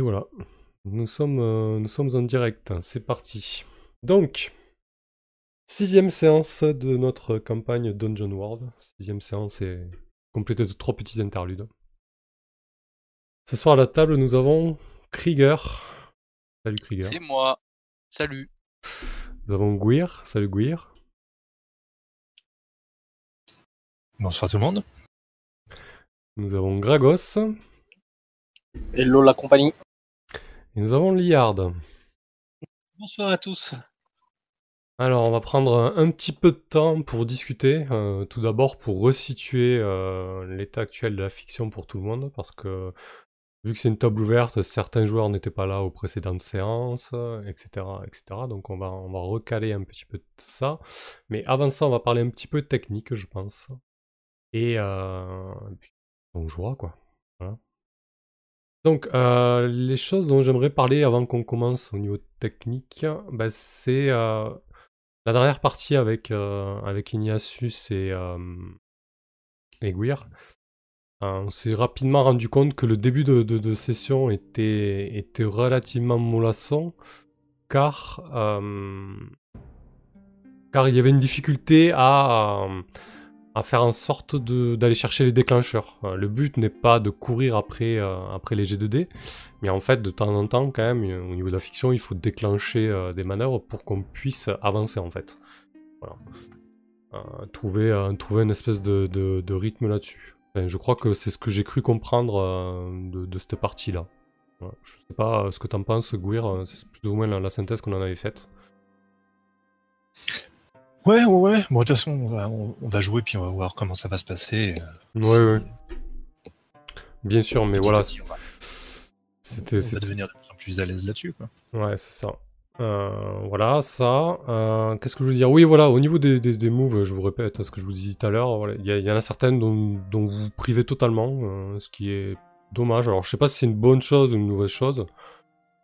Et voilà, nous sommes, euh, nous sommes en direct, c'est parti. Donc, sixième séance de notre campagne Dungeon World. Sixième séance est complétée de trois petits interludes. Ce soir à la table, nous avons Krieger. Salut Krieger. C'est moi. Salut. Nous avons Guir. Salut Guir. Bonsoir tout le monde. Nous avons Gragos. Hello la compagnie. Et nous avons Liard. Bonsoir à tous. Alors, on va prendre un petit peu de temps pour discuter. euh, tout d'abord, pour resituer euh, l'état actuel de la fiction pour tout le monde, parce que vu que c'est une table ouverte, certains joueurs n'étaient pas là aux précédentes séances, etc., etc. Donc, on va, on va recaler un petit peu de ça. Mais avant ça, on va parler un petit peu technique, je pense. Et, euh, et puis, on jouera, quoi. Voilà. Donc, euh, les choses dont j'aimerais parler avant qu'on commence au niveau technique, bah, c'est euh, la dernière partie avec, euh, avec Ignatius et, euh, et on s'est rapidement rendu compte que le début de, session était, était relativement mollasson, car, car il y avait une difficulté à, à faire en sorte d'aller chercher les déclencheurs. Euh, le but n'est pas de courir après, euh, après les G2D, mais en fait, de temps en temps, quand même, au niveau de la fiction, il faut déclencher euh, des manœuvres pour qu'on puisse avancer, en fait. Voilà. Trouver, trouver une espèce de, de- rythme là-dessus. Je crois que c'est ce que j'ai cru comprendre de, de cette partie-là. Voilà. Je sais pas ce que t'en penses, Gouir, c'est plus ou moins la, la synthèse qu'on en avait faite. Ouais, ouais, ouais. Bon, de toute façon, on va, on, on va jouer puis on va voir comment ça va se passer. Ouais, ouais. Bien sûr, mais voilà, c'était... on va devenir de plus en plus à l'aise là-dessus. quoi. Ouais, c'est ça. Euh, voilà, ça. Euh, Qu'est-ce que je veux dire? Oui, voilà, au niveau des, des, des moves, je vous répète ce que je vous disais tout à l'heure, voilà, il y, en a certaines dont, dont vous vous privez totalement, euh, ce qui est dommage. Alors, je sais pas si c'est une bonne chose ou une mauvaise chose,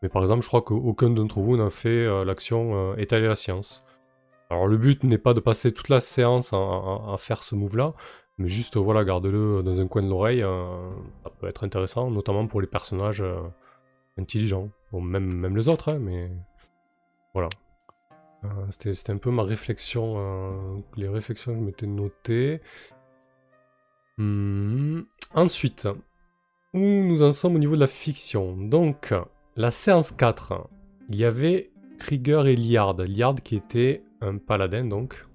mais par exemple, je crois qu'aucun d'entre vous n'a fait l'action étaler la science. Alors, le but n'est pas de passer toute la séance à, faire ce move-là, mais juste, voilà, garde-le dans un coin de l'oreille, euh, ça peut être intéressant, notamment pour les personnages euh, intelligents. Bon, même, les autres, hein, mais... Voilà. Euh, C'était un peu ma réflexion, les réflexions que je m'étais notées. Hmm, Ensuite, où nous en sommes au niveau de la fiction? Donc, la séance 4, il y avait Krieger et Liard. Liard qui était un paladin, donc.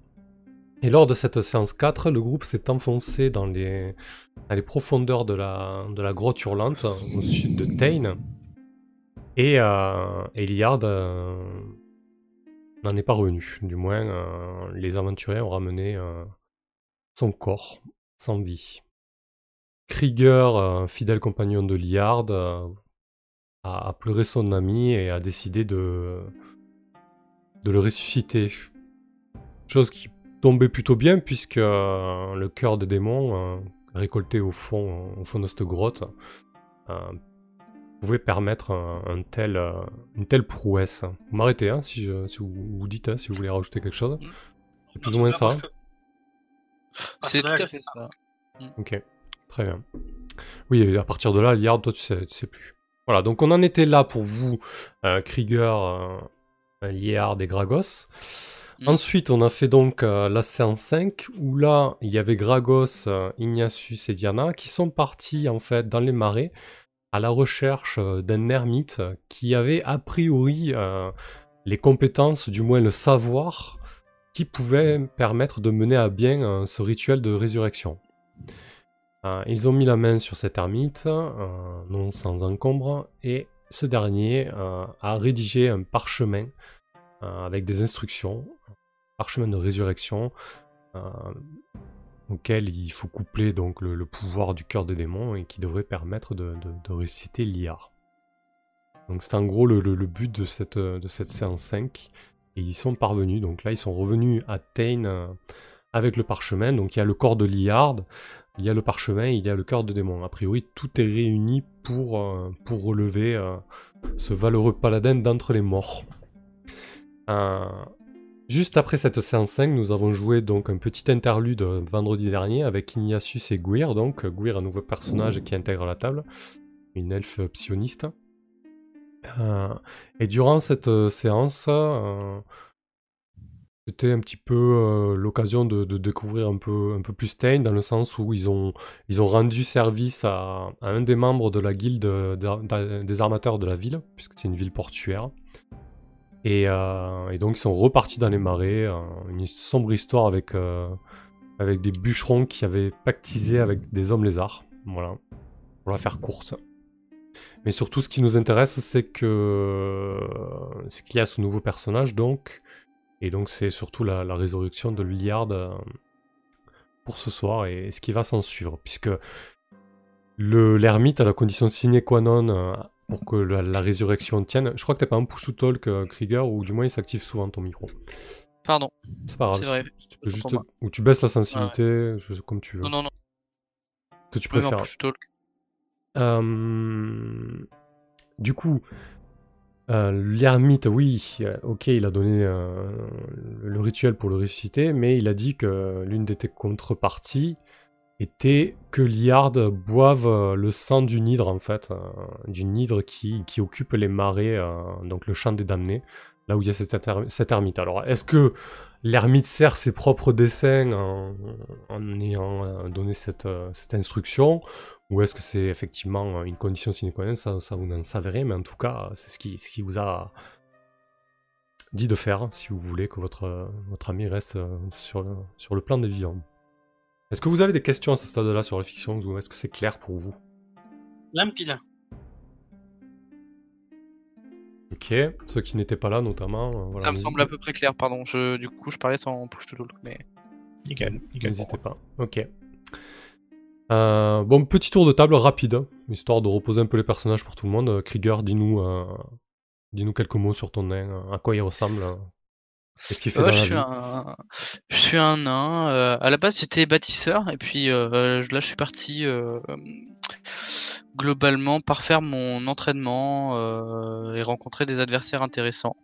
Et lors de cette séance 4, le groupe s'est enfoncé dans les, profondeurs de la, grotte hurlante, au sud de Tain. Et, euh, euh, n'en est pas revenu. Du moins, euh, les aventuriers ont ramené euh, son corps sans vie. Krieger, fidèle compagnon de Liard, a, a pleuré son ami et a décidé de, de le ressusciter. Chose qui tombait plutôt bien puisque euh, le cœur des démons, euh, récolté au fond, au fond de cette grotte, euh, pouvait permettre un, un tel, euh, une telle prouesse. Vous m'arrêtez hein, si, je- si vous, vous dites, hein, si vous voulez rajouter quelque chose. C'est plus ou moins ça. C'est tout à fait ça. Ok, très bien. Oui, et à partir de là, Liard, toi, tu sais, tu sais plus. Voilà, donc on en était là pour vous, euh, Krieger, euh, Liard et Gragos. Mm. Ensuite, on a fait donc euh, la séance 5, où là, il y avait Gragos, euh, Ignatius et Diana, qui sont partis, en fait, dans les marais, à la recherche euh, d'un ermite qui avait, a priori, euh, les compétences, du moins le savoir, qui pouvait permettre de mener à bien ce rituel de résurrection. Ils ont mis la main sur cet ermite, non sans encombre, et ce dernier a rédigé un parchemin avec des instructions, parchemin de résurrection, euh, auquel il faut coupler donc le, pouvoir du cœur des démons et qui devrait permettre de, de, de ressusciter Liar. Donc c'est en gros le, but de cette, de cette séance 5, et ils sont parvenus. Donc là ils sont revenus à Tain euh, avec le parchemin, donc il y a le corps de Liard, il y a le parchemin, il y a le cœur de démon. A priori, tout est réuni pour, euh, pour relever ce valeureux paladin d'entre les morts. Juste après cette séance 5, nous avons joué donc un petit interlude vendredi dernier avec Ignatius et Guir. Donc, Guir, un nouveau personnage qui intègre la table, une elfe psioniste. Euh, et durant cette euh, séance, euh, c'était un petit peu l'occasion de, découvrir un peu, un peu plus Stein, dans le sens où ils ont, ils ont rendu service à, un des membres de la guilde des armateurs de la ville, puisque c'est une ville portuaire. Et, euh, et donc ils sont repartis dans les marais, euh, une sombre histoire avec, euh, avec des bûcherons qui avaient pactisé avec des hommes lézards. Voilà, pour la faire courte. Mais surtout, ce qui nous intéresse, c'est que c'est qu'il y a ce nouveau personnage, donc, et donc c'est surtout la, résurrection de Liard pour ce soir et ce qui va s'en suivre, puisque le l'ermite a la condition sine qua non pour que la, la résurrection tienne. Je crois que t'es pas un push to talk, euh, Krieger, ou du moins il s'active souvent ton micro. Pardon. C'est pas grave. C'est si vrai. tu- si tu peux Autant juste, pour moi. ou tu baisses la sensibilité, comme tu veux. Non, non, non. que tu préfères. push talk. Euh, du coup, euh, l'ermite, oui, euh, ok, il a donné euh, le, le rituel pour le ressusciter, mais il a dit que l'une des contreparties était que Liard boive euh, le sang d'une hydre, en fait, euh, d'une hydre qui, qui occupe les marais, euh, donc le champ des damnés, là où il y a cet, inter- cet ermite. Alors, est-ce que l'ermite sert ses propres desseins en, ayant donné cette, cette instruction? Ou est-ce que c'est effectivement une condition sine qua non? Ça, ça, vous n'en savez rien, mais en tout cas, c'est ce qui, ce qui vous a dit de faire si vous voulez que votre, votre ami reste sur le, sur le plan des vivants. Est-ce que vous avez des questions à ce stade-là sur la fiction ou est-ce que c'est clair pour vous? Limpide. Ok, ceux qui n'étaient pas là notamment. euh, voilà, Ça me semble à peu près clair, pardon. Je, du coup, je parlais sans push to talk, mais. Nickel, nickel. N'hésitez pas. Ok. Euh, bon, petit tour de table rapide, histoire de reposer un peu les personnages pour tout le monde. Euh, Krieger, dis-nous euh, dis-nous quelques mots sur ton nain, à quoi il ressemble, euh, qu'est-ce qu'il fait dans je, la suis vie. un... je suis un nain. euh, à la base, j'étais bâtisseur, et puis euh, là, je suis parti euh, globalement par faire mon entraînement euh, et rencontrer des adversaires intéressants.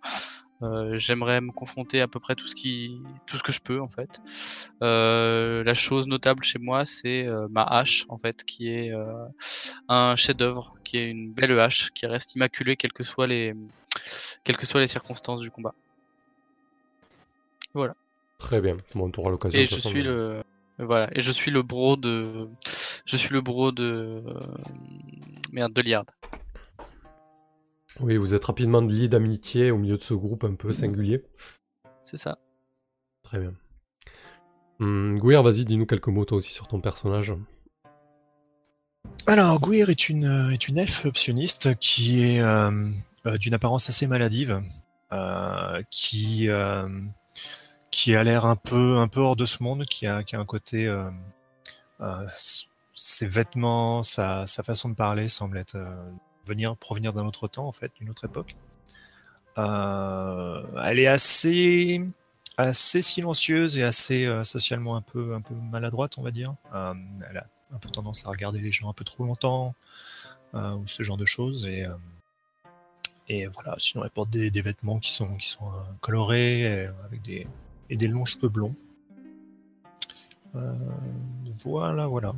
Euh, J'aimerais me confronter à peu près tout ce qui, tout ce que je peux en fait. La chose notable chez moi, c'est ma hache en fait, qui est un chef-d'œuvre, qui est une belle hache, qui reste immaculée quelles que soient les, quelles que soient les circonstances du combat. Très bien. Bon, tu auras l'occasion. Et de je suis de- le voilà et je suis le bro de je suis le bro de merde de Liard. Oui, vous êtes rapidement liés d'amitié au milieu de ce groupe un peu singulier. C'est ça. Très bien. Hum, Gouir, vas-y, dis-nous quelques mots toi aussi sur ton personnage. Alors, Gouir est une, euh, est une elfe optionniste qui est euh, euh, d'une apparence assez maladive, euh, qui, euh, qui a l'air un peu, un peu hors de ce monde, qui a, qui a un côté. euh, euh, ses vêtements, sa, sa façon de parler semble être euh, venir, provenir d'un autre temps, en fait, d'une autre époque. Elle est assez, assez silencieuse et assez socialement un peu, un peu maladroite, on va dire. Elle a un peu tendance à regarder les gens un peu trop longtemps, ou ce genre de choses. Et, et voilà, sinon elle porte des, des vêtements qui sont, qui sont colorés, avec des, et des longs cheveux blonds. Euh, voilà, voilà.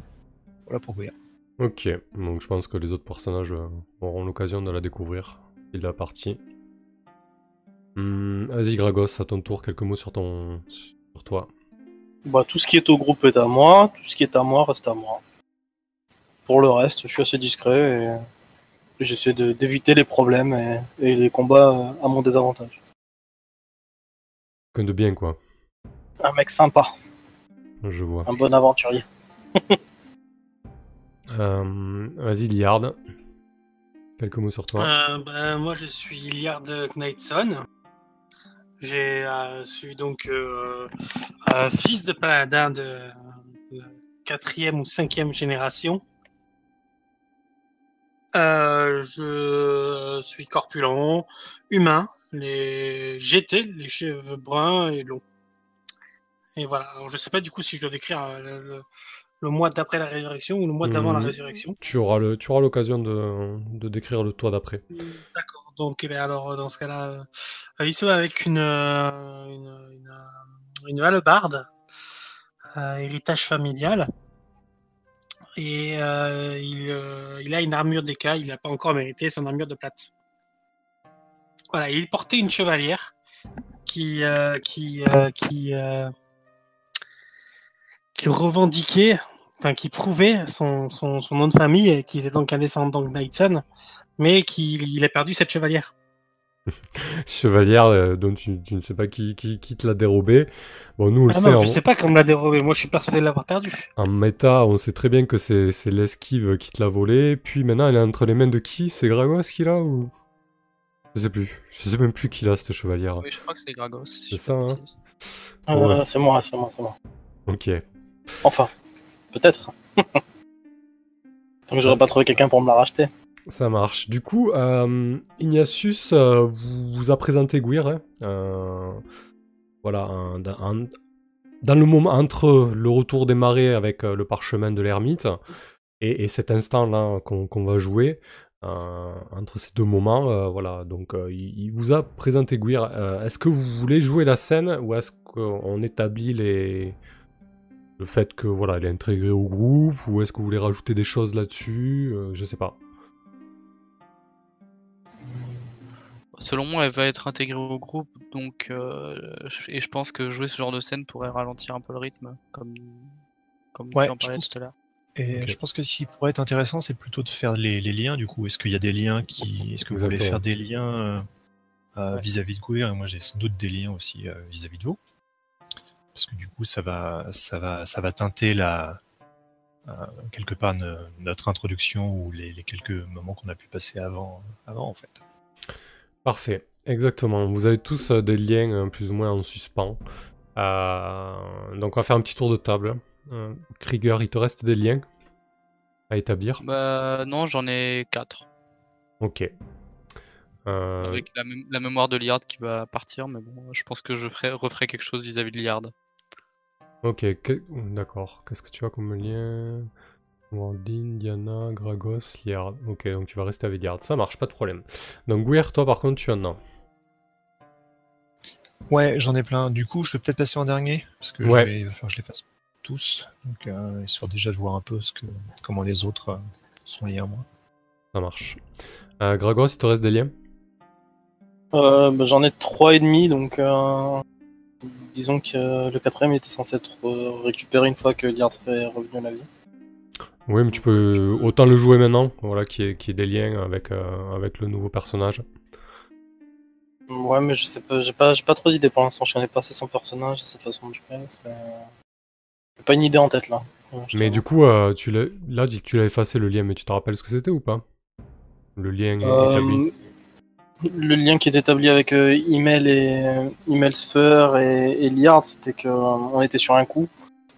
Voilà pour Gouir. Ok, donc je pense que les autres personnages euh, auront l'occasion de la découvrir. Il la partie. Hum, vas-y, Gragos, à ton tour, quelques mots sur ton, sur toi. Bah, tout ce qui est au groupe est à moi, tout ce qui est à moi reste à moi. Pour le reste, je suis assez discret et j'essaie d'éviter les problèmes et, et les combats euh, à mon désavantage. Que de bien, quoi. Un mec sympa, Je vois. un bon aventurier. Euh, vas-y, Liard. Quelques mots sur toi. Euh, ben, moi, je suis Liard Knightson. J'ai euh, suis donc euh, euh, fils de paladin de, de quatrième ou cinquième génération. Euh, je suis corpulent, humain, les GT, les cheveux bruns et longs. Et voilà. Alors, je sais pas du coup si je dois décrire euh, le, le- le mois d'après la résurrection ou le mois d'avant la Mhm. résurrection. Tu auras le, tu auras l'occasion de, de décrire le toi d'après. D'accord. Donc, eh bien, alors, dans ce cas-là, euh, il se bat avec une, euh, une, une, euh, une hallebarde, euh, héritage familial. Et il, il a une armure d'écaille, il n'a pas encore mérité son armure de plate. Voilà, il portait une chevalière qui euh, qui euh, qui euh, qui revendiquait, enfin qui prouvait son, son, son nom de famille, et qui était donc un descendant de Knightson, mais qu'il il a perdu cette chevalière. Chevalière dont tu, tu ne sais pas qui, qui, qui te l'a dérobé. Bon, nous, on le Ah sait, non, je sais pas comment l'a dérobé. Moi, je suis persuadé de l'avoir perdu. en méta, on sait très bien que c'est c'est l'esquive qui te l'a volé. Puis maintenant, elle est entre les mains de qui? C'est Gragos qui l'a ou Je sais plus. Je sais même plus qui l'a, cette chevalière. Oui, je crois que c'est Gragos. C'est ça, hein. Ouais. C'est moi, c'est moi, c'est moi. Ok. Enfin, peut-être. Tant que j'aurais pas trouvé quelqu'un pour me la racheter. Ça marche. Du coup, euh, Ignatius euh, vous, vous a présenté Gwir. hein. Euh, voilà, un- un- dans le moment entre le retour des marées avec euh, le parchemin de l'ermite et, et cet instant-là qu'on va jouer, entre ces deux moments, euh, voilà, donc euh, il, il vous a présenté. Euh, est-ce que vous voulez jouer la scène ou est-ce qu'on établit les... le fait que voilà, elle est intégrée au groupe ou est-ce que vous voulez rajouter des choses là-dessus Euh, Je sais pas. Selon moi, elle va être intégrée au groupe, donc euh, et je pense que jouer ce genre de scène pourrait ralentir un peu le rythme, comme comme Ouais, tu en je parlais pense tout à l'heure. Et je pense que ce qui pourrait être intéressant, c'est plutôt de faire les, les liens. Du coup, est-ce qu'il y a des liens qui, est-ce que vous voulez faire des liens euh, euh, Ouais. vis-à-vis de Queer? Et moi, j'ai sans doute des liens aussi euh, vis-à-vis de vous, parce que du coup, ça va, ça va, ça va teinter la euh, quelque part ne- notre introduction ou les, les quelques moments qu'on a pu passer avant, avant en fait. Parfait, exactement. Vous avez tous des liens plus ou moins en suspens. Euh, donc on va faire un petit tour de table. Euh, Krieger, il te reste des liens à établir Bah non, j'en ai 4 Ok. Euh, avec la, mé- la mémoire de Liard qui va partir, mais bon, je pense que je ferai, referai quelque chose vis-à-vis de Liard. Ok, que- d'accord. Qu'est-ce que tu as comme lien? Wardin, Diana, Gragos, Liard. Ok, donc tu vas rester avec Liard. Ça marche, pas de problème. Donc Guer, toi par contre, tu en as. Ouais, j'en ai plein. Du coup, je vais peut-être passer en dernier, parce que Ouais. je vais, il va falloir que je les fasse tous, donc euh, histoire déjà de voir un peu ce que, comment les autres euh, sont liés à moi. Ça marche. Euh, Gragos, il te reste des liens? Euh, bah, J'en ai trois et demi, donc euh, disons que euh, le quatrième était censé être récupéré une fois que Liard serait revenu à la vie. Oui, mais tu peux autant le jouer maintenant, voilà, qui est, qui est des liens avec, euh, avec le nouveau personnage. Ouais, mais je sais pas, j'ai pas, j'ai pas trop d'idées pour l'instant. Je connais pas assez son personnage, sa façon de jouer. Pas une idée en tête là. Mais du coup, euh, tu l'as, là, tu tu l'as effacé le lien, mais tu te rappelles ce que c'était ou pas? Le lien Euh, établi. le lien qui est établi avec euh, Email et Email Sphere et, et Liard, c'était que euh, on était sur un coup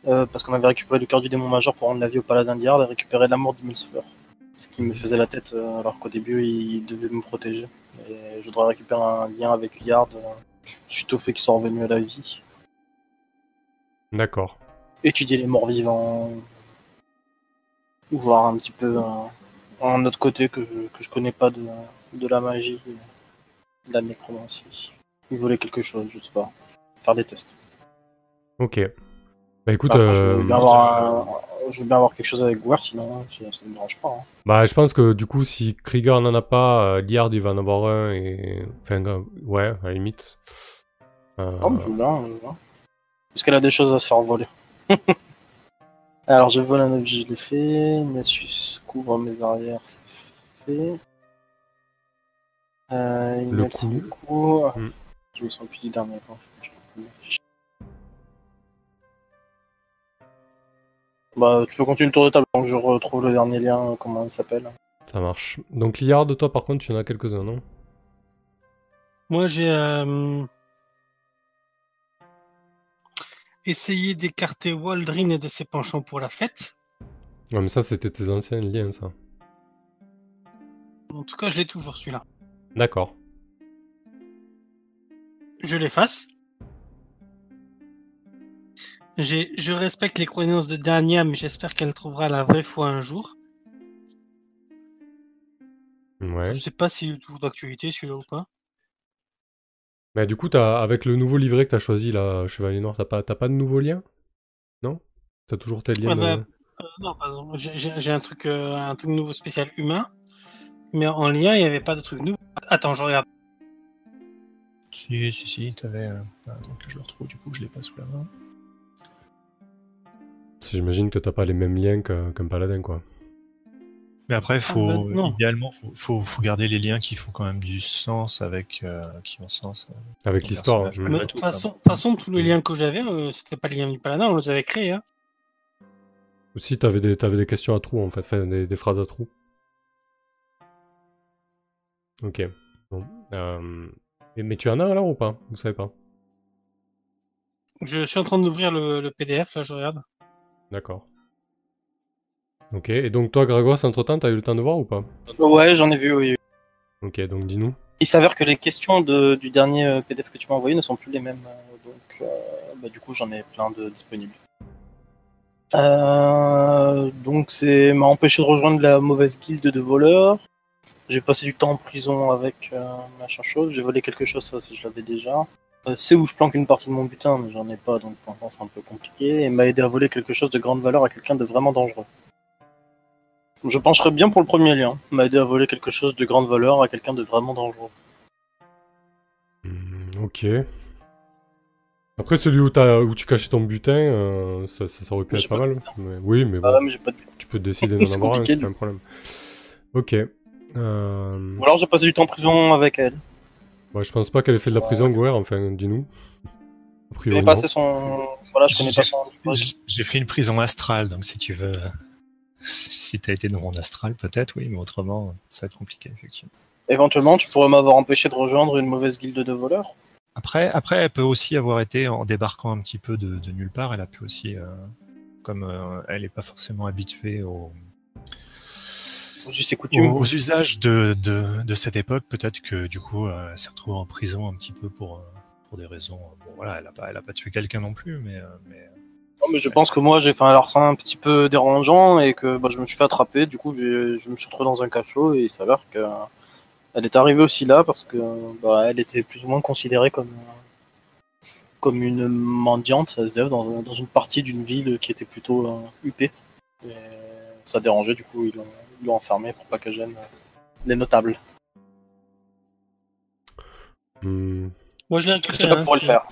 euh, parce qu'on avait récupéré le cœur du démon majeur pour rendre la vie au paladin de Liard et récupérer l'amour d'Email Sphere. Ce qui me faisait la tête euh, alors qu'au début il devait me protéger. Et je voudrais récupérer un lien avec Liard euh, suite au fait qu'il soit revenu à la vie. D'accord. Étudier les morts vivants, voir un petit peu euh, un autre côté que, que je connais pas de, de la magie, de la nécromancie. Il voulait quelque chose, je sais pas. Faire des tests. Ok. Bah écoute, je, euh, veux bien avoir un- je veux bien avoir quelque chose avec Guer, sinon ça, ça me dérange pas. hein. bah je pense que du coup, si Krieger n'en a pas, euh, Liard il va en avoir un et, enfin, euh, ouais, à la limite. Euh, Oh, je veux bien, je veux bien. Parce qu'elle a des choses à se faire voler. Alors, je vole un objet, je l'ai fait. Nessus couvre mes arrières, c'est fait. Euh, il Le coup. coup. Hmm. Je me sens plus du dernier temps. Bah, tu peux continuer le tour de table tant que je retrouve le dernier lien, euh, comment il s'appelle. Ça marche. Donc Liard, toi par contre, tu en as quelques-uns, non? Moi, j'ai euh, essayé d'écarter Waldrin et de ses penchants pour la fête. Ouais, mais ça, c'était tes anciens liens, ça. En tout cas, je l'ai toujours celui-là. D'accord. Je l'efface. Je respecte les croyances de Dania, mais j'espère qu'elle trouvera la vraie foi un jour. Ouais. Je sais pas s'il est toujours d'actualité celui-là ou pas. Mais du coup, t'as, avec le nouveau livret que t'as choisi, là, Chevalier Noir, t'as pas, t'as pas de nouveau lien? Non? T'as toujours tes liens Ah bah, de- Euh, non, par exemple, j'ai, un truc, euh, un truc nouveau spécial humain, mais en lien, il n'y avait pas de truc nouveau. Attends, je regarde. Si, si, si, t'avais. Euh... Attends que je le retrouve, du coup, je l'ai pas sous la main. J'imagine que t'as pas les mêmes liens qu'un paladin, quoi. Mais après, faut, Ah, bah, non. idéalement, faut, faut, faut garder les liens qui font quand même du sens avec. euh, qui ont sens. euh, Avec l'histoire. de tout, toute façon, tous les liens que j'avais, euh, c'était pas les liens du paladin, on les avait créés. Hein. Aussi, t'avais des, t'avais des questions à trous, en fait, enfin, des, des phrases à trous. Ok. Bon. Euh, et- mais tu en as alors ou pas? Vous savez pas? Je suis en train d'ouvrir le, le PDF, là, je regarde. D'accord. Ok. Et donc, toi, Grégoire, entre-temps, t'as eu le temps de voir ou pas Ouais, j'en ai vu, oui. Ok, donc dis-nous. Il s'avère que les questions de, du dernier euh, PDF que tu m'as envoyé ne sont plus les mêmes. euh, Donc, euh, bah, du coup, j'en ai plein de disponibles. Euh, donc, c'est m'a empêché de rejoindre la mauvaise guilde de voleurs. J'ai passé du temps en prison avec euh, machin chose. J'ai volé quelque chose, ça, si je l'avais déjà. Euh, c'est où je planque une partie de mon butin, mais j'en ai pas, donc pour l'instant, c'est un peu compliqué. Et m'a aidé à voler quelque chose de grande valeur à quelqu'un de vraiment dangereux. Je pencherais bien pour le premier lien. M'a aidé à voler quelque chose de grande valeur à quelqu'un de vraiment dangereux. Hmm, ok. Après, celui où, tu cachais ton butin, euh, ça, ça, ça aurait pu être pas pas mal. Mais- oui, mais bon, Ah, mais pas de tu peux décider d'en avoir un, c'est pas un problème. Ok. Euh... Ou alors j'ai passé du temps en prison avec elle. Ouais, je pense pas qu'elle ait fait de la Ouais. prison, Gouer, enfin, dis-nous. A Je priori, connais pas non. assez son. Voilà, je connais pas son. J'ai j'ai fait une prison astrale, donc si tu veux. Si t'as été dans mon astral, peut-être, oui, mais autrement, ça va être compliqué, effectivement. Éventuellement, tu pourrais m'avoir empêché de rejoindre une mauvaise guilde de voleurs. Après, après, elle peut aussi avoir été, en débarquant un petit peu de, de nulle part, elle a pu aussi, euh, comme euh, elle n'est pas forcément habituée aux, aux, aux usages de, de, de cette époque, peut-être que du coup, euh, elle s'est retrouvée en prison un petit peu pour, pour des raisons. Bon, voilà, elle n'a pas, elle a pas tué quelqu'un non plus, mais. mais Non, mais je pense que moi j'ai fait un larcin un petit peu dérangeant et que bah, je me suis fait attraper. Du coup, je me suis retrouvé dans un cachot et il s'avère que euh, elle est arrivée aussi là parce que bah, elle était plus ou moins considérée comme comme une mendiante, ça se dit, dans, dans une partie d'une ville qui était plutôt euh, huppée. Et ça dérangeait, du coup ils l'ont ils l'ont enfermée pour pas qu'elle gêne les notables. Hmm, Moi, je l'ai récupéré. hein, pourrait le faire.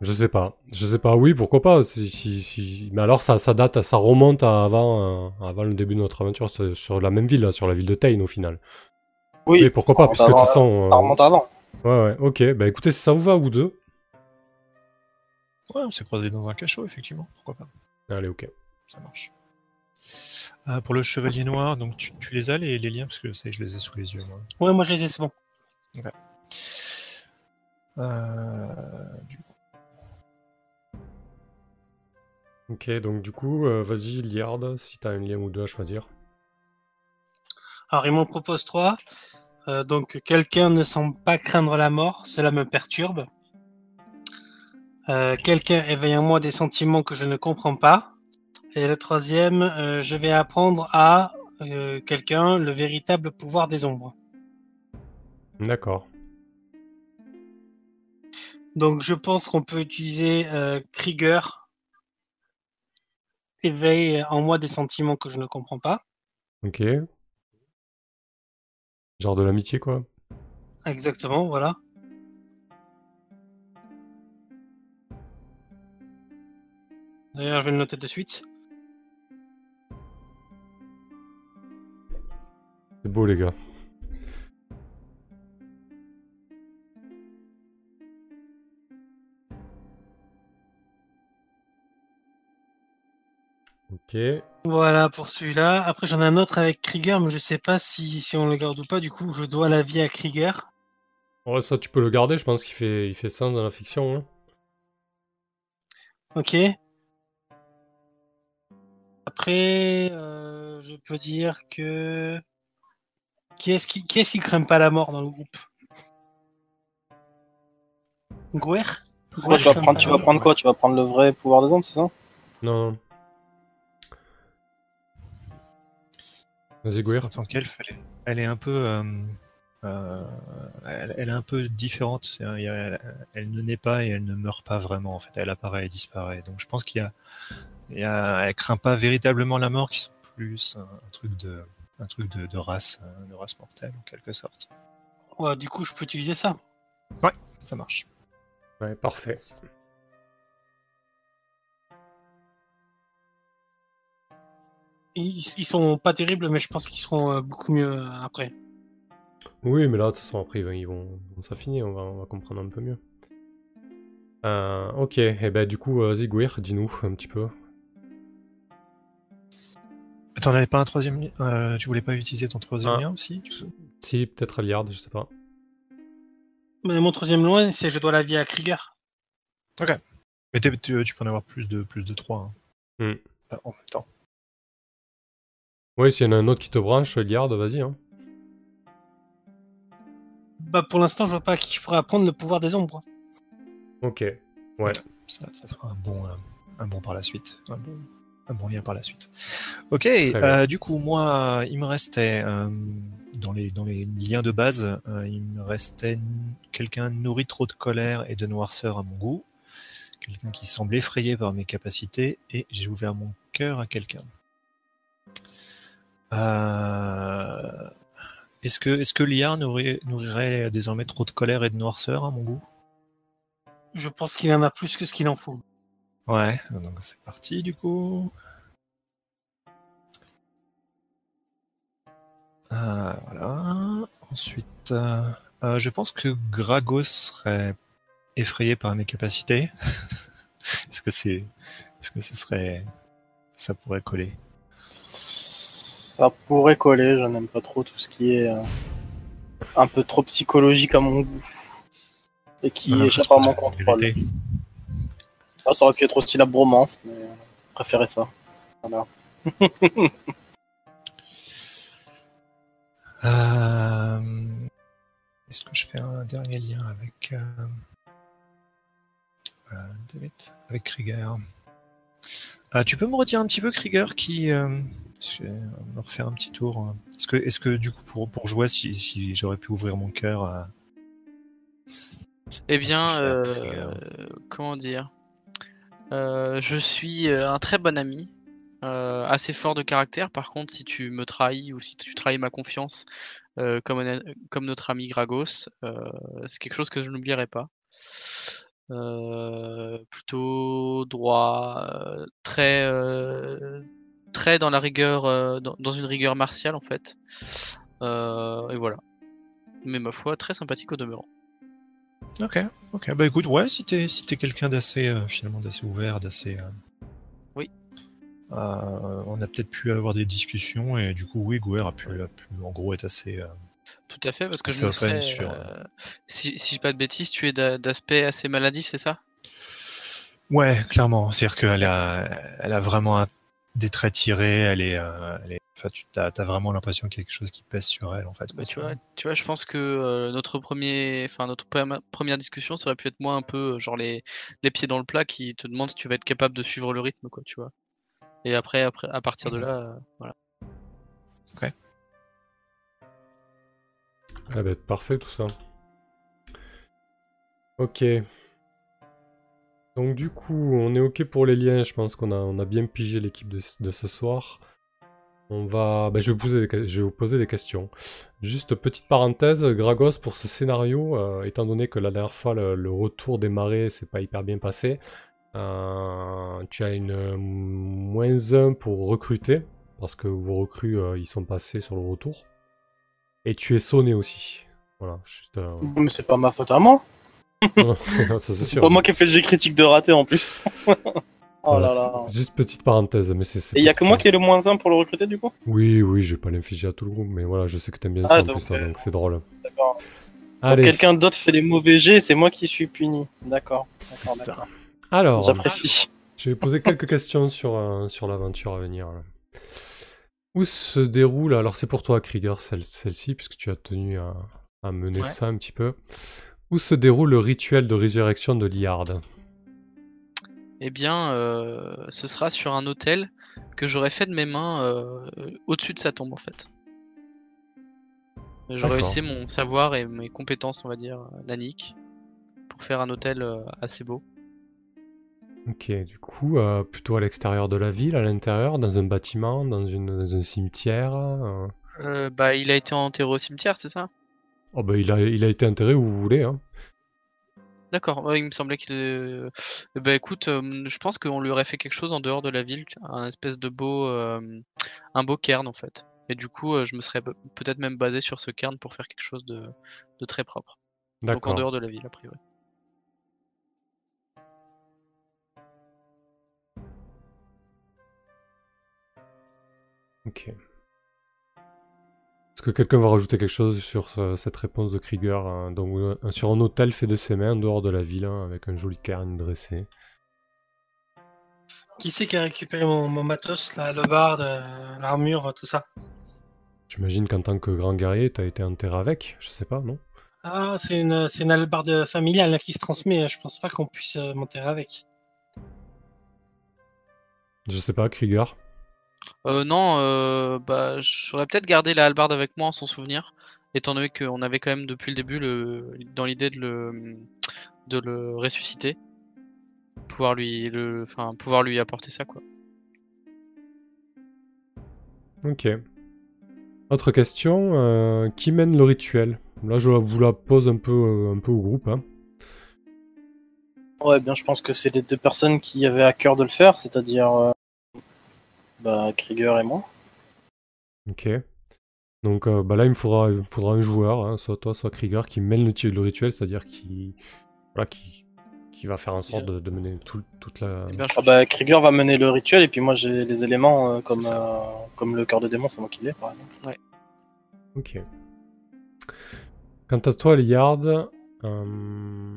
Je sais pas. Je sais pas. Oui, pourquoi pas. Si, si, si... Mais alors, ça, ça date, ça remonte à avant, euh, avant le début de notre aventure sur, sur la même ville, là, sur la ville de Tain, au final. Oui, Oui, pourquoi pas, ça puisque remonte de toute avant- façon... Ça euh, remonte avant. Ouais, ouais, ok. Bah écoutez, si ça vous va, vous deux. Ouais, on s'est croisés dans un cachot, effectivement, pourquoi pas. Allez, ok. Ça marche. Ah, pour le chevalier noir, donc tu, tu les as les, les liens? Parce que ça je les ai sous les yeux. Moi. Ouais, moi, je les ai, c'est bon. Euh, du Ok, donc du coup, euh, vas-y, Liard, si t'as un lien ou deux à choisir. Alors, il m'en propose trois. Euh, donc, quelqu'un ne semble pas craindre la mort, cela me perturbe. Euh, quelqu'un éveille en moi des sentiments que je ne comprends pas. Et le troisième, euh, je vais apprendre à euh, quelqu'un le véritable pouvoir des ombres. D'accord. Donc, je pense qu'on peut utiliser Krieger. Éveille en moi des sentiments que je ne comprends pas. Ok. Genre de l'amitié, quoi. Exactement, voilà. D'ailleurs, je vais le noter de suite. C'est beau, les gars. Ok. Voilà pour celui-là. Après, j'en ai un autre avec Krieger, mais je sais pas si, si on le garde ou pas. Du coup, je dois la vie à Krieger. Ouais, ça, tu peux le garder, je pense qu'il fait, il fait sens dans la fiction. hein. Ok. Après, euh, je peux dire que. Qui est-ce qui, qui, est-ce qui craint pas la mort dans le groupe? Gouer? Ouais, tu vas prendre, tu vas prendre quoi? Tu vas prendre le vrai pouvoir des ombres, c'est ça? Non, Vas-y, Gouir. en tant qu'elfe, elle, est- elle est un peu, euh, euh, elle, elle est un peu différente. Elle, elle ne naît pas et elle ne meurt pas vraiment. En fait, elle apparaît et disparaît. Donc, je pense qu'il y a, il y a, elle craint pas véritablement la mort, qui sont plus un, un truc de, un truc de, de race, euh, de race mortelle en quelque sorte. Ouais, du coup, je peux utiliser ça. Ça marche. Ouais, parfait. Ils, ils sont pas terribles, mais je pense qu'ils seront euh, beaucoup mieux euh, après. Oui, mais là, de toute façon, après, ils vont- ils vont, s'affiner, on va, on va comprendre un peu mieux. Euh, ok, et ben du coup, euh, Zigouir, dis-nous un petit peu. T'en avais pas un troisième lien euh, Tu voulais pas utiliser ton troisième Ah. lien aussi coup Si, peut-être Aliard, je sais pas. Mais mon troisième loin, c'est je dois la vie à Krieger. Mais t'es- tu, tu peux en avoir plus de, plus de 3 Hmm. en même temps. Oui, s'il y en a un autre qui te branche, Aliard, vas-y. Hein. Bah, pour l'instant, je vois pas qui je pourrais apprendre le pouvoir des ombres. Ok. Ça, ça fera un bon, euh, un bon par la suite. Un bon, un bon lien par la suite. Ok, euh, du coup, moi, il me restait, euh, dans, les, dans les liens de base, euh, il me restait quelqu'un nourri trop de colère et de noirceur à mon goût. Quelqu'un qui semble effrayé par mes capacités et j'ai ouvert mon cœur à quelqu'un. Euh, Est-ce que, Liard nourrit- nourrirait désormais trop de colère et de noirceur à mon goût? Je pense qu'il en a plus que ce qu'il en faut. Ouais, donc c'est parti du coup. Euh, voilà. Ensuite, euh, euh, je pense que Gragos serait effrayé par mes capacités. est-ce que c'est, est-ce que ce serait, ça pourrait coller? Ça pourrait coller, je n'aime pas trop tout ce qui est euh, un peu trop psychologique à mon goût. Et qui Voilà, échappe à mon contrôle. Ah, ça aurait pu être aussi la bromance, mais je préférais ça. Voilà. Euh, Est-ce que je fais un dernier lien avec euh, euh, David, avec Krieger Euh, Tu peux me redire un petit peu Krieger qui euh, vais me refaire un petit tour. euh. Est-ce que, du coup pour, pour jouer, si, si j'aurais pu ouvrir mon cœur à... Eh bien, euh, euh, comment dire Euh, Je suis euh, un très bon ami, euh, assez fort de caractère. Par contre, si tu me trahis ou si tu trahis ma confiance, euh, comme, notre ami Gragos, euh, c'est quelque chose que je n'oublierai pas. Euh, plutôt droit, euh, très, euh, très dans la rigueur, dans, dans une rigueur martiale en fait. Et voilà. Mais ma foi, très sympathique au demeurant. Ok, ok. Bah écoute, ouais, si t'es si quelqu'un d'assez finalement d'assez ouvert, d'assez. euh, Oui. euh, on a peut-être pu avoir des discussions et du coup, oui, Gouer a pu, a pu en gros être assez. euh, Tout à fait, parce que je me serais, sur, euh, si, si je dis pas de bêtises, tu es d'a- d'aspect assez maladif, c'est ça? Ouais, clairement. C'est-à-dire qu'elle a, elle a vraiment un- des traits tirés. Elle est, euh, elle est. Enfin, tu as, vraiment l'impression qu'il y a quelque chose qui pèse sur elle, en fait. Bah, tu vois, tu vois, je pense que euh, notre premier, enfin notre pre- première discussion, ça aurait pu être moi un peu euh, genre les, les pieds dans le plat qui te demande si tu vas être capable de suivre le rythme, quoi, tu vois. Et après, après, à partir de Mhm. là, voilà. Ah bah, parfait tout ça. Ok. Donc du coup, on est ok pour les liens. Je pense qu'on a, on a bien pigé l'équipe de, ce soir. On va, bah, je, vais vous poser des, questions. Juste petite parenthèse, Gragos pour ce scénario, euh, étant donné que la dernière fois le, retour des marées s'est pas hyper bien passé, euh, tu as une euh, moins 1 pour recruter parce que vos recrues ils sont passés sur le retour. Et tu es sonné aussi. Voilà, juste. euh, Mais c'est pas ma faute à moi. c'est pas moi qui ai fait le jet critique de raté en plus. oh Voilà, là là. c'est- Juste petite parenthèse, mais c'est. Et il y a que moi qui ai le moins 1 pour le recruter du coup? Oui, oui, je vais pas l'infliger à tout le groupe, mais voilà, je sais que t'aimes bien Ah, ça en plus, euh, donc c'est drôle. D'accord. Quelqu'un d'autre fait les mauvais jets, c'est moi qui suis puni. D'accord. ça. Alors, J'apprécie. je vais poser quelques questions sur, euh, sur l'aventure à venir. là. Où se déroule, alors c'est pour toi, Krieger, celle- celle-ci, puisque tu as tenu à, à mener Ouais. ça un petit peu. Où se déroule le rituel de résurrection de Liard? Eh bien, euh, ce sera sur un hôtel que j'aurais fait de mes mains euh, au-dessus de sa tombe, en fait. J'aurais utilisé mon savoir et mes compétences, on va dire, naniques, pour faire un hôtel euh, assez beau. Ok, du coup, euh, plutôt à l'extérieur de la ville, à l'intérieur, dans un bâtiment, dans, une, dans un cimetière. euh, Euh, bah, il a été enterré au cimetière, c'est ça? Oh bah il a, il a été enterré où vous voulez. Hein. D'accord, ouais, il me semblait qu'il. Euh... Bah écoute, euh, je pense qu'on lui aurait fait quelque chose en dehors de la ville, un espèce de beau, euh, un beau cairn en fait. Et du coup, euh, je me serais peut-être même basé sur ce cairn pour faire quelque chose de, de très propre. Donc en D'accord. dehors de la ville, a priori. Ok. Est-ce que quelqu'un va rajouter quelque chose sur euh, cette réponse de Krieger hein, Donc, euh, sur un hôtel fait de ses mains en dehors de la ville, hein, avec un joli cairn dressé. Qui c'est qui a récupéré mon, mon matos, là, le barde, euh, l'armure, tout ça? J'imagine qu'en tant que grand guerrier, t'as été enterré avec, je sais pas, non? Ah, c'est une, c'est une hallebarde familiale là, qui se transmet. Je pense pas qu'on puisse euh, m'enterrer avec. Je sais pas, Krieger. Euh, non, euh, bah, j'aurais peut-être gardé la hallebarde avec moi en son souvenir, étant donné qu'on avait quand même depuis le début le, dans l'idée de le, de le ressusciter, pouvoir lui, le, enfin, pouvoir lui apporter ça quoi. Ok. Autre question, euh, qui mène le rituel? Là, je vous la pose un peu, euh, un peu au groupe. Hein. Ouais, bien, je pense que c'est les deux personnes qui avaient à cœur de le faire, c'est-à-dire euh, bah, Krieger et moi. Ok. Donc euh, bah là, il me faudra, il me faudra un joueur, hein, soit toi, soit Krieger, qui mène le, rituel, c'est-à-dire qui, voilà, qui, qui va faire en sorte de, de mener tout- toute la. Eh bien, je- Ah bah, Krieger va mener le rituel et puis moi j'ai les éléments euh, comme, ça. euh, comme le cœur de démon, c'est moi qui l'ai par exemple. Ok. Quant à toi, Liard, euh,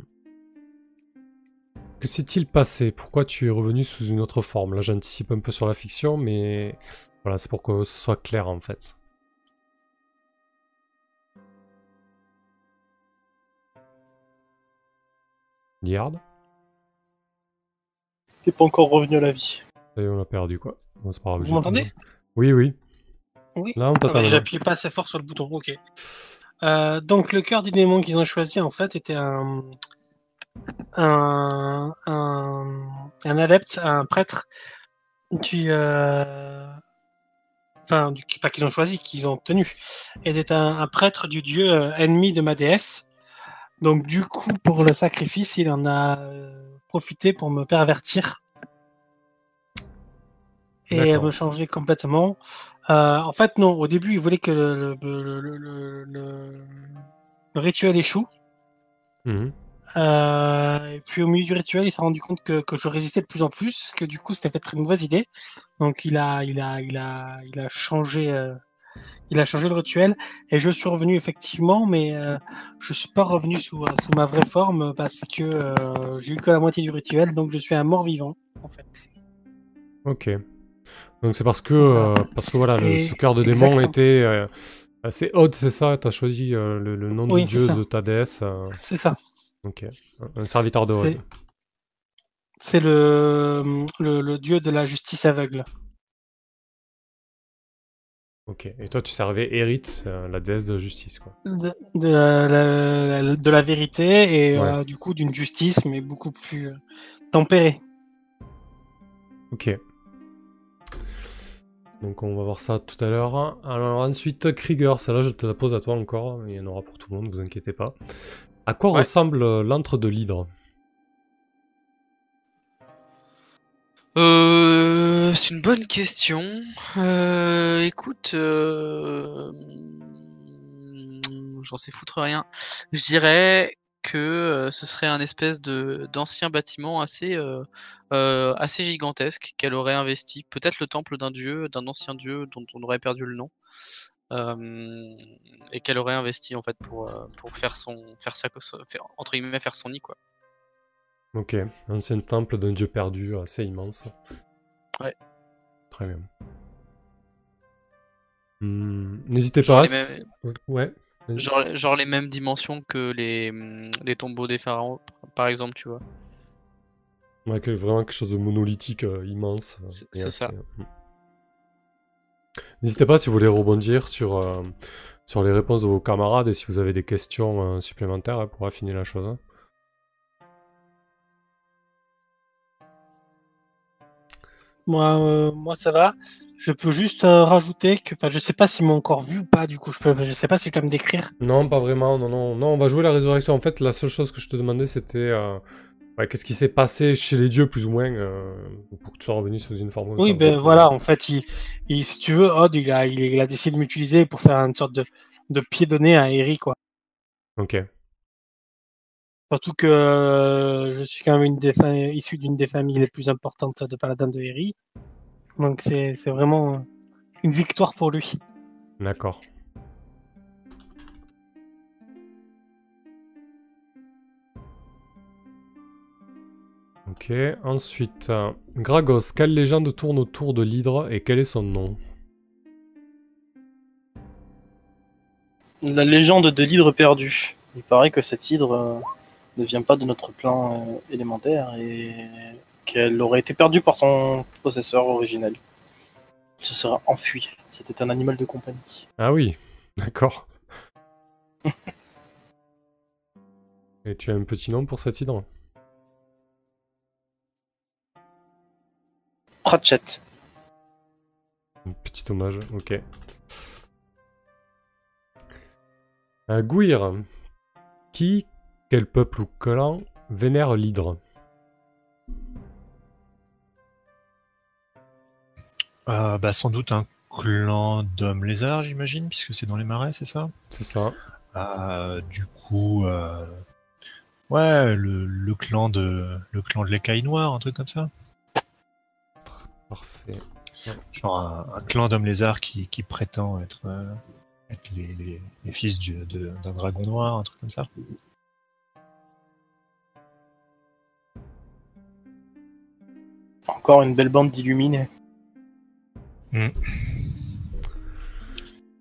que s'est-il passé? Pourquoi tu es revenu sous une autre forme? Là, j'anticipe un peu sur la fiction, mais voilà, c'est pour que ce soit clair en fait. Liard? T'es pas encore revenu à la vie. Ça y est, on l'a perdu quoi. Bon, c'est pas grave, Vous m'entendez? Oui, oui. Oui. Là, on Ah, t'entend. maintenant. J'appuie pas assez fort sur le bouton. Ok. Euh, donc le cœur du démon qu'ils ont choisi en fait était un un un, un adepte, un prêtre qui euh, enfin du, pas qu'ils ont choisi, qu'ils ont obtenu, était un, un prêtre du dieu euh, ennemi de ma déesse. Donc du coup pour le sacrifice, il en a euh, profité pour me pervertir et me changer complètement. Euh, en fait, non. Au début, il voulait que le, rituel échoue. Mhm. Euh, et puis au milieu du rituel, il s'est rendu compte que, que je résistais de plus en plus, que du coup, c'était peut-être une mauvaise idée. Donc, il a, il a, il a, il a changé, euh, il a changé le rituel. Et je suis revenu effectivement, mais euh, je suis pas revenu sous, euh, sous ma vraie forme parce que j'ai eu que la moitié du rituel, donc je suis un mort vivant, en fait. Ok. Donc c'est parce que parce que voilà, le, ce cœur de démon exactement. était c'est Odd, c'est ça? T'as choisi le, le nom Oui, du dieu ça. de ta déesse. C'est ça. Ok. Un- serviteur de Odd. C'est- le, le, le dieu de la justice aveugle. Ok. Et toi, tu servais Erit, euh, la déesse de la justice, quoi. de, de la, de la vérité et Ouais. euh, du coup d'une justice mais beaucoup plus euh, tempérée. Ok. Donc on va voir ça tout à l'heure. Alors ensuite, Krieger, celle-là je te la pose à toi encore. Il y en aura pour tout le monde, vous inquiétez pas. À quoi Ouais. ressemble euh, l'antre de l'hydre? Euh, c'est une bonne question. Euh, écoute, euh, j'en sais foutre rien. Je dirais que ce serait un espèce de d'ancien bâtiment assez assez gigantesque qu'elle aurait investi. Peut-être le temple d'un dieu, d'un ancien dieu dont on aurait perdu le nom. Euh, et qu'elle aurait investi en fait pour euh, pour faire son faire sa faire, entre guillemets faire son nid quoi. Ok. Ancien temple d'un dieu perdu, assez immense. Ouais. Très bien. Hmm, N'hésitez pas. Ouais. Genre, genre les mêmes dimensions que les, hum, les tombeaux des pharaons, par exemple, tu vois. Ouais, que- vraiment quelque chose de monolithique, euh, immense. C'est- assez, ça. hmm. N'hésitez pas si vous voulez rebondir sur, euh, sur les réponses de vos camarades et si vous avez des questions euh, supplémentaires hein, pour affiner la chose. hein. Moi, euh, moi ça va. Je peux juste rajouter que, je sais pas s'ils m'ont encore vu ou pas. Du coup, je peux, je sais pas si je dois me décrire. Non, pas vraiment. Non, non, non. On va jouer la résurrection. En fait, la seule chose que je te demandais, c'était ouais, qu'est-ce qui s'est passé chez les dieux, plus ou moins, euh, pour que tu sois revenu sous une forme. Oui, ben voilà. En fait, il, il- si tu veux, Odd, il a, il, il a décidé de m'utiliser pour faire une sorte de, de pied donné à Eri, quoi. Ok. Surtout que euh, je suis quand même une des fa- issu d'une des familles les plus importantes de Paladin de Eri. Donc c'est c'est vraiment euh, une victoire pour lui. D'accord. Ok, ensuite, Gragos, quelle légende tourne autour de l'hydre et quel est son nom? La légende de l'hydre perdu. Il paraît que cette hydre euh, ne vient pas de notre plan euh, élémentaire et qu'elle aurait été perdue par son possesseur originel. Il se serait enfui. C'était un animal de compagnie. Ah oui, d'accord. et tu as un petit nom pour cet hydre? Pratchett. Petit hommage, ok. Un Gouir. Qui, quel peuple ou clan vénère l'hydre? Euh, bah, sans doute un clan d'hommes lézards, j'imagine, puisque c'est dans les marais, c'est ça? C'est ça. Euh, Du coup, euh, ouais, le, le clan de le clan de l'écaille noire, un truc comme ça. Genre un, un clan d'hommes lézards qui, qui prétend être, euh, être les, les- les fils du- de- d'un dragon noir, un truc comme ça. Encore une belle bande d'illuminés.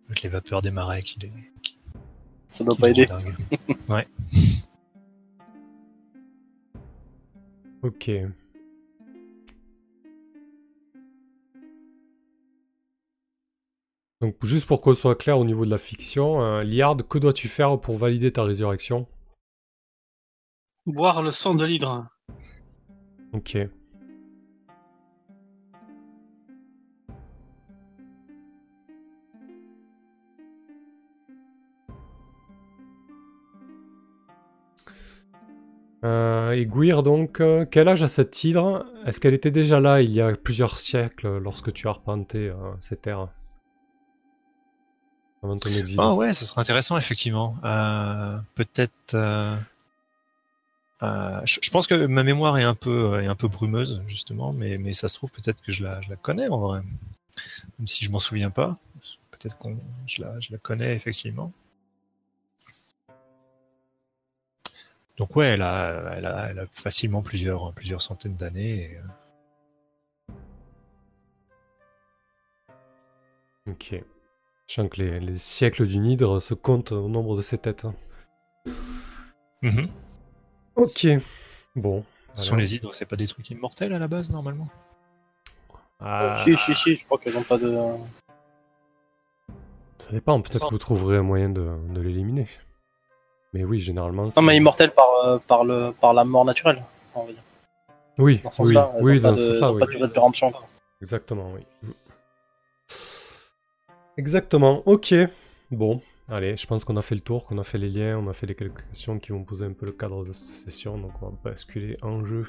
Avec les vapeurs des marais qui les, qui, Ça doit qui pas aider. dingues. Ok. Donc juste pour qu'on soit clair au niveau de la fiction, euh, Liard, que dois-tu faire pour valider ta résurrection? Boire le sang de l'hydre. Ok. Euh, et Gouir, donc, euh, quel âge a cette hydre? Est-ce qu'elle était déjà là il y a plusieurs siècles lorsque tu as arpenté euh, ces terres Avant ton exil Ah ouais, ce serait intéressant, effectivement. Euh, Peut-être. euh, euh, je, je pense que ma mémoire est un peu, est un peu brumeuse, justement, mais, mais ça se trouve peut-être que je la, je la connais en vrai. Même si je m'en souviens pas. Peut-être que je la, je la connais, effectivement. Donc ouais, elle a, elle a, elle a facilement plusieurs, plusieurs centaines d'années. et, Ok. Sachant que les, les siècles d'une hydre se comptent au nombre de ses têtes. mhm. Ok. Bon. Ce sont les hydres, c'est pas des trucs immortels à la base, normalement Ah, Si, si, si, je crois qu'elles ont pas de. Ça dépend, peut-être que vous trouverez un moyen de, de l'éliminer. Mais oui, généralement. Non, c'est- mais immortelles par, euh, par, le, par la mort naturelle. on va dire. Oui, Dans ce oui, oui, dans de- ce elles sens-là, ont oui. pas de durée de péremption. quoi. Exactement, oui. Exactement, ok. Bon, allez, je pense qu'on a fait le tour, qu'on a fait les liens, on a fait les quelques questions qui vont poser un peu le cadre de cette session, donc on va basculer en jeu.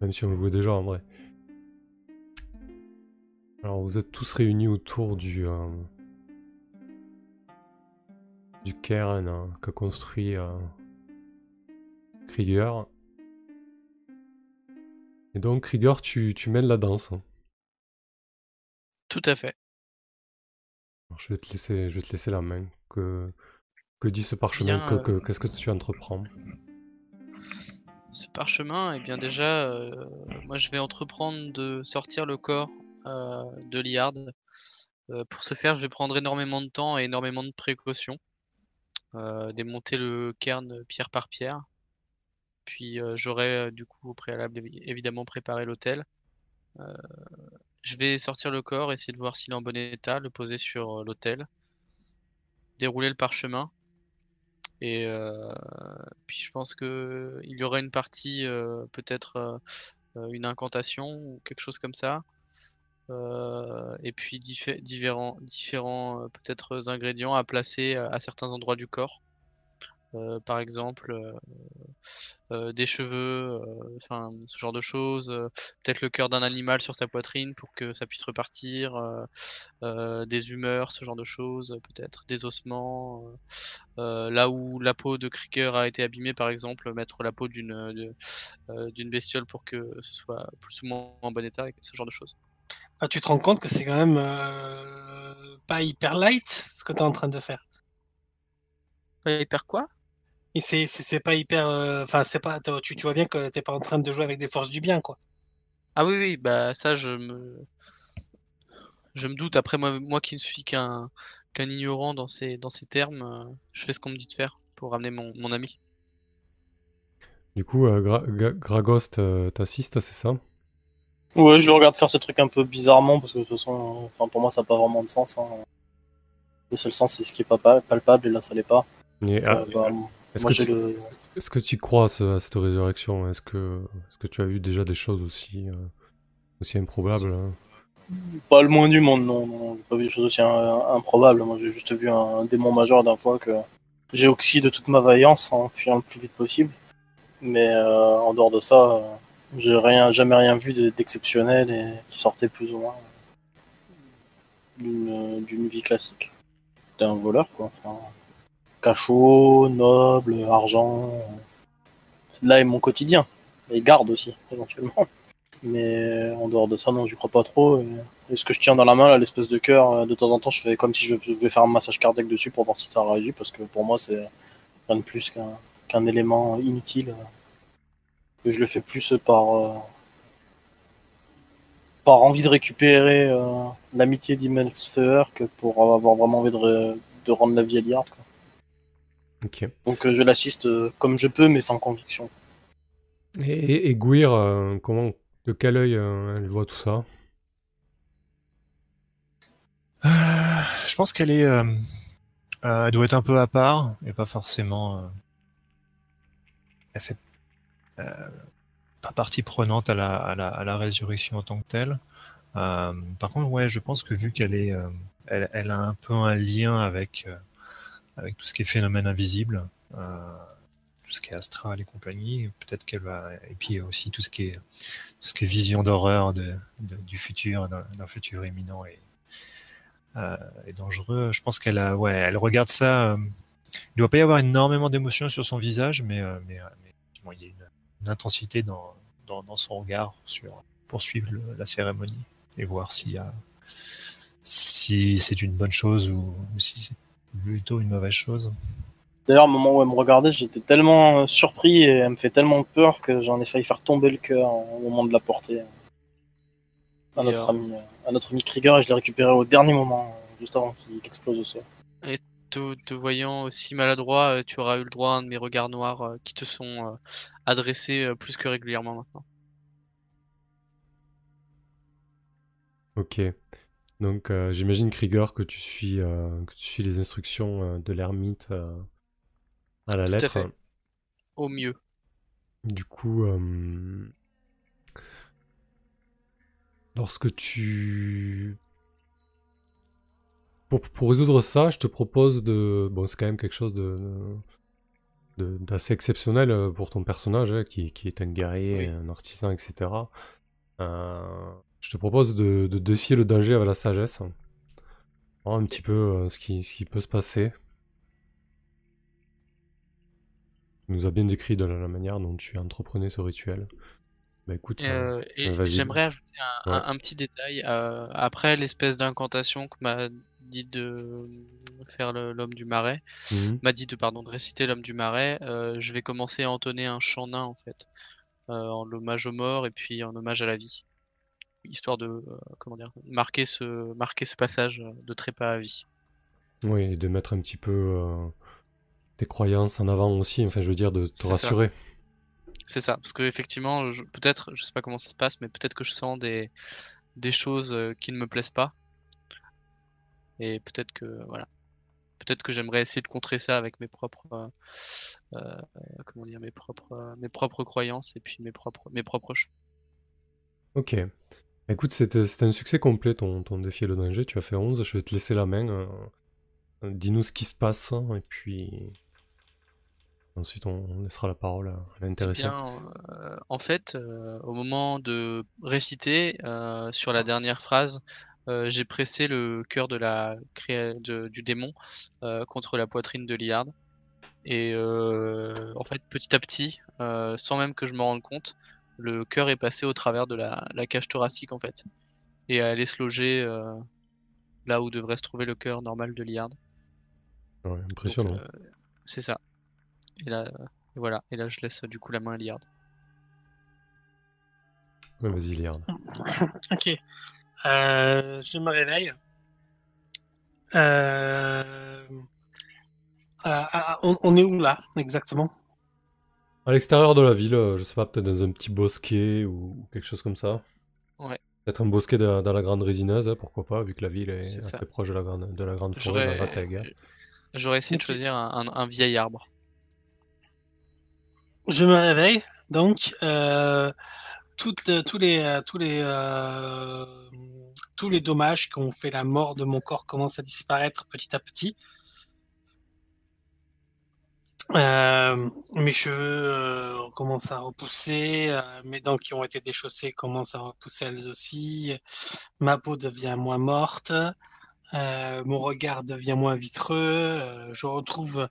Même si on jouait déjà en vrai. Alors vous êtes tous réunis autour du... euh, du cairn euh, qu'a construit euh, Krieger. Et donc Krieger, tu, tu mènes la danse. hein. Tout à fait. Je vais te laisser, je vais te laisser la main. Que, que dit ce parchemin Bien, Que- euh, que- Qu'est-ce que tu entreprends? Ce parchemin, eh bien déjà, euh, moi je vais entreprendre de sortir le corps euh, de Liard. Euh, pour ce faire, je vais prendre énormément de temps et énormément de précautions. Démonter le cairn pierre par pierre. Puis j'aurai du coup au préalable évi- évidemment préparé l'hôtel. Je vais sortir le corps, essayer de voir s'il est en bon état, le poser sur euh, l'hôtel, dérouler le parchemin. Et euh, puis je pense que il y aura une partie, euh, peut-être une incantation ou quelque chose comme ça. et puis diffé- différents, différents peut-être ingrédients à placer à certains endroits du corps. Euh, par exemple euh, euh, des cheveux, euh, enfin ce genre de choses, euh, peut-être le cœur d'un animal sur sa poitrine pour que ça puisse repartir, euh, euh, des humeurs, ce genre de choses, peut-être des ossements, euh, euh, là où la peau de Krieger a été abîmée par exemple, mettre la peau d'une euh, d'une bestiole pour que ce soit plus ou moins en bon état, ce genre de choses. Ah, tu te rends compte que c'est quand même euh, pas hyper light ce que tu es en train de faire? Pas hyper quoi? C'est c'est c'est pas hyper. euh, Enfin, c'est pas. Tu, tu vois bien que t'es pas en train de jouer avec des forces du bien, quoi. Ah oui, oui, bah ça je me je me doute. Après moi, moi qui ne suis qu'un qu'un ignorant dans ces dans ces termes, euh, je fais ce qu'on me dit de faire pour ramener mon, mon ami. Du coup, euh, Gra- Gra- Gragost euh, t'assiste, c'est ça? Ouais, je le regarde faire ce truc un peu bizarrement parce que de toute façon, enfin, pour moi, ça n'a pas vraiment de sens. hein. Le seul sens, c'est ce qui est pas pa- palpable et là, ça l'est pas. Et, ah, bah, Est-ce que, tu... le... est-ce que tu crois à, ce- à cette résurrection? Est-ce que... tu as eu déjà des choses aussi, euh, aussi improbables hein? Pas le moins du monde, non. non. J'ai pas vu des choses aussi euh, improbables. Moi, j'ai juste vu un démon majeur d'un fois que j'ai oxy de toute ma vaillance en fuyant le plus vite possible. Mais euh, en dehors de ça, euh, j'ai rien, jamais rien vu d'exceptionnel et qui sortait plus ou moins d'une vie classique. C'était un voleur, quoi. Enfin, cachot, noble, argent. Là est mon quotidien. Et garde aussi, éventuellement. Mais en dehors de ça, non, j'y crois pas trop. Et, ce que je tiens dans la main, là, l'espèce de cœur, euh, de temps en temps, je fais comme si je devais faire un massage cardiaque dessus pour voir si ça réagit, parce que pour moi, c'est rien de plus qu'un élément inutile. euh, Et je le fais plus par, euh, envie de récupérer euh, l'amitié d'Immelsfeur que pour avoir vraiment envie de, rendre la vie à Liard. Donc euh, je l'assiste euh, comme je peux, mais sans conviction. Et, et, et Gwir, euh, comment, de quel œil euh, elle voit tout ça? Euh, je pense qu'elle est, euh, euh, elle doit être un peu à part et pas forcément. euh, elle fait euh, pas partie prenante à la, à la, à la résurrection en tant que telle. Euh, par contre, ouais, je pense que vu qu'elle est, euh, elle, elle a un peu un lien avec euh, avec tout ce qui est phénomène invisible, euh, tout ce qui est astral et compagnie, peut-être qu'elle va, et puis aussi tout ce qui est vision d'horreur du futur, d'un futur imminent et euh, et dangereux. Je pense qu'elle a, ouais, elle regarde ça. euh, il doit pas y avoir énormément d'émotions sur son visage, mais, il y a une, intensité dans, son regard sur poursuivre le- la cérémonie et voir si c'est une bonne chose ou, ou si c'est plutôt une mauvaise chose. D'ailleurs, au moment où elle me regardait, j'étais tellement euh, surpris et elle me fait tellement peur que j'en ai failli faire tomber le cœur au moment de la porter à Et, notre euh, ami, à notre ami Krieger et je l'ai récupéré au dernier moment, euh, juste avant qu'il explose au sol. Te, te voyant aussi maladroit, euh, tu auras eu le droit à un de mes regards noirs euh, qui te sont euh, adressés euh, plus que régulièrement maintenant. Ok. Donc euh, j'imagine Krieger que tu suis euh, que tu suis les instructions euh, de l'ermite à la Tout à lettre. fait. Au mieux. Du coup, lorsque tu pour, pour résoudre ça, je te propose de bon, c'est quand même quelque chose de d'assez exceptionnel pour ton personnage hein, qui, qui est un guerrier, Oui. un artisan, etc. Euh, je te propose de, de défier le danger avec la sagesse. Voir un petit peu euh, ce, qui, ce qui peut se passer. Tu nous a bien décrit de la, la manière dont tu entreprenais ce rituel. Bah écoute, euh, Euh, j'aimerais ajouter un, Ouais. un- un petit détail. euh, après l'espèce d'incantation que m'a dit de faire l'homme du marais, mhm. m'a dit de pardon de réciter l'homme du marais, je vais commencer à entonner un chant nain en fait, en hommage aux morts et puis en hommage à la vie, histoire de euh, comment dire marquer ce marquer ce passage euh, de trépas à vie. Oui, et de mettre un petit peu euh, tes croyances en avant aussi, enfin je veux dire de te ça. rassurer. C'est ça, parce que effectivement, je- peut-être, je sais pas comment ça se passe, mais peut-être que je sens des des choses euh, qui ne me plaisent pas, et peut-être que voilà, peut-être que j'aimerais essayer de contrer ça avec mes propres, euh, euh, comment dire, mes propres, euh, mes propres croyances et puis mes propres, mes propres choix. Ok. Écoute, c'était c'était un succès complet ton, ton défi et le danger. Tu as fait 11, je vais te laisser la main. euh, euh, Dis-nous ce qui se passe, hein, et puis ensuite on on laissera la parole à Eh l'intéressé. bien, euh, en fait, euh, au moment de réciter, euh, sur la dernière phrase, euh, j'ai pressé le cœur de la créa- de- du démon euh, contre la poitrine de Liard. Et euh, en fait, petit à petit, euh, sans même que je me rende compte, le cœur est passé au travers de la, la cage thoracique en fait, et allé se loger euh, là où devrait se trouver le cœur normal de Liard. Ouais, impressionnant. euh, c'est ça. Et là, euh, voilà. Et là, je laisse du coup la main à Liard. Ouais, vas-y, Liard. Ok. Euh, je me réveille. Euh... on, on est où là, exactement? À l'extérieur de la ville, euh, je sais pas, peut-être dans un petit bosquet ou quelque chose comme ça. Ouais. Peut-être un bosquet de- dans la grande résineuse, hein, pourquoi pas, vu que la ville est assez proche de la grande, de la grande forêt de J'aurais j'aurais essayé de choisir un, un- un vieil arbre. Je me réveille, donc euh, toutes le- tous les euh, tous les euh, tous les dommages qui ont fait la mort de mon corps commencent à disparaître petit à petit. Euh, mes cheveux euh, commencent à repousser, euh, mes dents qui ont été déchaussées commencent à repousser elles aussi, ma peau devient moins morte, euh, mon regard devient moins vitreux, euh, je retrouve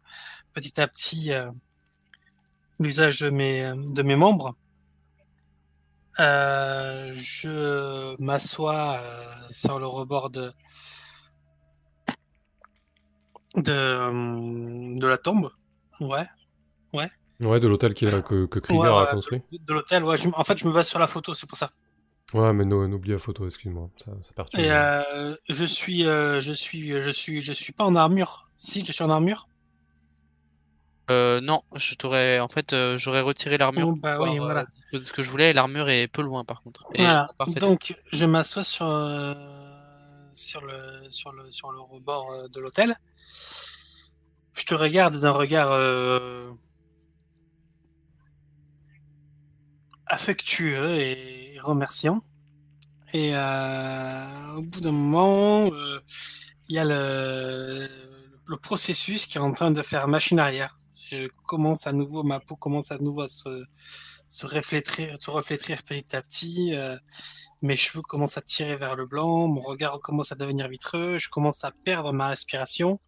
petit à petit l'usage de mes, de mes membres. Je m'assois sur le rebord de, de, de la tombe. Ouais. Ouais, de l'hôtel qu'il a- que, que Krieger Ouais, a ouais, construit. De, de l'hôtel, ouais. je- en fait, je me base sur la photo, c'est pour ça. Ouais, mais no- n'oublie la photo, excuse-moi, ça, ça perturbe. Et euh, je suis, euh, je suis, je suis, je suis pas en armure. Si, je suis en armure. Euh, non, je t'aurais, en fait, euh, j'aurais retiré l'armure Oh, bah oui, voilà. disposer ce que je voulais. Et l'armure est peu loin, par contre. Et Voilà. Donc, je m'assois sur, euh, sur le, sur le, sur le rebord euh, de l'hôtel. Je te regarde d'un regard euh, affectueux et remerciant. Et euh, au bout d'un moment, euh, il y a le, processus qui est en train de faire machine arrière. Je commence à nouveau, ma peau commence à nouveau à se, se reflétrir, se reflétrir petit à petit. mes cheveux commencent à tirer vers le blanc, mon regard commence à devenir vitreux, je commence à perdre ma respiration.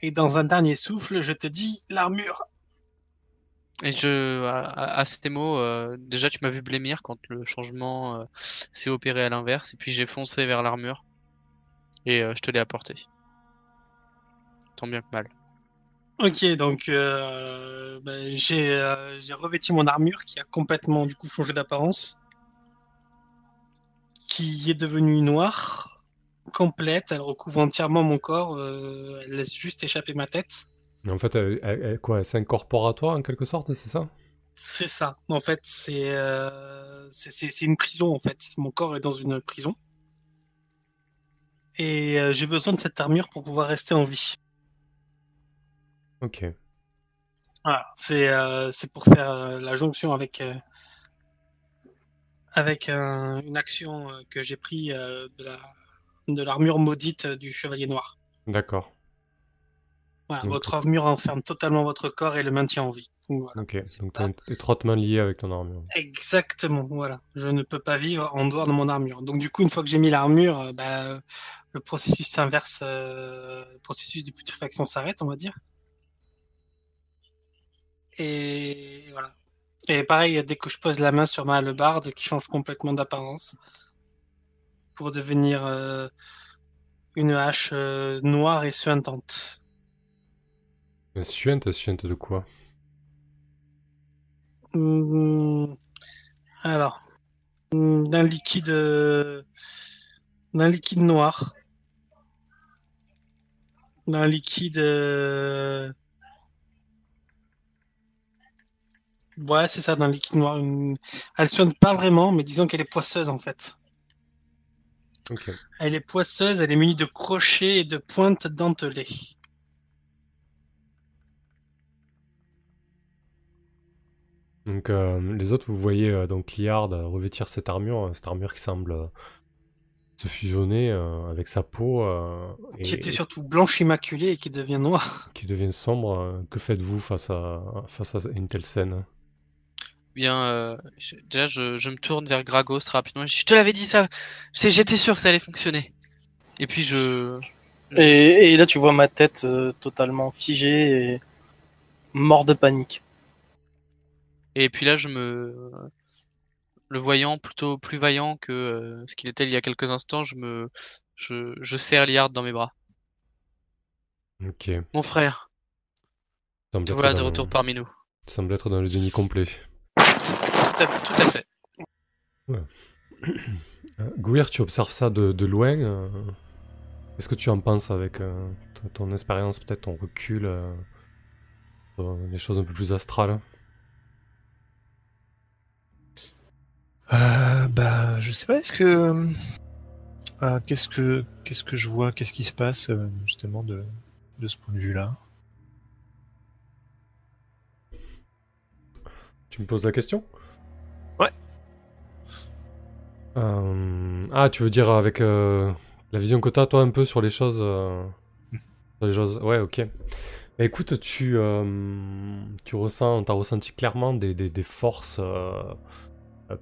Et dans un dernier souffle, je te dis l'armure. Et je, à, ces mots, euh, déjà tu m'as vu blêmir quand le changement euh, s'est opéré à l'inverse, et puis j'ai foncé vers l'armure, et euh, je te l'ai apporté. Tant bien que mal. Ok, donc ben, j'ai j'ai revêti mon armure qui a complètement du coup changé d'apparence, qui est devenue noire, complète, elle recouvre entièrement mon corps, euh, elle laisse juste échapper ma tête. Mais en fait, elle- elle- elle- quoi, en quelque sorte, c'est ça? C'est ça. En fait, c'est euh, c'est- c'est c'est une prison en fait. Mon corps est dans une prison. Et euh, j'ai besoin de cette armure pour pouvoir rester en vie. Ok. Voilà. C'est c'est pour faire la jonction avec avec un- une action que j'ai pris euh, de la de l'armure maudite du chevalier noir. D'accord. Voilà, Donc- votre armure enferme totalement votre corps et le maintient en vie. Voilà. Ok. Donc t'es étroitement lié avec ton armure. Exactement, voilà. Je ne peux pas vivre en dehors de mon armure. Donc du coup, une fois que j'ai mis l'armure, euh, bah, le processus inverse, euh, le processus de putréfaction s'arrête, on va dire. Et voilà. Et pareil, dès que je pose la main sur ma hallebarde, qui change complètement d'apparence, pour devenir euh, une hache euh, noire et suintante. Suinte, suinte de quoi? Hum, alors, hum, d'un liquide, euh, d'un liquide noir, d'un liquide. Ouais, c'est ça, d'un liquide noir. Une... Elle sonne pas vraiment, mais disons qu'elle est poisseuse en fait. Elle est poisseuse, elle est munie de crochets et de pointes dentelées. Donc euh, les autres, vous voyez euh, donc Liard euh, revêtir cette armure, cette armure qui semble se fusionner avec sa peau Qui était surtout blanche immaculée et qui devient noire. qui devient sombre. Que faites-vous face à, face à une telle scène? Bien, euh, je- déjà, je, je me tourne vers Gragos rapidement. Je te l'avais dit ça. C'est- J'étais sûr que ça allait fonctionner. Et puis je. je- Et, et là, tu vois ma tête euh, totalement figée et mort de panique. Et puis là, je me. Le voyant plutôt plus vaillant que euh, ce qu'il était il y a quelques instants, je me. Je, je serre Liard dans mes bras. Ok. Mon frère, te voilà de retour parmi nous. Semble être dans le déni complet. Tout à, tout à fait. Euh, Gouir, tu observes ça de, de loin. euh, Qu'est-ce que tu en penses avec euh, ton, ton expérience, peut-être ton recul, euh, sur les choses un peu plus astrales? Euh, bah, je sais pas. Est-ce que euh, qu'est-ce que qu'est-ce que je vois Qu'est-ce qui se passe justement de de ce point de vue-là? Tu me poses la question? Ouais. Euh, Ah, tu veux dire avec euh, la vision que tu as, toi, un peu sur les choses. euh, sur les choses... Ouais, ok. Bah, écoute, tu, tu ressens, as ressenti clairement des, des, des forces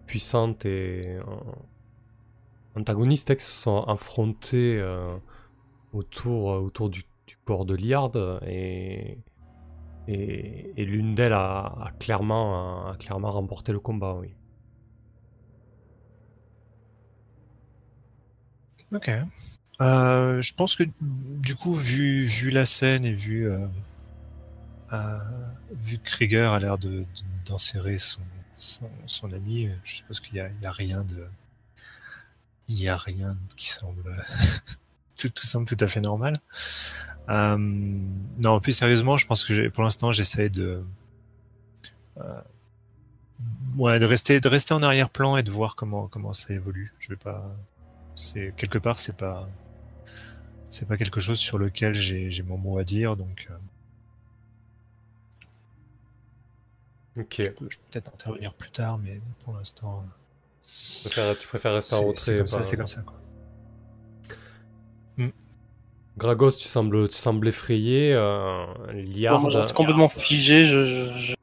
puissantes et antagonistes hein, qui se sont affrontées autour, autour du, du corps de Liard et, et, l'une d'elles a, clairement, clairement remporté le combat, oui. Ok. Euh, je pense que du coup, vu, la scène et vu, euh, euh, vu que Krieger a l'air de, de- d'enserrer son, son, son ami, je suppose qu'il y a, rien de, il y a rien qui semble, tout, tout semble tout à fait normal. Euh, non, plus sérieusement, je pense que pour l'instant, j'essaie de, euh, ouais, de rester, de rester en arrière-plan et de voir comment, comment ça évolue. Je vais pas, c'est quelque part c'est pas c'est pas quelque chose sur lequel j'ai mon mot à dire donc euh, Ok. je peux, peut-être intervenir plus tard mais pour l'instant euh, Tu préfères, tu préfères rester en retrait. c'est comme ça c'est comme ça quoi. Gragos, tu sembles, tu sembles effrayé. Euh, Liard. Bon, je reste complètement figé. Je, je- je-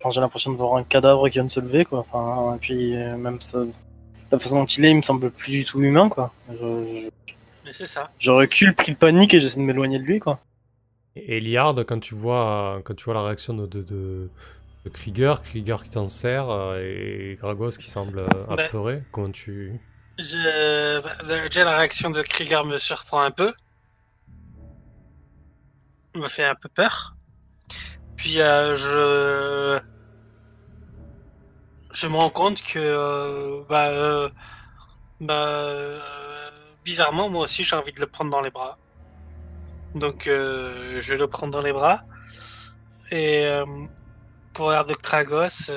enfin, j'ai l'impression de voir un cadavre qui vient de se lever, quoi. Enfin, et puis euh, même ça, la façon dont il est, il me semble plus du tout humain, quoi. Je, je- Mais c'est ça. je recule, pris de panique, et j'essaie de m'éloigner de lui, quoi. Et Liard, quand tu vois, quand tu vois la réaction de, de, de, de Krieger, Krieger qui t'en sert, euh, et Gragos qui semble euh, Bah. apeuré, comment tu. Je... Déjà, la réaction de Krieger me surprend un peu. Me fait un peu peur. Puis, euh, je... Je me rends compte que, euh, bah, euh, bah, euh, bizarrement, moi aussi, j'ai envie de le prendre dans les bras. Donc, euh, je vais le prendre dans les bras. Et euh, pour l'air de Kragos,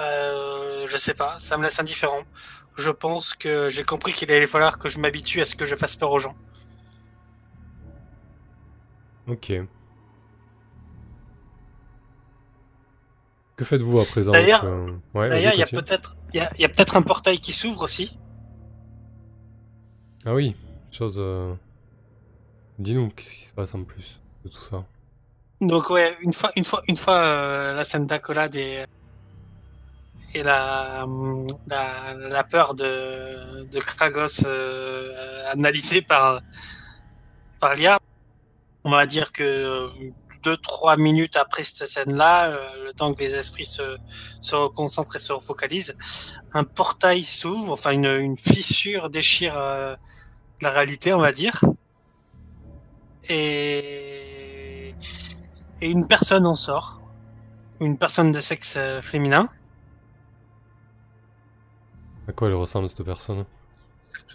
bah, euh, je sais pas, ça me laisse indifférent. Je pense que j'ai compris qu'il allait falloir que je m'habitue à ce que je fasse peur aux gens. Ok. Que faites-vous à présent D'ailleurs- ouais, D'ailleurs, il y a peut-être, y a, y a peut-être un portail qui s'ouvre aussi. Ah oui, chose. euh, Dis-nous, qu'est-ce qui se passe en plus de tout ça Donc ouais, une fois, une fois, une fois euh, la scène d'accolade et et la, la la peur de de Kragos euh, analysée par par Liard, on va dire que euh, deux trois minutes après cette scène-là, euh, le temps que les esprits se se reconcentrent et se refocalisent, un portail s'ouvre, enfin une une fissure déchire euh, la réalité, on va dire, et et une personne en sort, une personne de sexe euh, féminin. À quoi elle ressemble cette personne?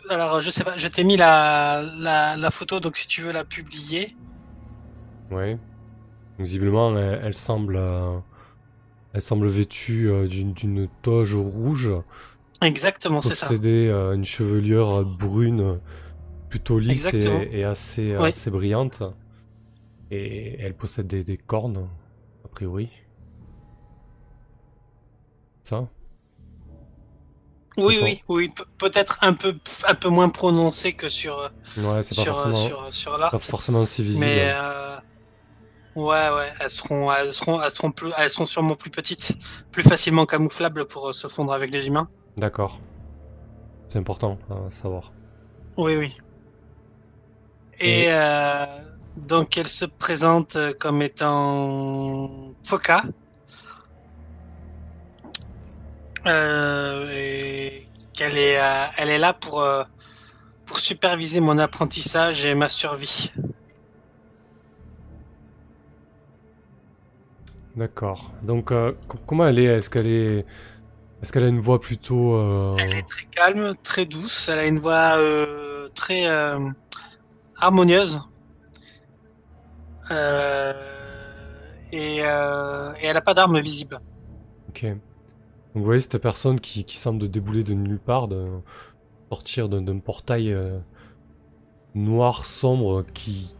Alors, je sais pas, je t'ai mis la, la, la photo, donc si tu veux la publier. Ouais. Visiblement, elle, elle semble. euh, Elle semble vêtue euh, d'une d'une toge rouge, Exactement, c'est ça. posséder euh, une chevelure brune plutôt lisse et, et assez, assez brillante. Et elle possède des, des cornes, a priori. Ça? Oui, oui, oui, pe- peut-être un peu, un peu moins prononcé que sur, euh, Ouais, c'est pas sur, euh, forcément, sur, sur l'art. pas forcément si visible. Mais euh, ouais, ouais, elles seront, elles seront, elles seront plus, elles sont sûrement plus petites, plus facilement camouflables pour euh, se fondre avec les humains. D'accord. C'est important à savoir. Oui, oui. Et Et- euh, donc elle se présente euh, comme étant Foka. Et qu'elle est, euh, elle est là pour, euh, pour superviser mon apprentissage et ma survie. D'accord. Donc, euh, co- comment elle est? Est-ce qu'elle est, est-ce qu'elle a une voix plutôt euh, Elle est très calme, très douce. Elle a une voix euh, très euh, harmonieuse. Euh, et, euh, et elle n'a pas d'arme visible. Ok. Donc, vous voyez cette personne qui, semble débouler de nulle part, de sortir d'un portail euh, noir sombre qui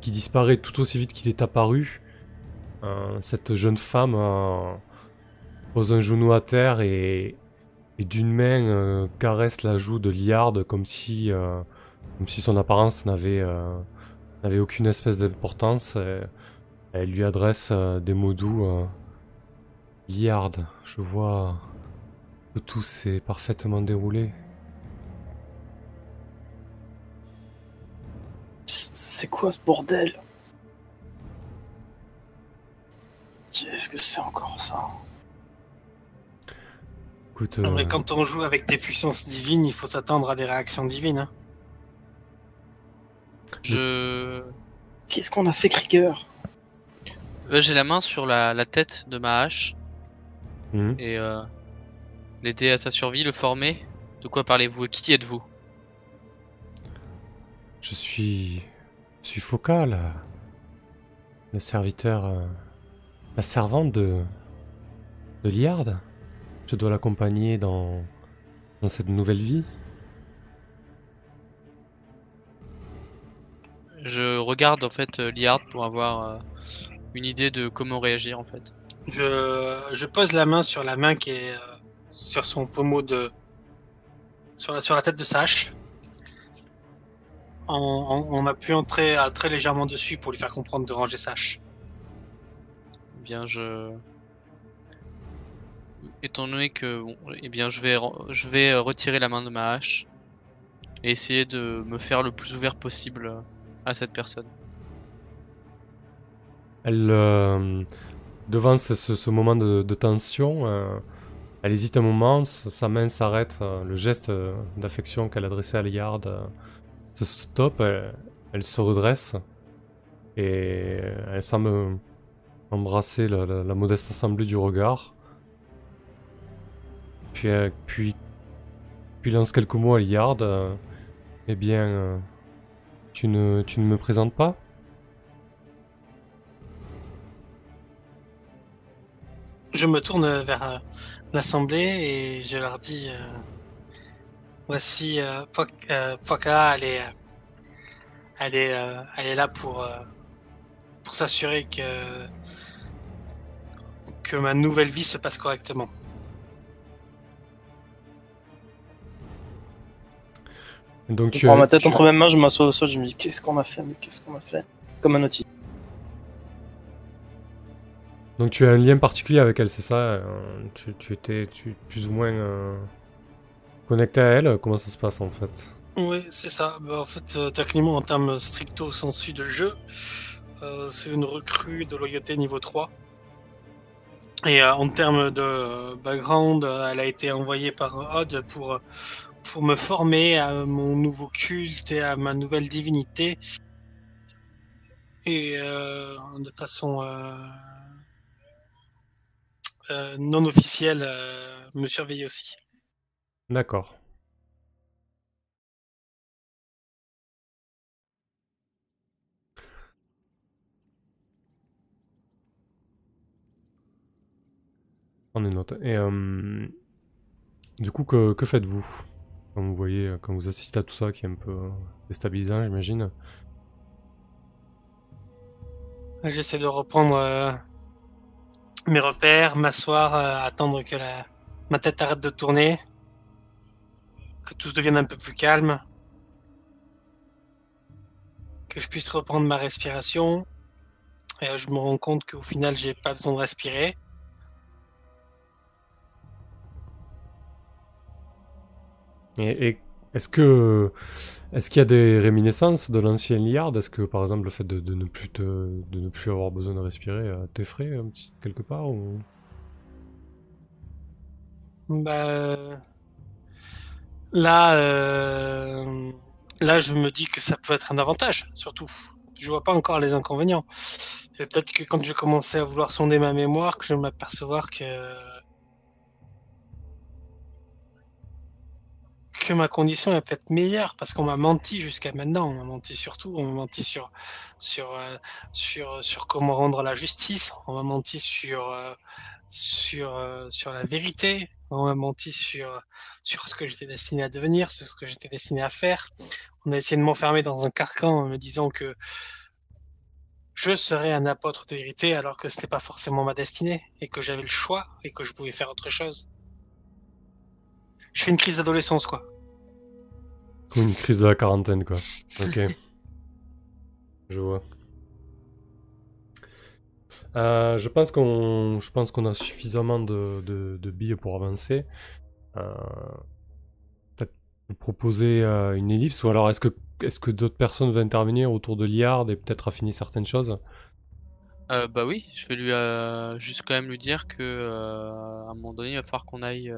disparaît tout aussi vite qu'il est apparu. Cette jeune femme pose un genou à terre et, d'une main euh, caresse la joue de Liard comme si euh, son apparence n'avait n'avait aucune espèce d'importance. Elle lui adresse des mots doux. Liard, je vois que tout s'est parfaitement déroulé. C'est quoi ce bordel? Qu'est-ce que c'est encore ça? Écoute, Non, mais euh, quand on joue avec des puissances divines, il faut s'attendre à des réactions divines. hein. Je. Qu'est-ce qu'on a fait, Krieger? Euh, J'ai la main sur la, la tête de ma hache mhm. et euh, l'aider à sa survie, le former. De quoi parlez-vous? Et qui êtes-vous? Je suis, je suis focal, le serviteur, euh, la servante de, de Liard. Je dois l'accompagner dans, dans cette nouvelle vie. Je regarde en fait euh, Liard pour avoir euh, une idée de comment réagir en fait. Je, je pose la main sur la main qui est euh, sur son pommeau de. sur la, sur la tête de sa hache. En, en, en appuyant très, très légèrement dessus pour lui faire comprendre de ranger sa hache. Eh bien, je. Étant donné que bon, eh bien, je vais je vais euh, retirer la main de ma hache et essayer de me faire le plus ouvert possible à cette personne. Elle, euh, devant ce, ce- moment de, tension, euh, elle hésite un moment, sa main s'arrête, euh, le geste euh, d'affection qu'elle adressait à Liard se stoppe, elle, se redresse et elle semble embrasser la, la- modeste assemblée du regard. Puis, puis, puis lance quelques mots à Liard. eh bien, tu, ne, tu ne me présentes pas? Je me tourne vers euh, l'assemblée et je leur dis euh, voici euh, euh, Poka, elle est, elle est, euh, elle est là pour, euh, pour s'assurer que, que ma nouvelle vie se passe correctement. Donc Je tu prends ma tête tu- entre mes mains, je m'assois au sol, je me dis qu'est-ce qu'on a fait, mais qu'est-ce qu'on a fait? Comme un autiste. Donc tu as un lien particulier avec elle, c'est ça euh, tu, tu étais plus ou moins euh, connecté à elle Comment ça se passe en fait? Oui, c'est ça. Bah, en fait, euh, en termes stricto sensu de jeu, euh, c'est une recrue de loyauté niveau 3. Et en termes de background, elle a été envoyée par Odd pour, pour me former à mon nouveau culte et à ma nouvelle divinité. Et de façon non officielle, euh, me surveiller aussi. D'accord. On est note. Et euh, du coup, que, que faites-vous quand vous voyez, quand vous assistez à tout ça qui est un peu euh, déstabilisant, j'imagine? J'essaie de reprendre euh, mes repères, m'asseoir, euh, attendre que la... ma tête arrête de tourner que tout devienne un peu plus calme, que je puisse reprendre ma respiration. Et euh, je me rends compte qu'au final, j'ai pas besoin de respirer. Et, et est-ce que est-ce qu'il y a des réminiscences de l'ancien Liard? Est-ce que par exemple le fait de, ne plus te, de ne plus avoir besoin de respirer euh, t'effraie quelque part ou... Bah, là, euh, là, je me dis que ça peut être un avantage, surtout. Je vois pas encore les inconvénients. Peut-être que quand je commencer à vouloir sonder ma mémoire, que je vais m'apercevoir que que ma condition est peut-être meilleure parce qu'on m'a menti jusqu'à maintenant. On m'a menti sur tout. On m'a menti sur sur euh, sur sur comment rendre la justice. On m'a menti sur euh, sur euh, sur la vérité. On m'a menti sur sur ce que j'étais destiné à devenir, sur ce que j'étais destiné à faire. On a essayé de m'enfermer dans un carcan en me disant que je serais un apôtre de vérité alors que c'était pas forcément ma destinée et que j'avais le choix et que je pouvais faire autre chose. Je fais une crise d'adolescence quoi. Une crise de la quarantaine, quoi. Ok. Je vois. Euh, je pense qu'on, je pense qu'on a suffisamment de, de, de billes pour avancer. Euh, Peut-être vous proposer euh, une ellipse, ou alors est-ce que, est-ce que d'autres personnes veulent intervenir autour de Liard et peut-être affiner certaines choses? Bah oui, je vais lui juste quand même lui dire que à un moment donné, il va falloir qu'on aille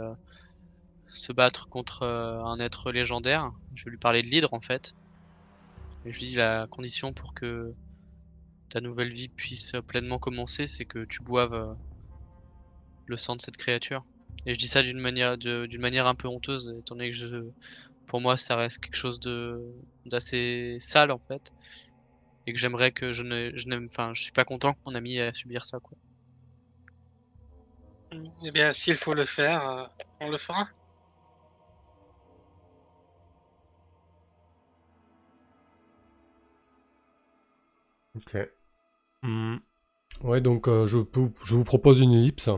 se battre contre euh, un être légendaire. Je vais lui parler de l'hydre en fait. Et je lui dis la condition pour que ta nouvelle vie puisse pleinement commencer, c'est que tu boives euh, le sang de cette créature. Et je dis ça d'une manière d'une manière un peu honteuse, étant donné que je, pour moi, ça reste quelque chose de d'assez sale en fait et que j'aimerais que je ne, je n'aime, enfin, je suis pas content qu'on a mis à subir ça, quoi. Eh bien, s'il faut le faire, euh, on le fera. Ok. Hmm. Ouais, donc euh, je, peux- je vous propose une ellipse.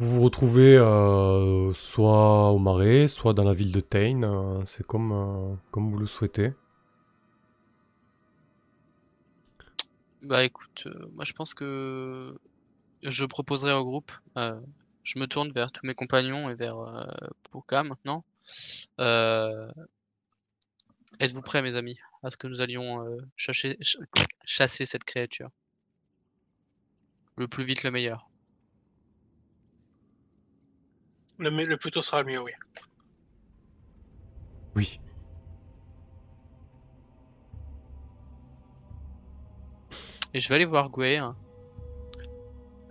Vous vous retrouvez euh, soit au marais, soit dans la ville de Tain. euh, c'est comme, euh, comme vous le souhaitez. Bah écoute, euh, moi je pense que je proposerai au groupe, euh, je me tourne vers tous mes compagnons et vers euh, Poka maintenant. Euh, êtes-vous prêts, mes amis, à ce que nous allions euh, chasser, ch- chasser cette créature? Le plus vite, le meilleur. Le, le plus tôt sera le mieux, oui. Oui. Et je vais aller voir Gwe. hein.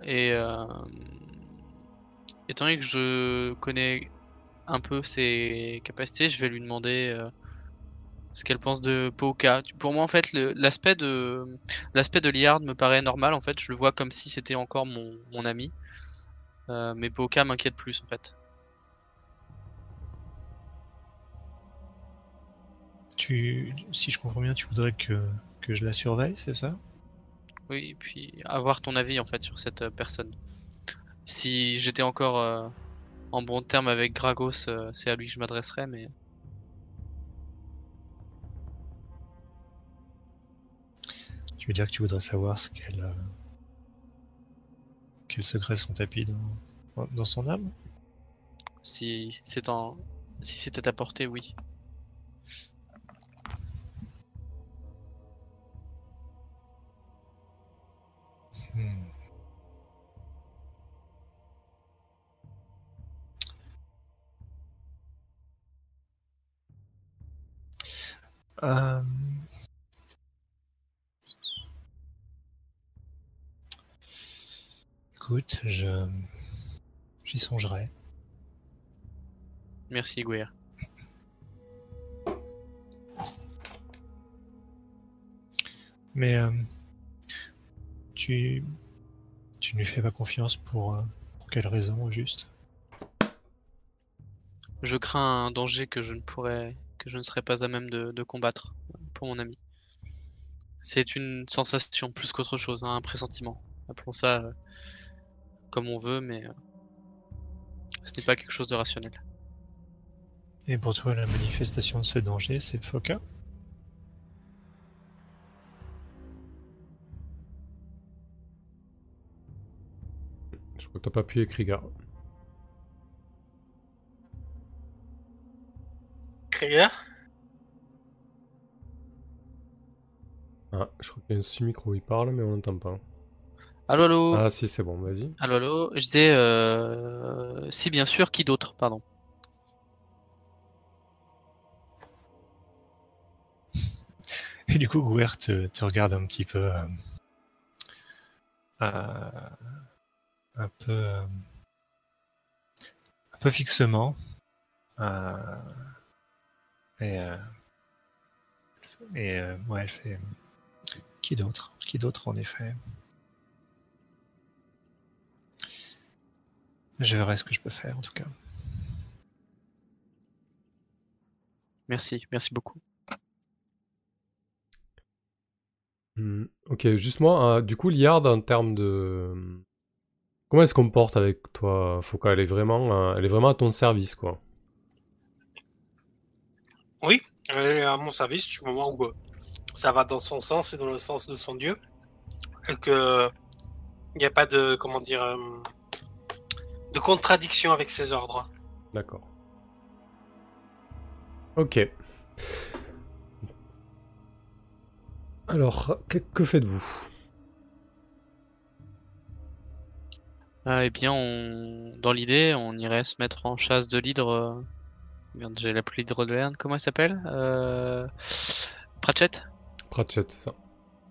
Et euh, étant donné que je connais un peu ses capacités, je vais lui demander euh, ce qu'elle pense de Poka. Pour moi, en fait, l'aspect de l'aspect de Liard me paraît normal. En fait, je le vois comme si c'était encore mon, mon ami. Euh, mais Poka m'inquiète plus, en fait. Tu, si je comprends bien, tu voudrais que, que je la surveille, c'est ça? Oui, et puis avoir ton avis en fait sur cette euh, personne. Si j'étais encore euh, en bon terme avec Gragos, c'est à lui que je m'adresserais, mais veux dire que tu voudrais savoir ce qu'elle. euh, Quels secrets sont tapis dans, dans son âme? Si c'est en si c'était à portée, oui. Hmm. Euh, Écoute, je j'y songerai. Merci Gouer. Mais euh, tu tu ne lui fais pas confiance pour euh, pour quelle raison au juste? Je crains un danger que je ne pourrais que je ne serais pas à même de, de combattre pour mon ami. C'est une sensation plus qu'autre chose, hein, un pressentiment. Appelons ça euh, comme on veut, mais euh, ce n'est pas quelque chose de rationnel. Et pour toi, la manifestation de ce danger, c'est Foka? Je crois que t'as pas pu écrire. Krieger Ah, je crois qu'il y a un sous-micro, il parle, mais on n'entend pas. Allô, allô Ah si, c'est bon, vas-y. Allô, allô Je disais, euh... si bien sûr, qui d'autre, pardon. Et du coup, Gouert te, te regarde un petit peu. euh, euh, un peu. euh, un peu fixement. euh, et. euh, et euh, ouais, elle fait. Qui d'autre Qui d'autre en effet? Je verrai ce que je peux faire en tout cas. Merci, merci beaucoup. Hmm, Ok, juste moi, euh, du coup, Liard, en termes de... Comment elle se comporte avec toi, Foka Elle est vraiment, euh, elle est vraiment à ton service, quoi. Oui, elle est à mon service du moment où euh, ça va dans son sens et dans le sens de son dieu. Et que il n'y a pas de, comment dire, euh, de contradiction avec ses ordres. D'accord. Ok. Alors, que, que faites-vous? Ah, eh bien, on... dans l'idée, on irait se mettre en chasse de l'hydre. euh, Merde, j'ai la plus l'hydre de Lerne. Comment elle s'appelle? Euh... Pratchett? Pratchett, c'est ça.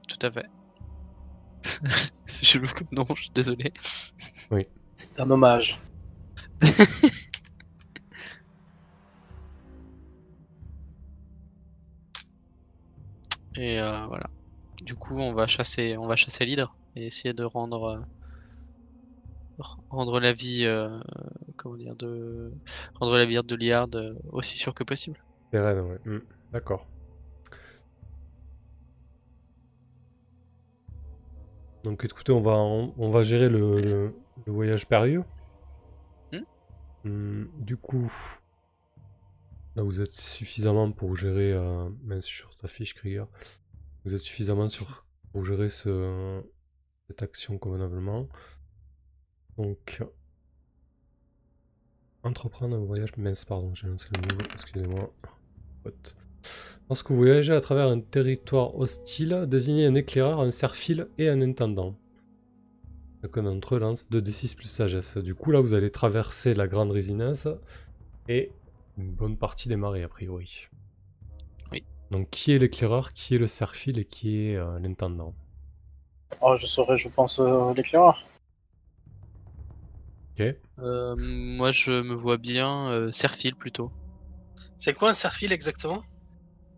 Tout à fait. C'est chelou comme nom, je suis désolé. C'est un hommage. Et euh, voilà. Du coup, on va chasser, on va chasser l'hydre et essayer de rendre euh, rendre la vie, euh, comment dire, de rendre la vie de Liard aussi sûre que possible. Pérenne, ouais. Hmm, D'accord. Donc écoutez, on va, on, on va gérer le, le- le voyage périlleux. Hmm. Hmm, du coup, là vous êtes suffisamment pour gérer, euh, mince, sur ta fiche Krieger, vous êtes suffisamment sur, pour gérer ce, cette action convenablement. Donc, entreprendre un voyage, mince, pardon, j'ai lancé le mot, excusez-moi. Lorsque vous voyagez à travers un territoire hostile, désignez un éclaireur, un serfil et un intendant. Chacun d'entre eux lance 2d6 plus sagesse. Du coup, là, vous allez traverser la grande résidence et une bonne partie des marées, a priori. Oui. Donc, qui est l'éclaireur, qui est le serfil et qui est euh, l'intendant? Oh, je serais, je pense, euh, l'éclaireur. Ok. Euh, moi, je me vois bien euh, Serfil plutôt. C'est quoi un serfil exactement?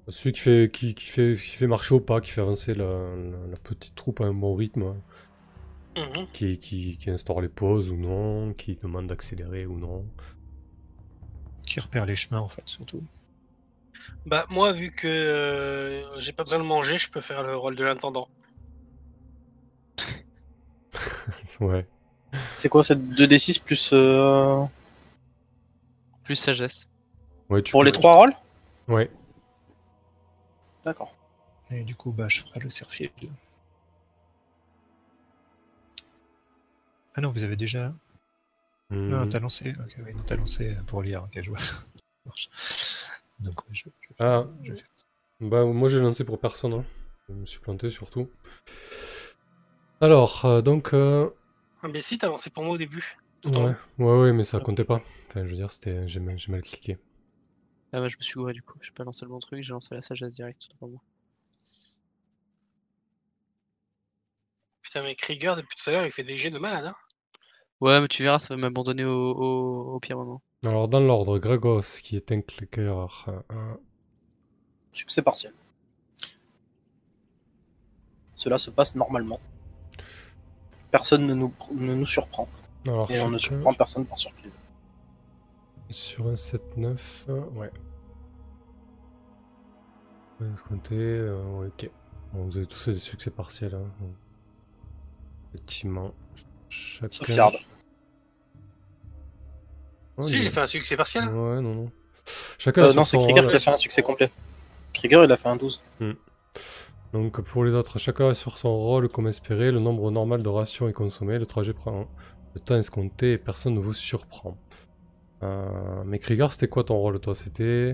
Celui qui fait, qui, qui fait, qui fait marcher au pas, qui fait avancer la, la- la petite troupe à un bon rythme, Mhm. qui, qui, qui instaure les pauses ou non, qui demande d'accélérer ou non. Qui repère les chemins en fait, surtout. Bah moi, vu que euh, j'ai pas besoin de manger, je peux faire le rôle de l'intendant. ouais. C'est quoi cette 2d6 plus. euh, Plus sagesse. ouais tu Pour peux- les trois rôles? Ouais. D'accord. Et du coup, bah, je ferai le serfil. Ah non, vous avez déjà. Non, Hmm. t'as lancé. Ok, oui, t'as lancé pour lire. Ok, je vois. Donc, ouais, je, je, Ah, je fais ça. bah moi j'ai lancé pour personne. hein. Je me suis planté surtout. Alors, euh, donc... euh, Ah, Mais si, t'as lancé pour moi au début. Ouais, ouais, ouais, mais ça comptait pas. Enfin, je veux dire, c'était, j'ai mal, j'ai mal cliqué. Ah bah, je me suis gouré du coup. J'ai pas lancé le bon truc, j'ai lancé la sagesse direct. tout Putain, mais Krieger, depuis tout à l'heure, il fait des jets de malade. Hein Ouais, mais tu verras, ça va m'abandonner au, au, au pire moment. Alors, dans l'ordre, Gragos, qui est un cliqueur, euh, euh, Succès partiel. Cela se passe normalement. Personne ne nous, ne nous surprend. alors, Et on ne surprend personne par surprise. Sur un 7-9, euh, ouais. Ouais, escompté, euh, ouais, ok. Bon, vous avez tous fait des succès partiels. Hein. Effectivement. Chacun... Sauf Yard. Oh, si, il- j'ai fait un succès partiel. Ouais, non, non. Chacun a Euh, non, c'est Krieger qui a fait un succès complet. Krieger, il a fait un 12. Donc pour les autres, chacun est sur son rôle comme espéré, le nombre normal de rations est consommé, le trajet prend le temps escompté et personne ne vous surprend. Euh, mais Krieger, c'était quoi ton rôle toi? C'était...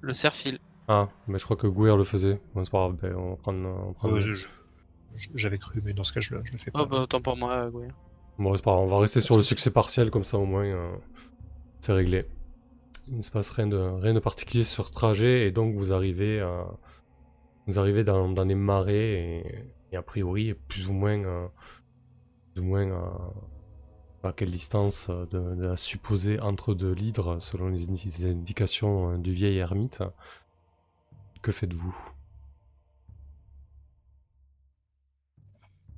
Le serfil. Ah, mais je crois que Gouir le faisait. Bon, c'est pas grave, ben, on va prendre... on va prendre- Euh, je- J'avais cru, mais dans ce cas, je le, je le fais pas. Oh bah autant pour moi, oui. Bon, c'est pas grave, on va rester sur le succès partiel, comme ça au moins euh, c'est réglé. Il ne se passe rien de, rien de particulier sur ce trajet, et donc vous arrivez, euh, vous arrivez dans, dans les marais, et, et a priori, plus ou moins, euh, plus ou moins euh, à quelle distance de, de la supposée entre deux l'hydre, selon les, indi- les indications du vieil ermite. Que faites-vous?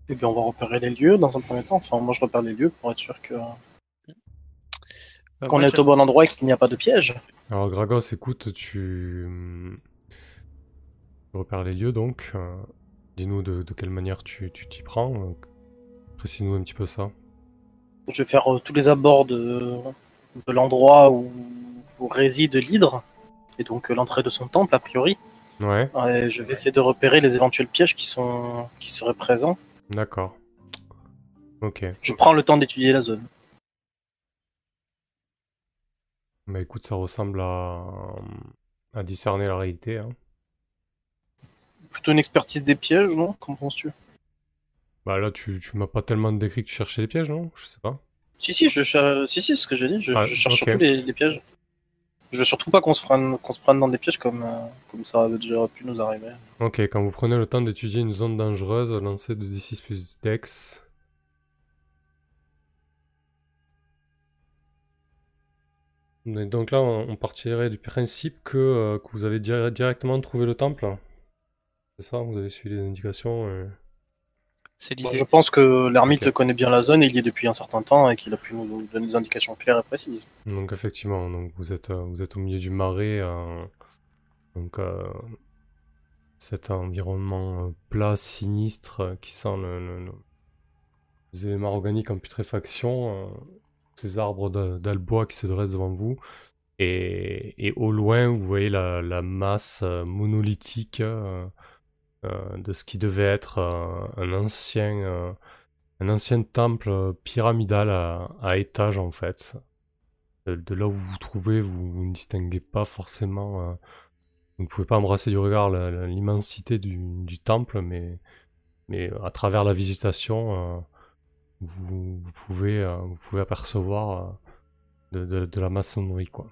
Et bien, on va repérer les lieux dans un premier temps. Enfin, moi, je repère les lieux pour être sûr que Euh, qu'on est au bon endroit et qu'il n'y a pas de piège. Alors Gragos, écoute, tu tu repères les lieux donc. euh, Dis-nous de, de quelle manière tu tu t'y prends. euh, Précise-nous un petit peu ça. Je vais faire euh, tous les abords de, de l'endroit où, où réside l'hydre, et donc euh, l'entrée de son temple, a priori. Ouais, Et je vais essayer de repérer les éventuels pièges qui, sont, qui seraient présents. D'accord. Ok. Je prends le temps d'étudier la zone. Bah écoute, ça ressemble à, à discerner la réalité. hein. Plutôt une expertise des pièges, non? Qu'en penses-tu? Bah là, tu, tu m'as pas tellement décrit que tu cherchais des pièges, non? Je sais pas. Si, si, je cher- si, si, c'est ce que j'ai dit. Je, Ah, je cherche surtout les, les pièges. Je veux surtout pas qu'on se, prenne- qu'on se prenne dans des pièges comme, euh, comme ça avait déjà pu nous arriver. Ok, quand vous prenez le temps d'étudier une zone dangereuse, lancez 2d6 plus dex. Donc là, on partirait du principe que, euh, que vous avez dir- directement trouvé le temple. C'est ça, vous avez suivi les indications. euh. C'est Bon, l'idée. je pense que l'ermite connaît bien la zone, il y est depuis un certain temps et qu'il a pu nous donner des indications claires et précises. Donc effectivement, donc vous êtes, euh, vous êtes au milieu du marais. euh, donc euh, cet environnement plat, sinistre, qui sent le, le- le- les éléments organiques en putréfaction. euh, ces arbres d'albois qui se dressent devant vous. Et, et au loin, vous voyez la, la masse monolithique de ce qui devait être euh, un ancien, euh, un ancien temple euh, pyramidal à, étage en fait. De, là où vous vous trouvez, vous, ne distinguez pas forcément. euh, vous ne pouvez pas embrasser du regard l'immensité du, temple, mais, à travers la végétation, euh, vous, pouvez, euh, apercevoir euh, de, de- de la maçonnerie, quoi.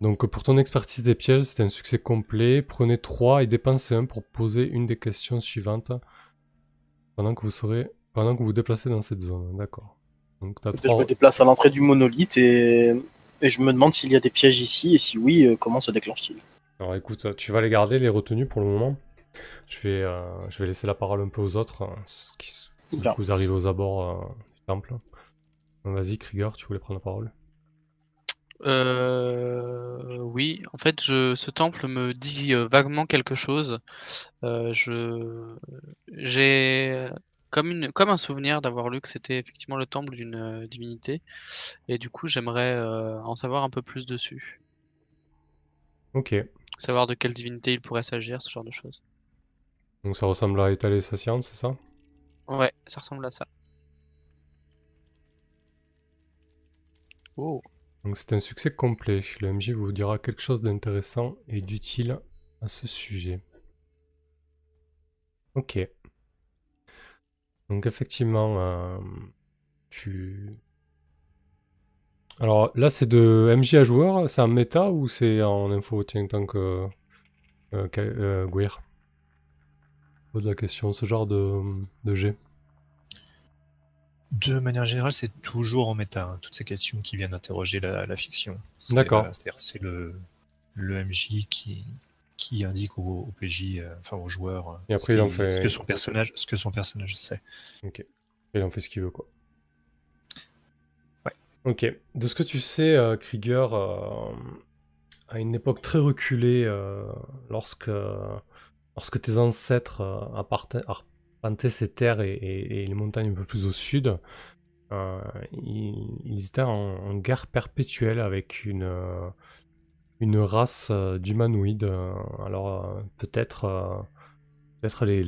Donc pour ton expertise des pièges, c'est un succès complet. Prenez 3 et dépensez 1 pour poser une des questions suivantes pendant que vous serez, pendant que vous vous déplacez dans cette zone. D'accord. Donc t'as Je me déplace à l'entrée du monolithe et, et je me demande s'il y a des pièges ici et si oui, euh, comment se déclenche-t-il Alors écoute, tu vas les garder, les retenues pour le moment. Je vais, euh, je vais laisser la parole un peu aux autres, hein, ce qui, ce Bien. que vous arrivez aux abords euh, du temple. Vas-y, Krieger, tu voulais prendre la parole? Euh, oui, en fait, je, ce temple me dit euh, vaguement quelque chose. Euh, je, j'ai comme une, comme un souvenir d'avoir lu que c'était effectivement le temple d'une euh, divinité, et du coup, j'aimerais euh, en savoir un peu plus dessus, Ok. savoir de quelle divinité il pourrait s'agir, ce genre de choses. Donc ça ressemble à étaler sa science, c'est ça? Ouais, ça ressemble à ça. Oh, Donc c'est un succès complet. Le MJ vous dira quelque chose d'intéressant et d'utile à ce sujet. Ok. Donc effectivement, euh, tu... Alors là c'est de MJ à joueur, c'est en méta ou c'est en info? Tiens, tant que... Euh, euh, Pose la question, ce genre de, de jet. De manière générale, c'est toujours en méta, hein, toutes ces questions qui viennent interroger la, la fiction. D'accord. euh, C'est-à-dire c'est le, le MJ qui, qui indique au, au PJ, euh, enfin au joueur, euh, Et après, ce, il en qui- fait- ce que son personnage, ce que son personnage sait. Il en fait ce qu'il veut, quoi. Ouais. Ok. De ce que tu sais, euh, Krieger, à une époque très reculée, lorsque, lorsque tes ancêtres euh, terres et, et- et les montagnes un peu plus au sud, euh, ils, étaient en, guerre perpétuelle avec une, euh, une race euh, d'humanoïdes. alors peut-être peut-être les,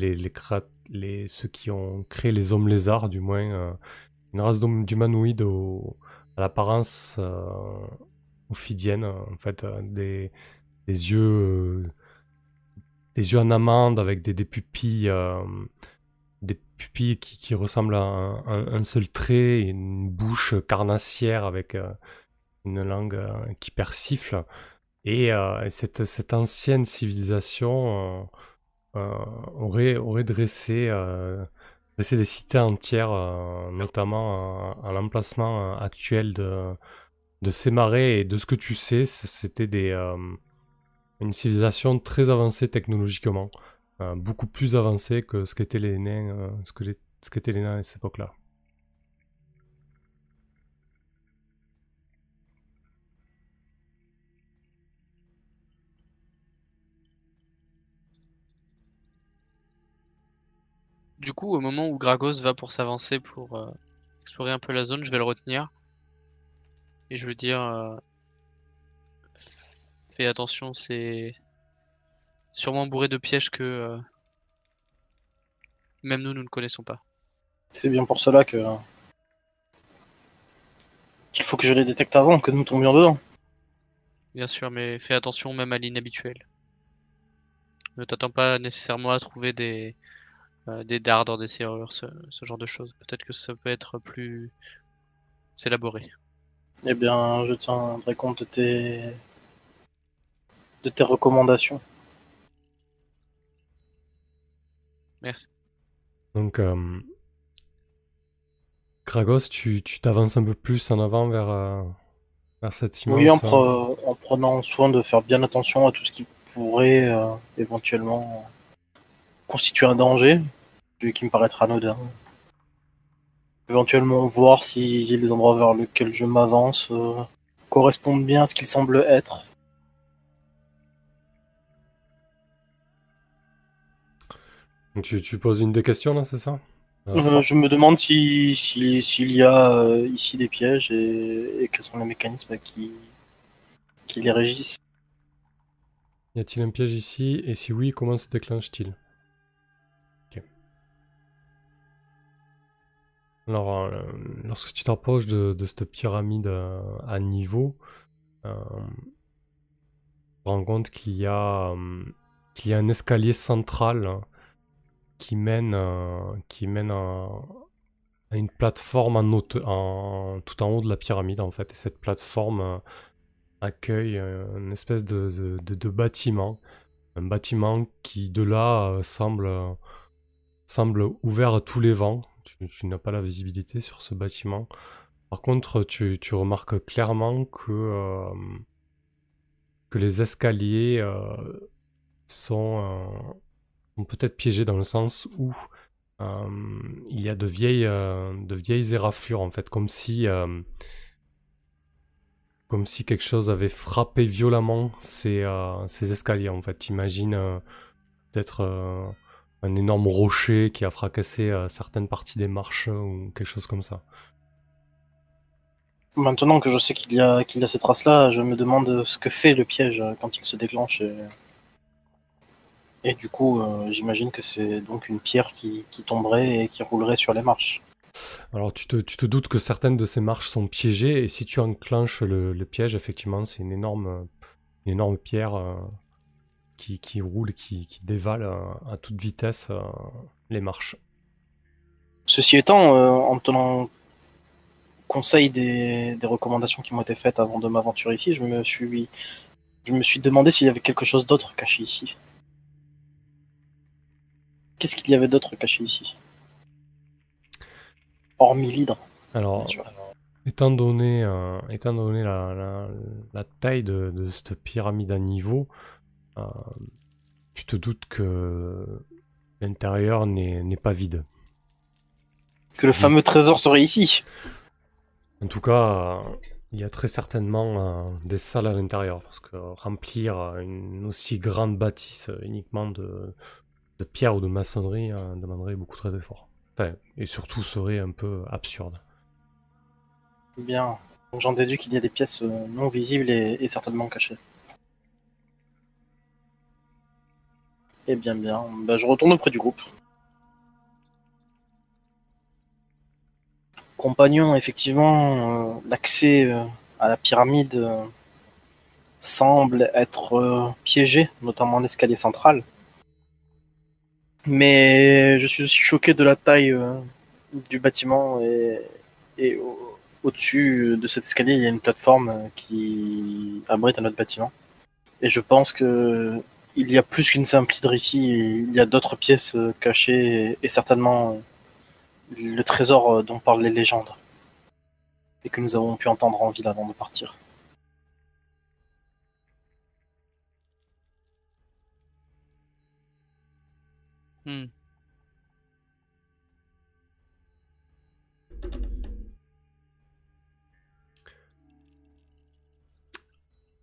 les, ceux qui ont créé les hommes lézards, du moins, une race d'humanoïdes à l'apparence ophidienne, en fait, des, des yeux des yeux en amande avec des, des pupilles des pupilles qui, ressemblent à un, seul trait, une bouche carnassière avec euh, une langue euh, qui persifle. Et euh, cette, ancienne civilisation aurait, dressé, dressé des cités entières, notamment à l'emplacement actuel de, ces marais. Et de ce que tu sais, c'était une civilisation très avancée technologiquement, beaucoup plus avancée que ce qu'étaient les nains, euh, ce que ce les nains à cette époque-là. Du coup, au moment où Gragos va pour s'avancer pour euh, explorer un peu la zone, je vais le retenir. Et je veux dire, euh, fais attention, c'est sûrement bourré de pièges que euh, même nous, nous ne connaissons pas. C'est bien pour cela que qu'il faut que je les détecte avant que nous tombions dedans. Bien sûr, mais fais attention même à l'inhabituel. Ne t'attends pas nécessairement à trouver des, euh, des dards dans des serrures, ce, ce genre de choses. Peut-être que ça peut être plus élaboré. Eh bien, je tiendrai compte de tes de tes recommandations. Merci. Donc, euh, Kragos, tu tu t'avances un peu plus en avant vers, euh, vers cette immense... Oui, en, pre- en prenant soin de faire bien attention à tout ce qui pourrait euh, éventuellement constituer un danger, vu qui me paraîtra anodin. Éventuellement voir si les endroits vers lesquels je m'avance euh, correspondent bien à ce qu'ils semblent être. Donc tu, tu poses une des questions là, c'est ça Euh, Euh, je me demande si si- s'il y a euh, ici des pièges et, et quels sont les mécanismes qui, qui les régissent. Y a-t-il un piège ici Et si oui, comment se déclenche-t-il? Alors, euh, lorsque tu t'approches de, de cette pyramide à niveau, tu te rends compte qu'il y a, qu'il y a un escalier central hein, qui mène, qui mène à, une plateforme en en- tout en haut de la pyramide en fait. Et cette plateforme euh, accueille euh, une espèce de, de- bâtiment. Un bâtiment qui de là euh, semble, semble ouvert à tous les vents. Tu, n'as pas la visibilité sur ce bâtiment. Par contre, tu, tu remarques clairement que, que les escaliers sont peut-être piégés dans le sens où euh, il y a de vieilles, euh, de vieilles éraflures en fait, comme si, euh, comme si quelque chose avait frappé violemment ces, ces escaliers en fait. Imagine peut-être un énorme rocher qui a fracassé certaines parties des marches ou quelque chose comme ça. Maintenant que je sais qu'il y a qu'il y a ces traces-là, je me demande ce que fait le piège quand il se déclenche. Et du coup, euh, j'imagine que c'est donc une pierre qui, qui tomberait et qui roulerait sur les marches. Alors tu te, tu te doutes que certaines de ces marches sont piégées et si tu enclenches le, le piège, effectivement, c'est une énorme, une énorme pierre euh, qui, qui roule, qui, qui dévale euh, à toute vitesse les marches. Ceci étant, en tenant conseil des, des recommandations qui m'ont été faites avant de m'aventurer ici, je me suis je me suis demandé s'il y avait quelque chose d'autre caché ici. Qu'est-ce qu'il y avait d'autre caché ici Hormis l'hydre, Alors, étant donné, euh, étant donné la, la- la taille de, de cette pyramide à niveau, euh, tu te doutes que l'intérieur n'est pas vide. Que le fameux trésor serait ici. En tout cas, euh, il y a très certainement euh, des salles à l'intérieur, parce que remplir une aussi grande bâtisse uniquement de, de pierre ou de maçonnerie euh, demanderait beaucoup trop d'efforts. Enfin, et surtout serait un peu absurde. Bien. Donc, J'en déduis qu'il y a des pièces euh, non visibles et, certainement cachées. Eh bien, bien. Bah, je retourne auprès du groupe. Compagnon, effectivement, euh, l'accès euh, à la pyramide euh, semble être euh, piégé, notamment l'escalier central. Mais je suis aussi choqué de la taille euh, du bâtiment et, et au- au-dessus de cet escalier, il y a une plateforme euh, qui abrite un autre bâtiment. Et je pense que il y a plus qu'une simple hydre ici, il y a d'autres pièces euh, cachées et, certainement le trésor dont parlent les légendes et que nous avons pu entendre en ville avant de partir. Hmm.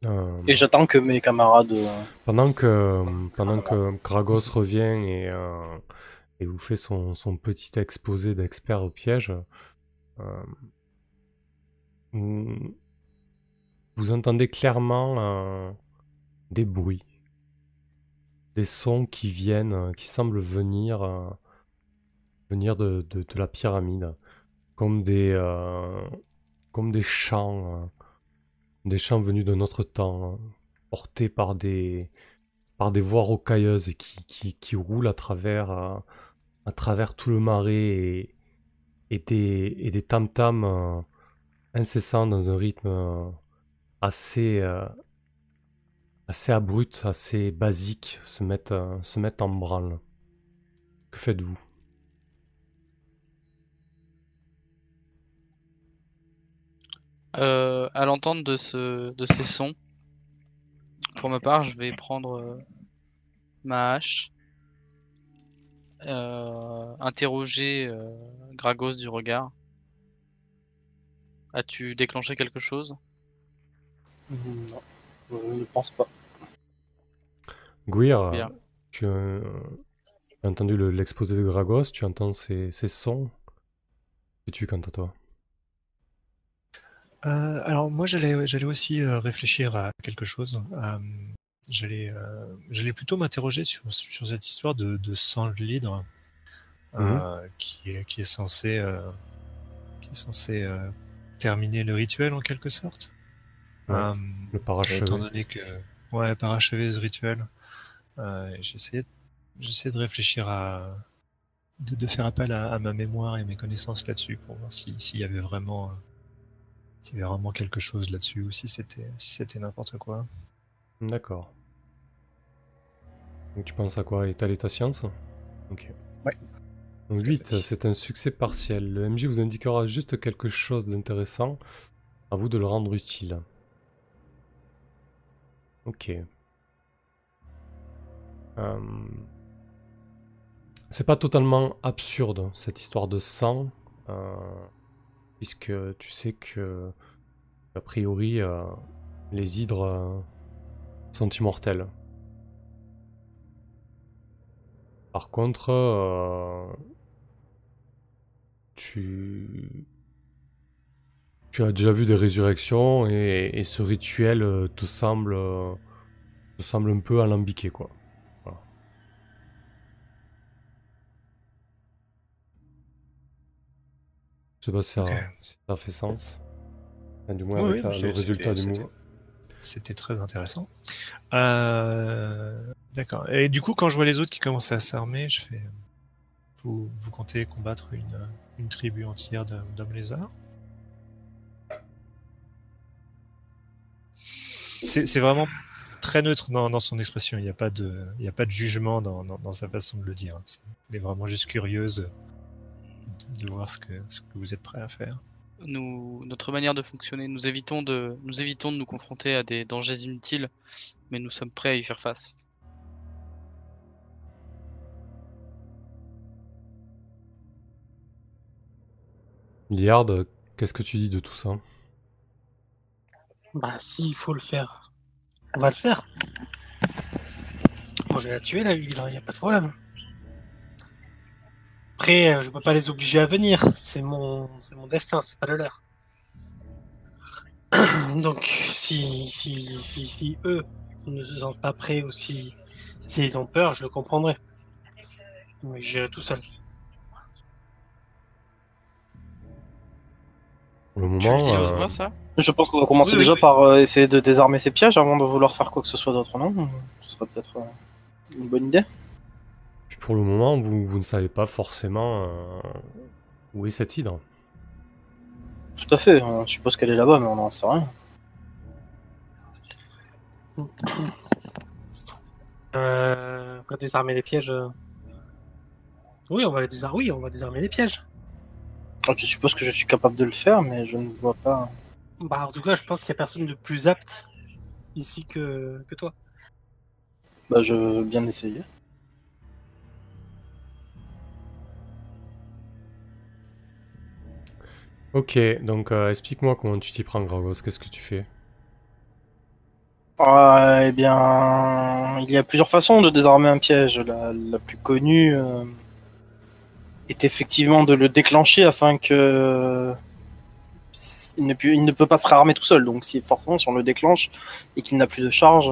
Euh, Et j'attends que mes camarades euh, pendant que pendant que Kragos revient et, euh, et vous fait son, son petit exposé d'expert au piège, euh, vous, vous entendez clairement euh, des bruits, des sons qui viennent, euh, qui semblent venir euh, venir de, de, de la pyramide, comme des euh, des chants, des chants venus d'un autre temps. hein portés par des, voies rocailleuses qui, qui, roulent à travers, tout le marais et, des, et des tam-tams incessants dans un rythme assez, assez abrupt, assez basique se mettent, euh, se mettent en branle. Que faites-vous? Euh, à l'entente de, ce, de ces sons, pour ma part, je vais prendre euh, ma hache, euh, interroger euh, Gragos du regard. As-tu déclenché quelque chose? Non, je ne pense pas. Guir, Bien. tu as, entendu le- l'exposé de Gragos, tu entends ces, ces sons? Et tu quant à toi? Euh, alors moi j'allais j'allais aussi euh, réfléchir à quelque chose. Euh, j'allais euh, j'allais plutôt m'interroger sur, sur cette histoire de, de sang de l'hydre euh, qui est qui est censé euh, qui est censé euh, terminer le rituel en quelque sorte. Ouais, Euh, Le parachevé. étant donné que ouais parachever ce rituel, euh, j'essayais j'essayais de réfléchir à de, de faire appel à, à ma mémoire et mes connaissances là-dessus pour voir si- s'il y avait vraiment euh, s'il y avait vraiment quelque chose là-dessus ou si c'était si c'était n'importe quoi. D'accord. Donc tu penses à quoi? Étaler ta science? Ok. Ouais. Donc Tout à 8, fait. c'est un succès partiel. Le MJ vous indiquera juste quelque chose d'intéressant. À vous de le rendre utile. Ok. Euh, C'est pas totalement absurde cette histoire de sang, euh, puisque tu sais que a priori euh, les hydres sont immortels. Par contre, tu... tu as déjà vu des résurrections et, et ce rituel euh, te semble, euh, te semble un peu alambiqué, quoi. Voilà. Je sais pas si ça, Ok. si ça fait sens. Enfin, du moins Oui, avec oui, la- c'est- le résultat c'était- du mouvement. C'était très intéressant. Euh, D'accord. Et du coup, quand je vois les autres qui commencent à s'armer, je fais. Vous, vous comptez combattre une, une tribu entière d'hommes lézards? C'est vraiment très neutre dans, dans son expression. Il n'y a, pas de- il n'y a pas de jugement dans, dans- dans sa façon de le dire. Elle est vraiment juste curieuse de, de voir ce que, ce que vous êtes prêt à faire. nous, notre manière de fonctionner, nous évitons de, nous évitons de nous confronter à des dangers inutiles, mais nous sommes prêts à y faire face. Liard, qu'est-ce que tu dis de tout ça? Bah, s'il faut le faire, on va le faire. Moi, je vais la tuer, la hydre, y a pas de problème. Après, euh, je peux pas les obliger à venir. C'est mon, c'est mon destin, c'est pas le leur. Donc, si, si, si, si eux ne se sentent pas prêts ou si, s'ils ont peur, je le comprendrai. Mais j'irai tout seul. Pour le Tu le moment, dis à haute euh, voix, ça? Je pense qu'on va commencer Oui, déjà oui. par euh, essayer de désarmer ces pièges avant de vouloir faire quoi que ce soit d'autre, non? Ce serait peut-être euh, une bonne idée. puis pour le moment, vous, vous ne savez pas forcément euh, où est cette hydre. Tout à fait, on suppose qu'elle est là-bas, mais on n'en sait rien. Euh, on va désarmer les pièges. euh. Oui, on va les désarmer. Oui, on va désarmer les pièges. Alors, Je suppose que je suis capable de le faire, mais je ne vois pas. Bah, en tout cas, je pense qu'il y a personne de plus apte ici que, que toi. Bah, je veux bien essayer. Ok, donc euh, explique-moi comment tu t'y prends, Gragos. Qu'est-ce que tu fais? Ah, eh bien, il y a plusieurs façons de désarmer un piège. La, la plus connue euh, est effectivement de le déclencher afin que il ne, peut pas se réarmer tout seul. Donc, si forcément, si on le déclenche et qu'il n'a plus de charge,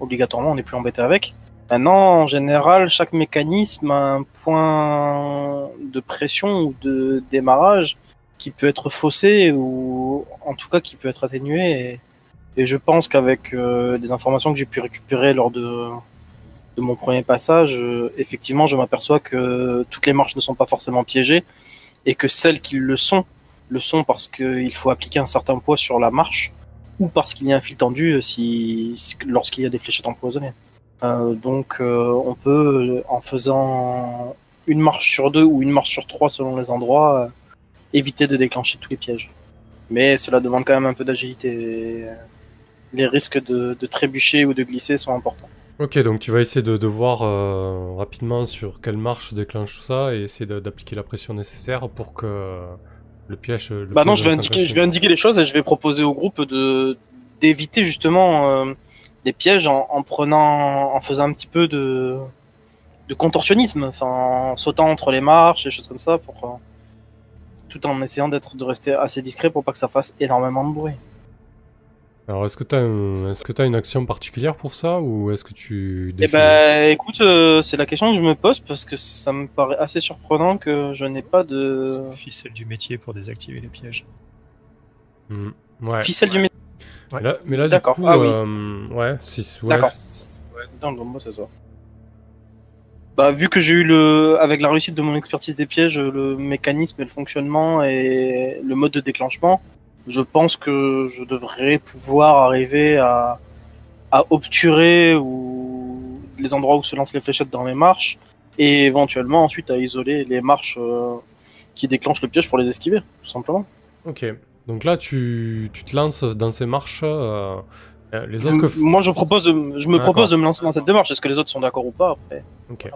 obligatoirement, on n'est plus embêté avec. Maintenant, en général, chaque mécanisme a un point de pression ou de démarrage qui peut être faussé ou en tout cas qui peut être atténué. Et, je pense qu'avec euh, les informations que j'ai pu récupérer lors de, de mon premier passage, euh, effectivement, je m'aperçois que toutes les marches ne sont pas forcément piégées et que celles qui le sont, le sont parce qu'il faut appliquer un certain poids sur la marche ou parce qu'il y a un fil tendu euh, si, lorsqu'il y a des fléchettes empoisonnées. Euh, donc, euh, on peut, en faisant une marche sur deux ou une marche sur trois selon les endroits, éviter de déclencher tous les pièges. Mais cela demande quand même un peu d'agilité. Les risques de, trébucher ou de glisser sont importants. Ok, donc tu vas essayer de, voir rapidement sur quelle marche déclenche tout ça et essayer d'appliquer la pression nécessaire pour que le piège. Le Bah non, je vais, indiquer, je vais indiquer les choses et je vais proposer au groupe de d'éviter justement euh, les pièges en, en prenant, en faisant un petit peu de de contorsionnisme, enfin en sautant entre les marches et choses comme ça, pour euh, tout en essayant d'être de rester assez discret pour pas que ça fasse énormément de bruit. Alors, est-ce que tu as, est-ce que t'as une action particulière pour ça ou est-ce que tu. Eh ben, écoute, euh, c'est la question que je me pose parce que ça me paraît assez surprenant que je n'ai pas de ficelle du métier pour désactiver les pièges. Ouais. ficelle du métier. Mais là, mais là, du D'accord. coup, Ah oui. euh, ouais, si, ouais, D'accord. c'est- Ouais, c'est dans le bon mot, c'est ça. Bah, vu que j'ai eu le, avec la réussite de mon expertise des pièges, le mécanisme et le fonctionnement et le mode de déclenchement, je pense que je devrais pouvoir arriver à, à obturer ou les endroits où se lancent les fléchettes dans mes marches et éventuellement ensuite à isoler les marches euh, qui déclenchent le piège pour les esquiver, tout simplement. Ok. Donc là, tu, tu te lances dans ces marches. euh, euh, les autres que. Moi, je propose, de- je me propose de me lancer dans cette démarche. Est-ce que les autres sont d'accord ou pas après? Ok.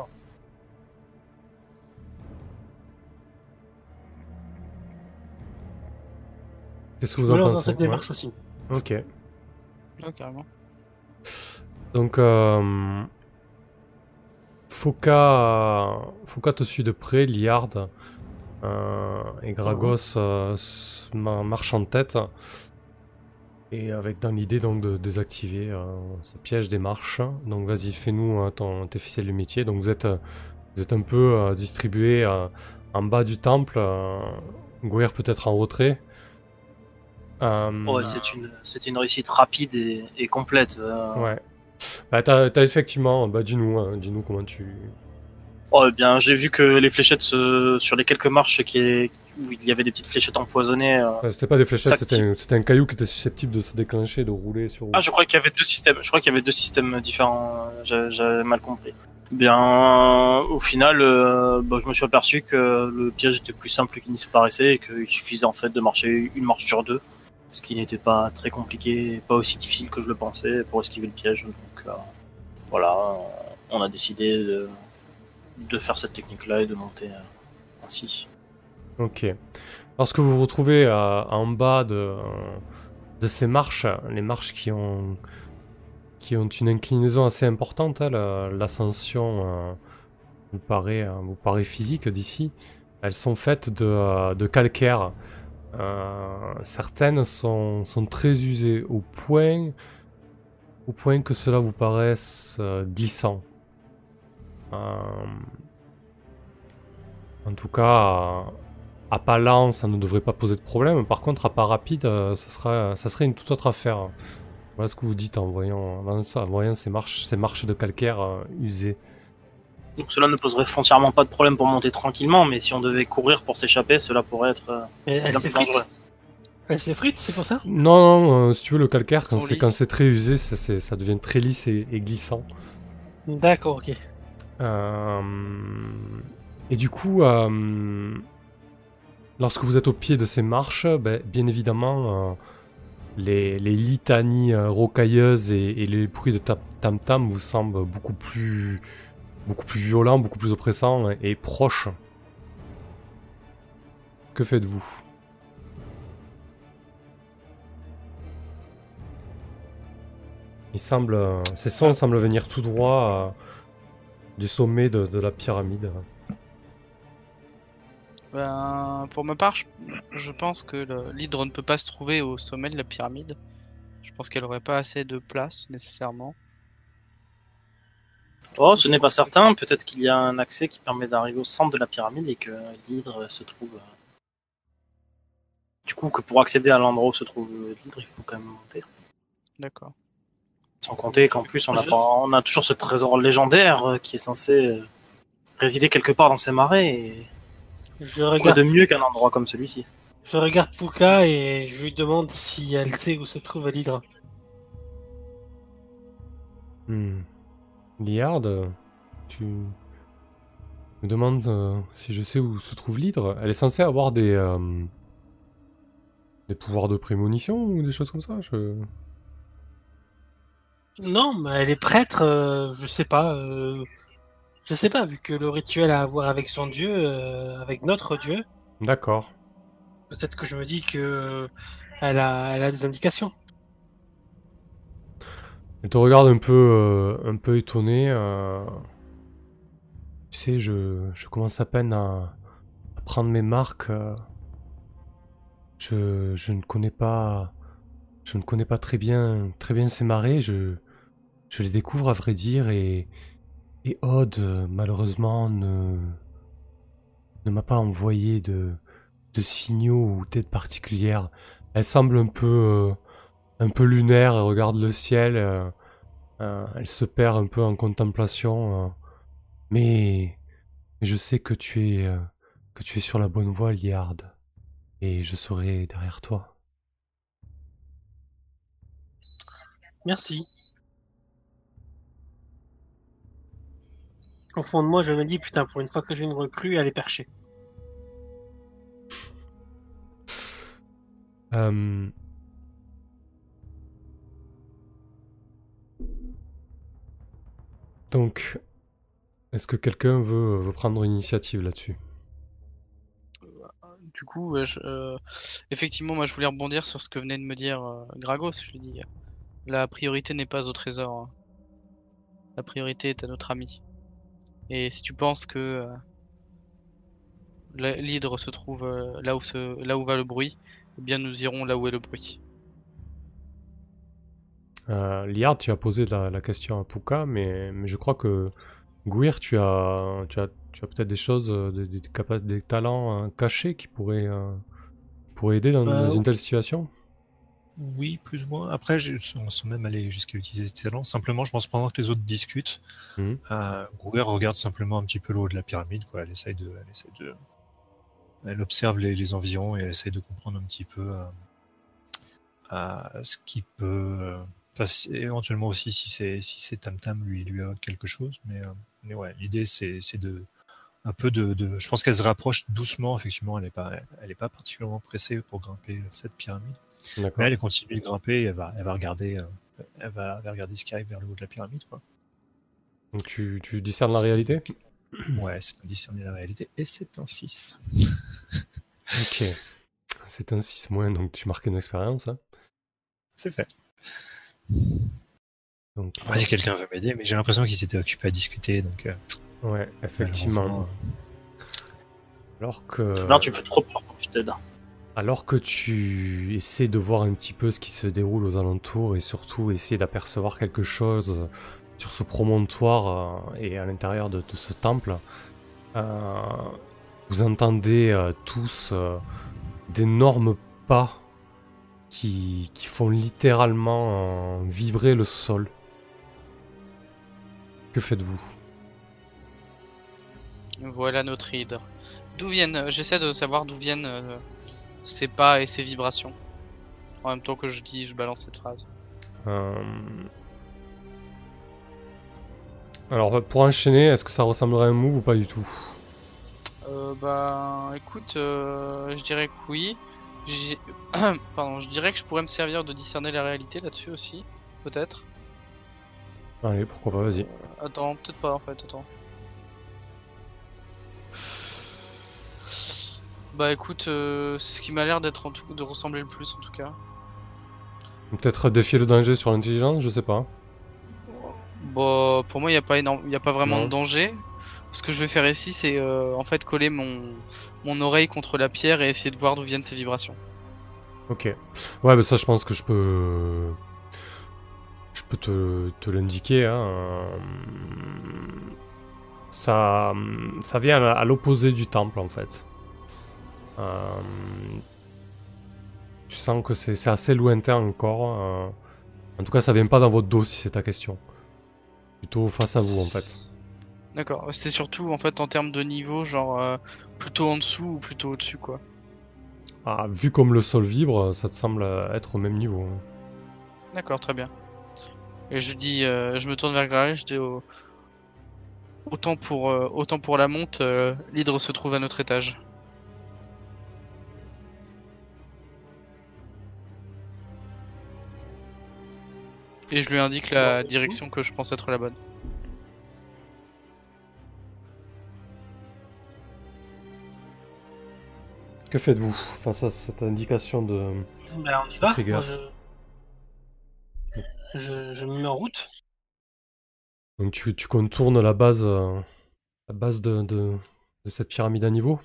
Qu'est-ce que vous en lance dans pensez cette Ouais. démarche aussi. Ok. Ouais, carrément. Donc, euh, Foka, Foka te suit de près, Liard euh, et Gragos euh, marchent en tête. Et avec dans l'idée donc de désactiver euh, ce piège des marches. Donc vas-y, fais-nous euh, ton, tes ficelles du métier. Donc vous êtes, euh, vous êtes un peu euh, distribués euh, en bas du temple. Euh, Gouir peut-être en retrait. Euh, Ouais, c'est une, c'est une réussite rapide et, et complète. euh. Ouais. Bah, t'as, effectivement, bah, dis-nous, hein, dis-nous comment tu. Oh, eh bien, j'ai vu que les fléchettes se- sur les quelques marches qui est, où il y avait des petites fléchettes empoisonnées. euh. C'était pas des fléchettes, c'était un, c'était un caillou qui était susceptible de se déclencher, de rouler sur. Ah, je crois qu'il y avait deux systèmes. Je crois qu'il y avait deux systèmes différents. J'ai- J'avais mal compris. Bien, au final, euh, bah, je me suis aperçu que le piège était plus simple qu'il se paraissait et qu'il suffisait en fait de marcher une marche sur deux, ce qui n'était pas très compliqué, pas aussi difficile que je le pensais pour esquiver le piège. Donc euh, voilà, on a décidé de, faire cette technique-là et de monter euh, ainsi. Ok. Lorsque vous vous retrouvez euh, en bas de, ces marches, les marches qui ont, qui ont une inclinaison assez importante, hein, la- l'ascension vous, paraît, vous paraît physique d'ici. Elles sont faites de, de calcaire. Euh, certaines sont, très usées au point, au point que cela vous paraisse euh, glissant. Euh, en tout cas, à, pas lent, ça ne devrait pas poser de problème. Par contre, à pas rapide, euh, ça, sera, ça serait une toute autre affaire. Voilà ce que vous dites en voyant, ces, marches, ces marches de calcaire euh, usées. Donc cela ne poserait foncièrement pas de problème pour monter tranquillement, mais si on devait courir pour s'échapper, cela pourrait être euh, elle plus dangereux. Elle s'effrite, c'est pour ça? Non, non, euh, si tu veux, le calcaire, quand c'est, quand lisses. c'est très usé, ça, devient très lisse et, et glissant. D'accord, ok. Euh, Et du coup, euh, lorsque vous êtes au pied de ces marches, ben, bien évidemment, euh, les, les litanies euh, rocailleuses et, et les bruits de tap- tam-tam vous semblent beaucoup plus, beaucoup plus violents, beaucoup plus oppressants et, proches. Que faites-vous? Il semble, ces sons semblent venir tout droit euh, du sommet de, la pyramide. Ben, pour ma part, je, je pense que l'hydre ne peut pas se trouver au sommet de la pyramide. Je pense qu'elle aurait pas assez de place nécessairement. Oh, ce n'est pas certain. Peut-être qu'il y a un accès qui permet d'arriver au centre de la pyramide et que l'hydre se trouve. euh, Du coup, que pour accéder à l'endroit où se trouve l'hydre, il faut quand même monter. D'accord. Sans compter qu'en plus, on a, pas- on a toujours ce trésor légendaire euh, qui est censé euh, résider quelque part dans ces marais. Et Je quoi regarde, de mieux qu'un endroit comme celui-ci je regarde Puka et je lui demande si elle sait où se trouve l'hydre. Hmm. Liard, tu me demandes euh, si je sais où se trouve l'hydre. Elle est censée avoir des, euh, des pouvoirs de prémonition ou des choses comme ça je... Non, mais elle est prêtre, euh, je sais pas. euh, je sais pas, vu que le rituel a à voir avec son dieu, avec notre dieu, D'accord. peut-être que je me dis que elle a, elle a des indications. Elle te regarde un peu, euh, un peu étonné. euh. Tu sais, je, commence à peine à, prendre mes marques. euh. Je, ne connais pas, je ne connais pas très bien, très bien ces marais. Je, les découvre à vrai dire et, et Odd malheureusement ne, ne m'a pas envoyé de, de signaux ou d'aide particulière. Elle semble un peu, euh, un peu lunaire. Elle regarde le ciel. euh, euh, elle se perd un peu en contemplation. euh. mais, mais je sais que tu es, que tu es sur la bonne voie, Liard. Et je serai derrière toi. Merci. Au fond de moi, je me dis, putain, pour une fois que j'ai une recrue, elle est perchée. Euh, Donc, est-ce que quelqu'un veut, prendre une initiative là-dessus? Du coup, euh, effectivement, moi je voulais rebondir sur ce que venait de me dire euh, Gragos. Je lui dis, la priorité n'est pas au trésor. hein. La priorité est à notre ami. Et si tu penses que euh, l'hydre se trouve euh, là où là où va le bruit, eh bien nous irons là où est le bruit. Euh, Liard, tu as posé la, la question à Puka, mais, mais je crois que Gouir, tu as, tu as, tu as peut-être des choses, euh, des, des, capa- des talents euh, cachés qui pourraient, euh, pourraient aider dans, Bah, dans une telle situation? Oui, plus ou moins. Après, on sans même aller jusqu'à utiliser ces talents. Simplement, je pense pendant que les autres discutent, Mhm. euh, Gruger regarde simplement un petit peu le haut de la pyramide. Quoi. Elle essaye de, elle essaye de, elle observe les, les environs et elle essaye de comprendre un petit peu ce qui peut, enfin, si- éventuellement aussi si c'est si c'est Tam Tam lui lui a quelque chose. Mais, euh, mais ouais, l'idée c'est c'est de un peu de, de- je pense qu'elle se rapproche doucement. Effectivement, elle est pas, elle est pas particulièrement pressée pour grimper cette pyramide. Mais elle continue de grimper, elle va, elle va regarder, euh, elle va, elle va regarder ce qui arrive vers le haut de la pyramide, quoi. Donc tu, tu discernes la réalité? Ouais, c'est discerner la réalité, et c'est un 6. Ok. C'est un 6 moins, donc tu marques une expérience. hein. C'est fait. Donc, Après, si quelqu'un veut m'aider, mais j'ai l'impression qu'il s'était occupé à discuter, donc euh, ouais, effectivement. Alors que. Là, tu me fais trop peur, je t'aide. alors que tu essaies de voir un petit peu ce qui se déroule aux alentours et surtout essayer d'apercevoir quelque chose sur ce promontoire euh, et à l'intérieur de, de ce temple, euh, vous entendez euh, tous euh, d'énormes pas qui, qui font littéralement vibrer le sol. Que faites-vous? Voilà notre hydre. D'où viennent J'essaie de savoir d'où viennent euh, ces pas et ces vibrations. En même temps que je dis, je balance cette phrase. Euh, Alors pour enchaîner, est-ce que ça ressemblerait à un move ou pas du tout? Euh, bah, écoute, je dirais que oui. Pardon, je dirais que je pourrais me servir de discerner la réalité là-dessus aussi, peut-être. Allez, pourquoi pas, vas-y. Attends, peut-être pas en fait, attends. Bah écoute, euh, c'est ce qui m'a l'air d'être en tout, de ressembler le plus en tout cas. Peut-être défier le danger sur l'intelligence, je sais pas. Bah pour moi il n'y a pas énorme, y a pas vraiment Non. de danger. Ce que je vais faire ici, c'est euh, en fait coller mon mon oreille contre la pierre et essayer de voir d'où viennent ces vibrations. Ok. Ouais, bah ça, je pense que je peux. Je peux te, te l'indiquer. Hein. Ça, ça vient à, l'opposé du temple, en fait. Euh, Tu sens que c'est c'est assez lointain encore. euh. En tout cas, ça vient pas dans votre dos si c'est ta question. Plutôt face à vous, en fait. D'accord. C'était surtout en fait en termes de niveau, genre euh, plutôt en dessous ou plutôt au-dessus quoi. Ah, vu comme le sol vibre, ça te semble être au même niveau. hein. D'accord, très bien. Et je dis, euh, je me tourne vers Graal, je dis au- autant pour euh, autant pour la monte, euh, l'hydre se trouve à notre étage. Et je lui indique la direction que je pense être la bonne. Que faites-vous? Face à cette indication de. Ben, on y va. Moi, je... Je, je me mets en route. Donc tu, tu contournes la base, euh, la base de, de, de cette pyramide à niveau?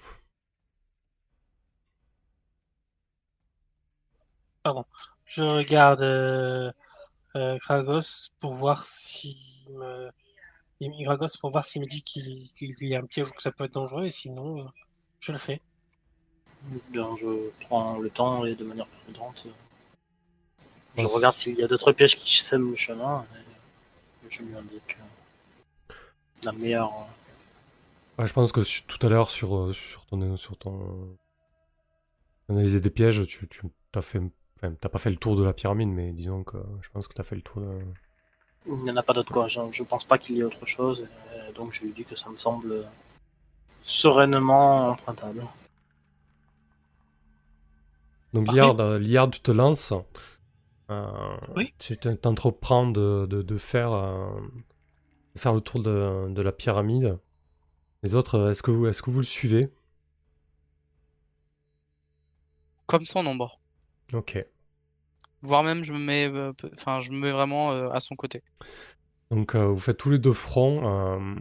Je regarde euh, euh, Kragos pour voir si me... Kragos pour voir s'il me dit qu'il qu'il y a un piège ou que ça peut être dangereux et sinon euh, je le fais. Bien, je prends le temps et de manière prudente. Je Bon, regarde s'il y a d'autres pièges qui sèment le chemin et je lui indique euh, la meilleure. Ouais, Je pense que tout à l'heure sur, euh, sur ton, sur ton analyse des pièges, tu, tu as fait, enfin, t'as pas fait le tour de la pyramide, mais disons que je pense que tu as fait le tour. De... Il n'y en a pas d'autre quoi. Je, je pense pas qu'il y ait autre chose. donc je lui dis que ça me semble sereinement empruntable. Donc. Liard, euh, Liard, tu te lances. Euh, Oui. Tu t'en- t'entreprends de, de, de faire, euh, de faire le tour de, de la pyramide. Les autres, euh, est-ce que, vous- que vous le suivez? Comme son ombre. Ok. Voire même je me mets, enfin je me mets vraiment à son côté. Donc vous faites tous les deux front. euh,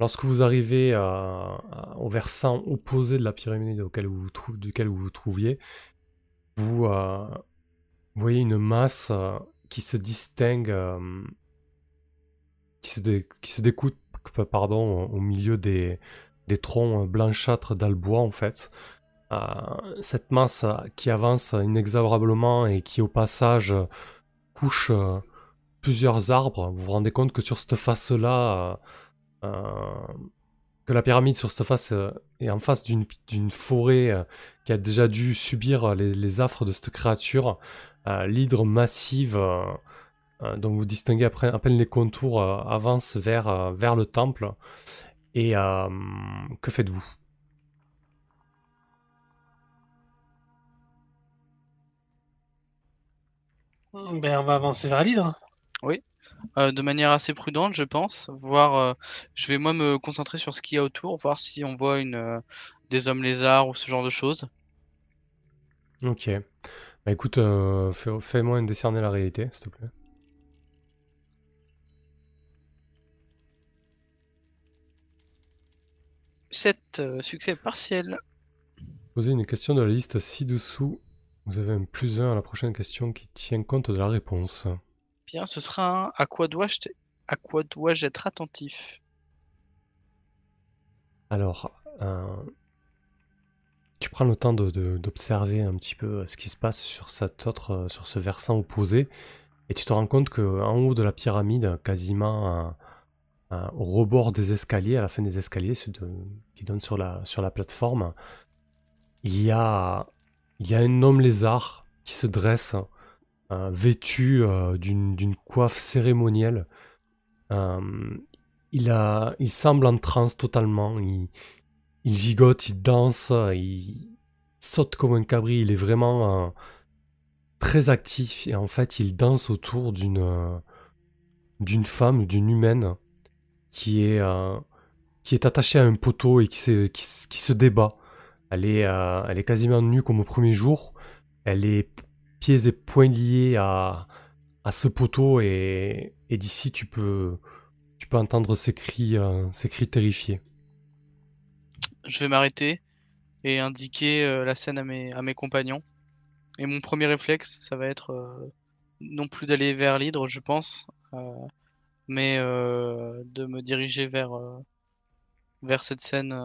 lorsque vous arrivez au versant opposé de la pyramide auquel vous duquel vous vous trouviez, vous euh, voyez une masse euh, qui se distingue, euh, qui, se se découpe au milieu des, des troncs blanchâtres d'Albois en fait. Cette masse qui avance inexorablement et qui au passage couche plusieurs arbres, vous vous rendez compte que sur cette face-là, que la pyramide sur cette face euh, est en face d'une d'une forêt euh, qui a déjà dû subir les, les affres de cette créature, euh, l'hydre massive euh, euh, dont vous distinguez après, à peine les contours euh, avance vers, euh, vers le temple. Et euh, que faites-vous? Ben, on va avancer vers l'hydre. Euh, de manière assez prudente, je pense. Voir, euh, je vais moi me concentrer sur ce qu'il y a autour, voir si on voit une euh, des hommes lézards ou ce genre de choses. Ok. Bah écoute, fais- fais-moi un décerner la réalité, s'il te plaît. 7 succès partiels. Posez une question de la liste ci-dessous. Vous avez un plus 1 à la prochaine question qui tient compte de la réponse. Bien, ce sera un à quoi dois-je à quoi dois-je être attentif? Alors, euh, tu prends le temps d'observer un petit peu euh, ce qui se passe sur cet autre, euh, sur ce versant opposé, et tu te rends compte que en haut de la pyramide, quasiment au rebord des escaliers, à la fin des escaliers, qui donnent sur la, sur la plateforme, il y a, il y a un homme lézard qui se dresse, vêtu euh, d'une coiffe cérémonielle. Euh, il, a, il semble en transe totalement. Il, il gigote, il danse, il saute comme un cabri. Il est vraiment euh, très actif. Et en fait, il danse autour d'une femme, d'une humaine, qui est, qui est attachée à un poteau et qui, se- qui, se- débat. Elle est, elle est quasiment nue comme au premier jour. Elle est pieds et poings liés à, à ce poteau et, et d'ici tu peux, tu peux entendre ses cris, euh, ses cris terrifiés. Je vais m'arrêter et indiquer euh, la scène à mes, à mes compagnons. Et mon premier réflexe, ça va être euh, non plus d'aller vers l'hydre, je pense, mais de me diriger vers, vers cette scène,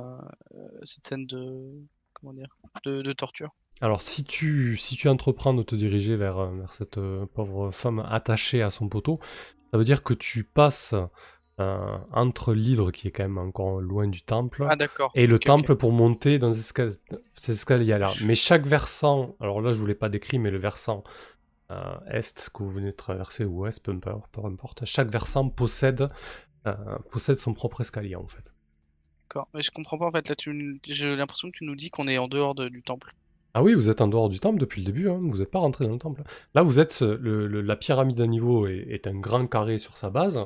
cette scène de, comment dire, de, de torture. Alors si tu, si tu entreprends de te diriger vers, euh, vers cette euh, pauvre femme attachée à son poteau, ça veut dire que tu passes euh, entre l'hydre qui est quand même encore loin du temple Ah et le temple pour monter dans ces escal- ces escaliers-là. Mais chaque versant, alors là je vous l'ai pas décrit, mais le versant euh, est que vous venez de traverser ou ouest, peu importe, chaque versant possède, possède son propre escalier en fait. D'accord. Mais je comprends pas en fait. Là, tu, j'ai l'impression que tu nous dis qu'on est en dehors de- du temple. Ah oui, vous êtes en dehors du temple depuis le début, hein, vous n'êtes pas rentré dans le temple. Là, vous êtes, euh, le, le- la pyramide à niveau est, est un grand carré sur sa base.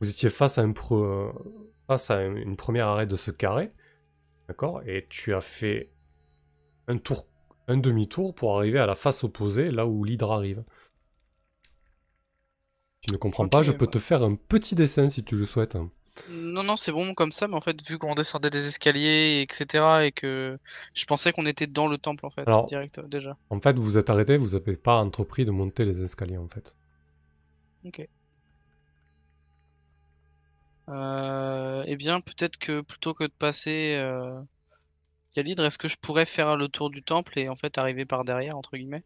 Vous étiez face à, un euh, face à une une première arrêt de ce carré, d'accord Et tu as fait un tour, un demi-tour pour arriver à la face opposée, là où l'hydre arrive. Tu ne comprends pas, je peux ouais. te faire un petit dessin si tu le souhaites. Non, non, c'est bon comme ça, mais en fait, vu qu'on descendait des escaliers, etc., et que je pensais qu'on était dans le temple, en fait, Alors- direct, euh, déjà. En fait, vous vous êtes arrêté, vous n'avez pas entrepris de monter les escaliers en fait. Euh, eh bien, peut-être que plutôt que de passer euh, via l'hydre, est-ce que je pourrais faire le tour du temple et en fait arriver par derrière, entre guillemets?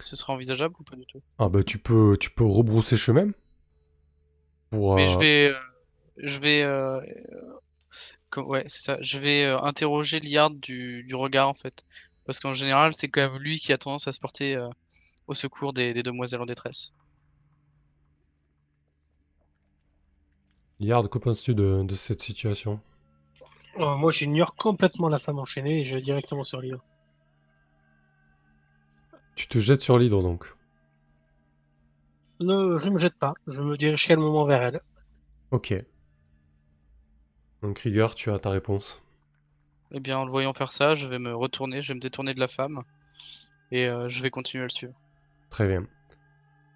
Ce serait envisageable ou pas du tout? Ah bah tu peux, tu peux rebrousser chemin. Pour, Mais euh, je vais, euh, je vais, euh, euh, ouais, c'est ça. Je vais euh, interroger Liard du, du regard en fait, parce qu'en général, c'est quand même lui qui a tendance à se porter euh, au secours des, des demoiselles en détresse. Liard, que penses-tu de, de cette situation? Euh, moi, j'ignore complètement la femme enchaînée et je vais directement sur l'île. Tu te jettes sur l'hydre donc. Ne, je me jette pas. Je me dirige calmement vers elle. Ok. Donc Krieger, tu as ta réponse. Eh bien, en le voyant faire ça, je vais me retourner, je vais me détourner de la femme et euh, je vais continuer à le suivre. Très bien.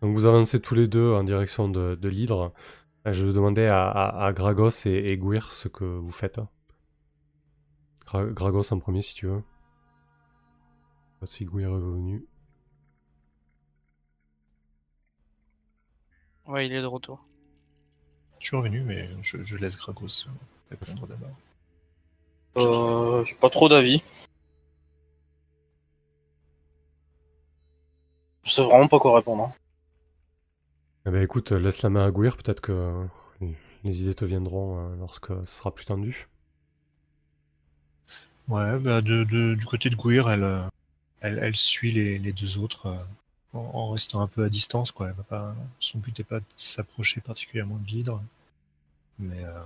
Donc vous avancez tous les deux en direction de, de l'hydre. Euh, Je vais demander à, à- à Gragos et, et ce que vous faites. Gra- Gragos en premier si tu veux. Voici Gouir est revenu. Ouais, il est de retour. Je suis revenu, mais je, je laisse Gragos répondre d'abord. Euh, j'ai pas trop d'avis. Je sais vraiment pas quoi répondre. hein. Eh ben écoute, laisse la main à Gouir, peut-être que euh, les idées te viendront euh, lorsque ce sera plus tendu. Ouais, bah de, de- du côté de Gouir, elle, euh, elle, elle suit les, les deux autres euh, en, restant un peu à distance. Quoi. Elle va pas, son but n'est pas de s'approcher particulièrement de l'hydre. Mais euh,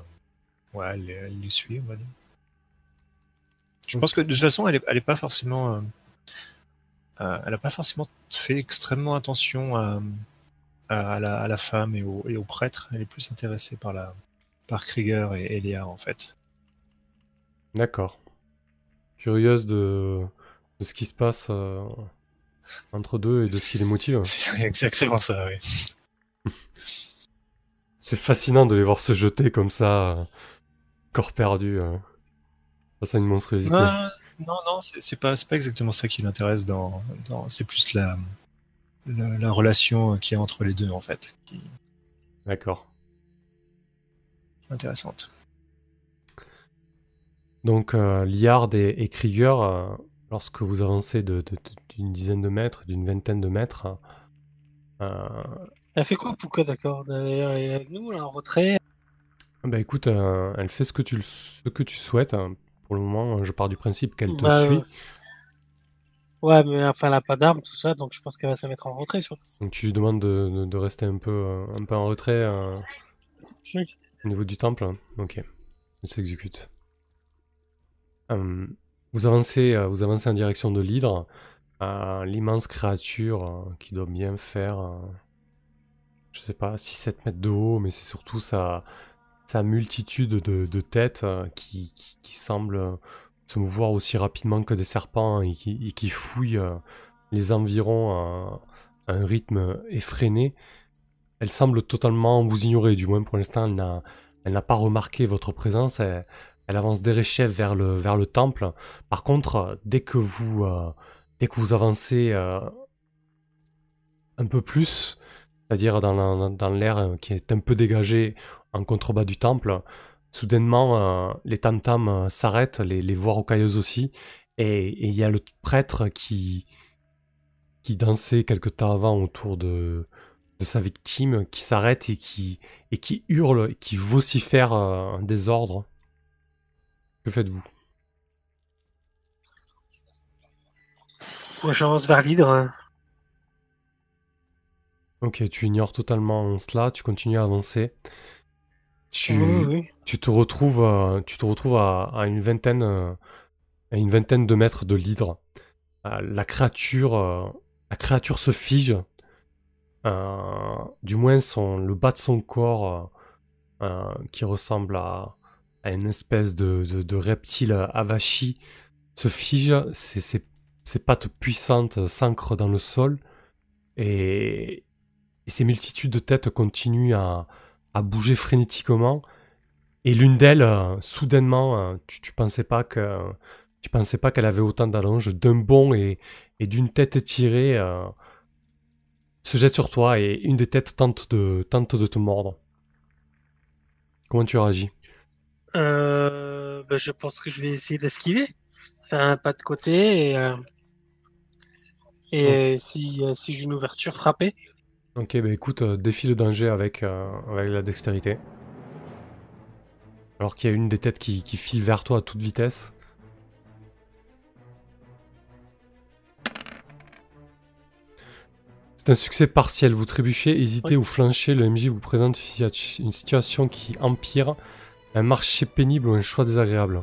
ouais, elle, les- suit, on va dire. Je pense que de toute façon, elle est, elle est pas forcément. euh, euh, elle a pas forcément fait extrêmement attention à, la, femme et au, prêtre. Elle est plus intéressée par, la, Krieger et Eliar, en fait. D'accord. Curieuse de, de ce qui se passe euh, entre deux et de ce qui les motive. C'est exactement ça, oui. C'est fascinant de les voir se jeter comme ça, corps perdu. euh. face à une monstruosité. Non, non, non, c'est pas, pas exactement ça qui l'intéresse dans, dans- c'est plus la, la, la relation qu'il y a entre les deux en fait, qui D'accord. intéressante. Donc, euh, Liard et, et Krieger, euh, lorsque vous avancez de- de- de- d'une dizaine de mètres, d'une vingtaine de mètres, euh, Elle fait quoi, Pouka, d'accord? D'ailleurs, elle est avec nous, là, en retrait bah écoute, euh, elle fait ce que tu, le- ce que tu souhaites. hein. Pour le moment, je pars du principe qu'elle te Bah, suit. euh, Ouais, mais enfin, elle a pas d'armes, tout ça, donc je pense qu'elle va se mettre en retrait, surtout. Donc tu lui demandes de, de- de rester un peu, un peu en retrait Oui. au niveau du temple. Ok, elle s'exécute. Euh, vous, avancez, vous avancez en direction de l'hydre, euh, l'immense créature euh, qui doit bien faire, euh, je sais pas, 6-7 mètres de haut, mais c'est surtout sa, multitude de, têtes euh, qui, qui, euh, se mouvoir aussi rapidement que des serpents et qui, et qui les environs à, un rythme effréné. Elle semble totalement vous ignorer, du moins pour l'instant, elle n'a, pas remarqué votre présence. Elle, elle avance derechef vers le, vers le temple. Par contre, dès que vous, dès que vous avancez euh, un peu plus, c'est-à-dire dans, la- dans l'air euh, qui est un peu dégagé en contrebas du temple, soudainement, euh, les tam-tams s'arrêtent, les, les voix rocailleuses aussi, et il y a le prêtre qui, qui dansait quelque temps avant autour de, de sa victime, qui s'arrête et qui, et qui hurle, qui vocifère un désordre. Que faites-vous? J'avance vers l'hydre. Ok, tu ignores totalement cela, tu continues à avancer. Tu, Oui, oui. tu te retrouves, euh, tu te retrouves à, à une vingtaine, euh, à une vingtaine de mètres de l'hydre. Euh, la créature, la créature se fige. Du moins, son, le bas de son corps, qui ressemble à, à une espèce de, de, de reptile avachi, se fige. Ses, ses- ses pattes puissantes s'ancrent dans le sol. Et, et ces multitudes de têtes continuent à, bouger frénétiquement. Et l'une d'elles, euh, soudainement, euh, tu, pensais pas que tu pensais pas qu'elle avait autant d'allonge, d'un bond et, et d'une tête étirée, euh, se jette sur toi et une des têtes tente de, tente de te mordre. Comment tu réagis Euh, ben, je pense que je vais essayer d'esquiver. Un pas de côté et, euh, et si, euh, si j'ai une ouverture, frapper. Ok, bah écoute, euh, défie le danger avec, avec la dextérité. Alors qu'il y a une des têtes qui, qui file vers toi à toute vitesse. C'est un succès partiel. Vous trébuchez, hésitez ou flanchez. Le MJ vous présente une situation qui empire. Un marché pénible ou un choix désagréable.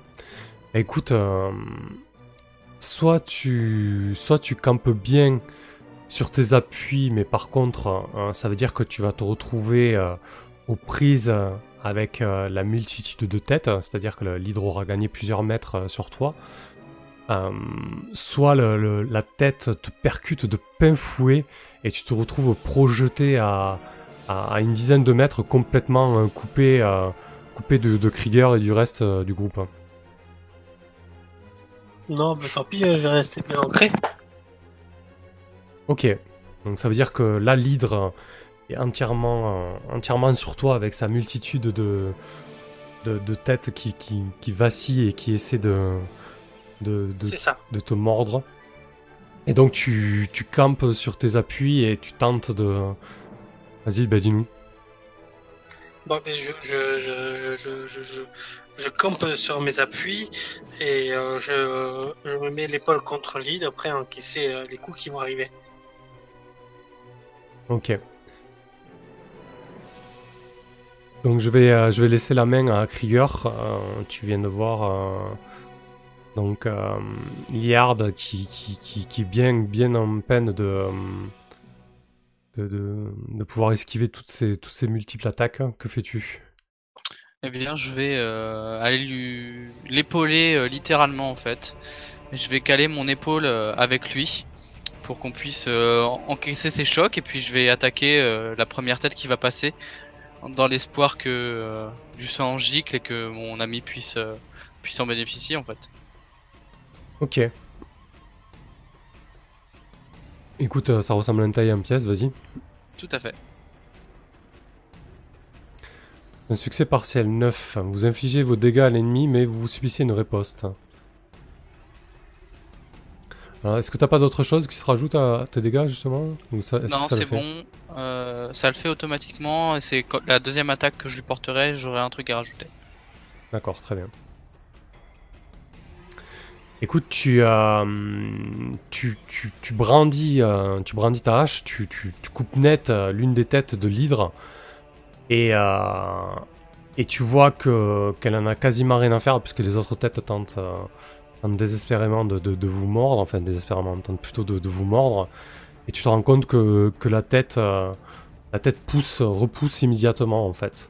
Bah, écoute, euh, soit, tu, soit tu campes bien sur tes appuis, mais par contre, euh, ça veut dire que tu vas te retrouver euh, aux prises avec la multitude de têtes, c'est-à-dire que l'hydre aura gagné plusieurs mètres sur toi. Soit la tête te percute de plein fouet et tu te retrouves projeté à, une dizaine de mètres complètement coupé, de, Krieger et du reste du groupe. Non, mais tant pis, euh, je vais rester bien ancré. Ok, donc ça veut dire que là, l'hydre est entièrement, euh, entièrement sur toi avec sa multitude de, de, de têtes qui, qui, qui vacillent et qui essaient de, de, de, C'est ça. de te mordre. Et donc tu, tu campes sur tes appuis et tu tentes de... Vas-y, bah dis-nous. Bon, ben, je, je, je, je, je, campe sur mes appuis et euh, je, je me mets l'épaule contre l'hydre après encaisser euh, les coups qui vont arriver. Ok. Donc je vais, euh, je vais laisser la main à Krieger. Euh, tu viens de voir donc Liard qui, qui, qui, qui est bien, bien en peine de, de, de, de pouvoir esquiver toutes ces, toutes ces multiples attaques. Que fais-tu? Eh bien, je vais euh, aller lui l'épauler euh, littéralement en fait. Je vais caler mon épaule euh, avec lui pour qu'on puisse encaisser ses chocs et puis je vais attaquer la première tête qui va passer dans l'espoir que du sang gicle et que mon ami puisse puisse en bénéficier en fait. Ok. Écoute, ça ressemble à une taille en pièces, vas-y. Tout à fait. Un succès partiel 9. Vous infligez vos dégâts à l'ennemi, mais vous subissez une riposte. Est-ce que t'as pas d'autre chose qui se rajoute à tes dégâts justement? Ou ça- Non, c'est fait? bon. Euh, ça le fait automatiquement. Et c'est la deuxième attaque que je lui porterai, j'aurai un truc à rajouter. D'accord, très bien. Écoute, tu, euh, tu, tu, tu brandis, euh, tu brandis ta hache, tu, tu, tu coupes net euh, l'une des têtes de l'hydre et, euh, et tu vois que qu'elle en a quasiment rien à faire puisque les autres têtes tentent, euh, désespérément de, de, vous mordre, enfin désespérément, tentent plutôt de, de vous mordre et tu te rends compte que, que la tête, euh, la tête pousse, repousse immédiatement en fait.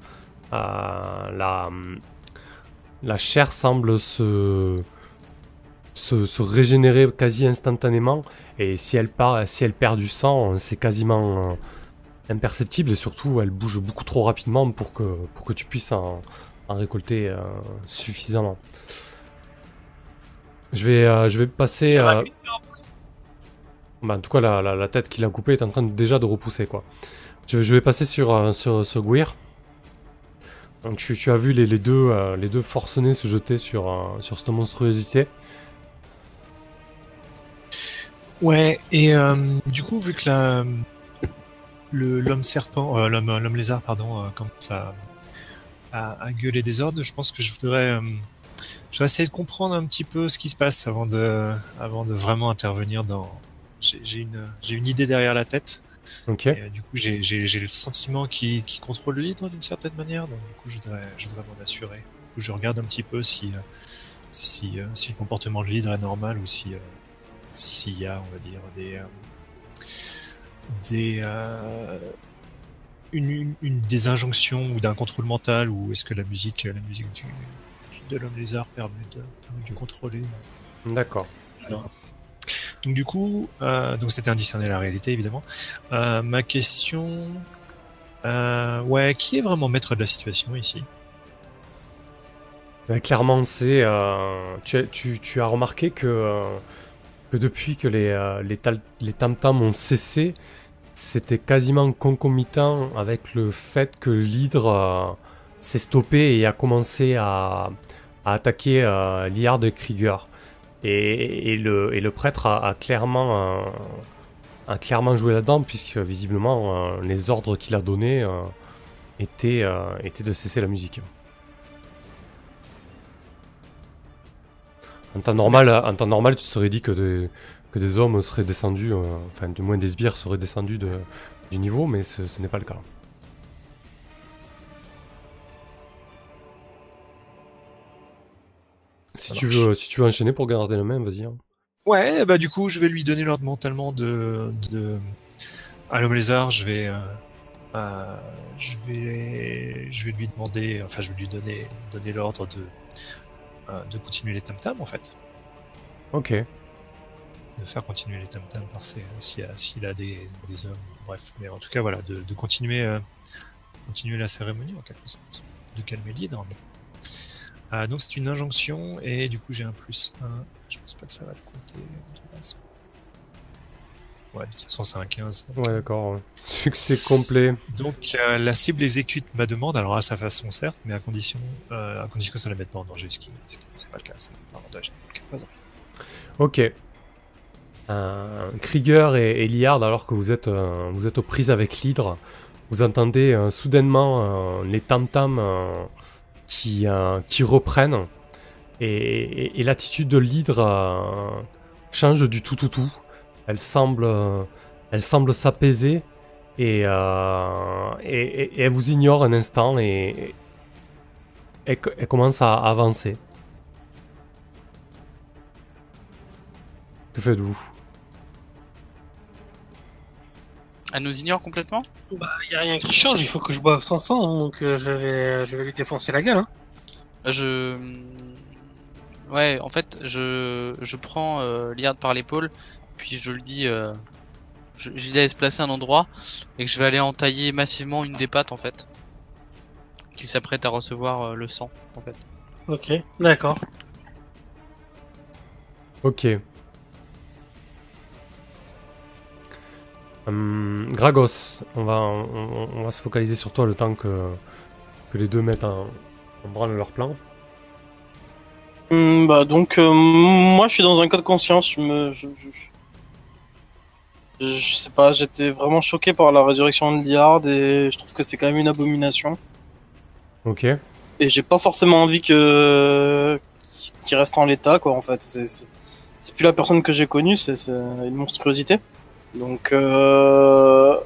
La, la chair semble se, se, régénérer quasi instantanément. Et si elle, part, si elle perd du sang, c'est quasiment imperceptible. Et surtout, elle bouge beaucoup trop rapidement pour que, pour que tu puisses en, en récolter euh, suffisamment. Je vais, euh, je vais passer. euh, bah, en tout cas, la, la- la tête qu'il a coupée est en train de- déjà de repousser. quoi. Je, je vais passer sur, euh, sur, sur Gouir. Donc tu, tu as vu les, les deux, euh, les deux forcenés se jeter sur, euh, sur cette monstruosité. Ouais, et euh, du coup, vu que la, l'homme serpent, euh, l'homme, lézard, pardon, euh, commence à, à, à gueuler des ordres, je pense que je voudrais, euh, je vais essayer de comprendre un petit peu ce qui se passe avant de, avant de vraiment intervenir dans. J'ai, une, j'ai une idée derrière la tête. Ok. Et, euh, du coup, j'ai, le sentiment qui, qui contrôle l'hydre d'une certaine manière. Donc, du coup, je voudrais, je voudrais m'en assurer. Du coup, je regarde un petit peu si, si, si le comportement de l'hydre est normal ou si, s'il y a, on va dire, des, des, euh, une, une, une- des injonctions ou d'un contrôle mental ou est-ce que la musique, la musique du, de l'homme lézard permet de, permet de contrôler? D'accord. Donc du coup, euh, donc c'était indiscerné la réalité évidemment. Euh, ma question, euh, ouais, qui est vraiment maître de la situation ici? Ouais, clairement, c'est. tu, as- tu, tu as remarqué que, que depuis que les, euh, les, tam-tams ont cessé, c'était quasiment concomitant avec le fait que l'hydre euh, s'est stoppé et a commencé à, à attaquer euh, Liard et Krieger. Et, le, et le prêtre a, clairement, euh, a clairement joué là-dedans, puisque visiblement euh, les ordres qu'il a donnés étaient, étaient de cesser la musique. En temps normal, en temps normal, tu serais dit que des, que des hommes seraient descendus, euh, enfin du moins des sbires seraient descendus de- du niveau, mais ce, ce n'est pas le cas. Si tu, veux, si tu veux enchaîner pour garder la main, vas-y. hein. Ouais, bah du coup, je vais lui donner l'ordre mentalement de, de à l'homme lézard. Je vais, euh, euh, je vais, je vais lui demander, enfin, je vais lui donner, donner l'ordre de, de continuer les tam tams en fait, Ok. de faire continuer les tam tams par ses, s'il a, des, des hommes, bref. Mais en tout cas, voilà, de, de continuer, euh, continuer la cérémonie en quelque sorte, de calmer l'hydre. Ah, donc c'est une injonction et du coup j'ai un plus 1. Je pense pas que ça va le compter. Ouais, de toute façon c'est un 15. donc, Ouais, d'accord. ouais. Succès complet. Donc euh, la cible exécute ma demande, alors à sa façon certes, mais à condition, euh, à condition que ça la mette pas en danger, ce qui c'est pas le cas, c'est un avantage. Ok. Euh, Krieger et, et Liard, alors que vous êtes, vous êtes aux prises avec l'hydre, vous entendez soudainement les tam-tams qui, qui reprennent. Et, et- et l'attitude de l'hydre change du tout tout tout. Elle semble, euh, elle semble s'apaiser et, euh, et, et- et elle vous ignore un instant et, elle commence à avancer. Que faites-vous? Elle nous ignore complètement? Bah, y a rien qui change, il faut que je boive son sang, hein, donc euh, je vais, je vais lui défoncer la gueule. Hein. Je. Ouais, en fait, je, je prends euh, Liard par l'épaule, puis je lui dis. Euh, je, je laisse placer un endroit, et que je vais aller entailler massivement une des pattes, en fait. Qu'il s'apprête à recevoir euh, le sang, en fait. Ok, d'accord. Ok. Hum, Gragos, on va, on, on va se focaliser sur toi le temps que, que les deux mettent en, en branle leur plan. Hum, bah donc euh, moi je suis dans un cas de conscience. Je me, je, je- je sais pas, j'étais vraiment choqué par la résurrection de Liard et je trouve que c'est quand même une abomination. Ok. Et j'ai pas forcément envie que qu'il reste en l'état quoi en fait. C'est plus la personne que j'ai connue, c'est c'est une monstruosité. Donc euh...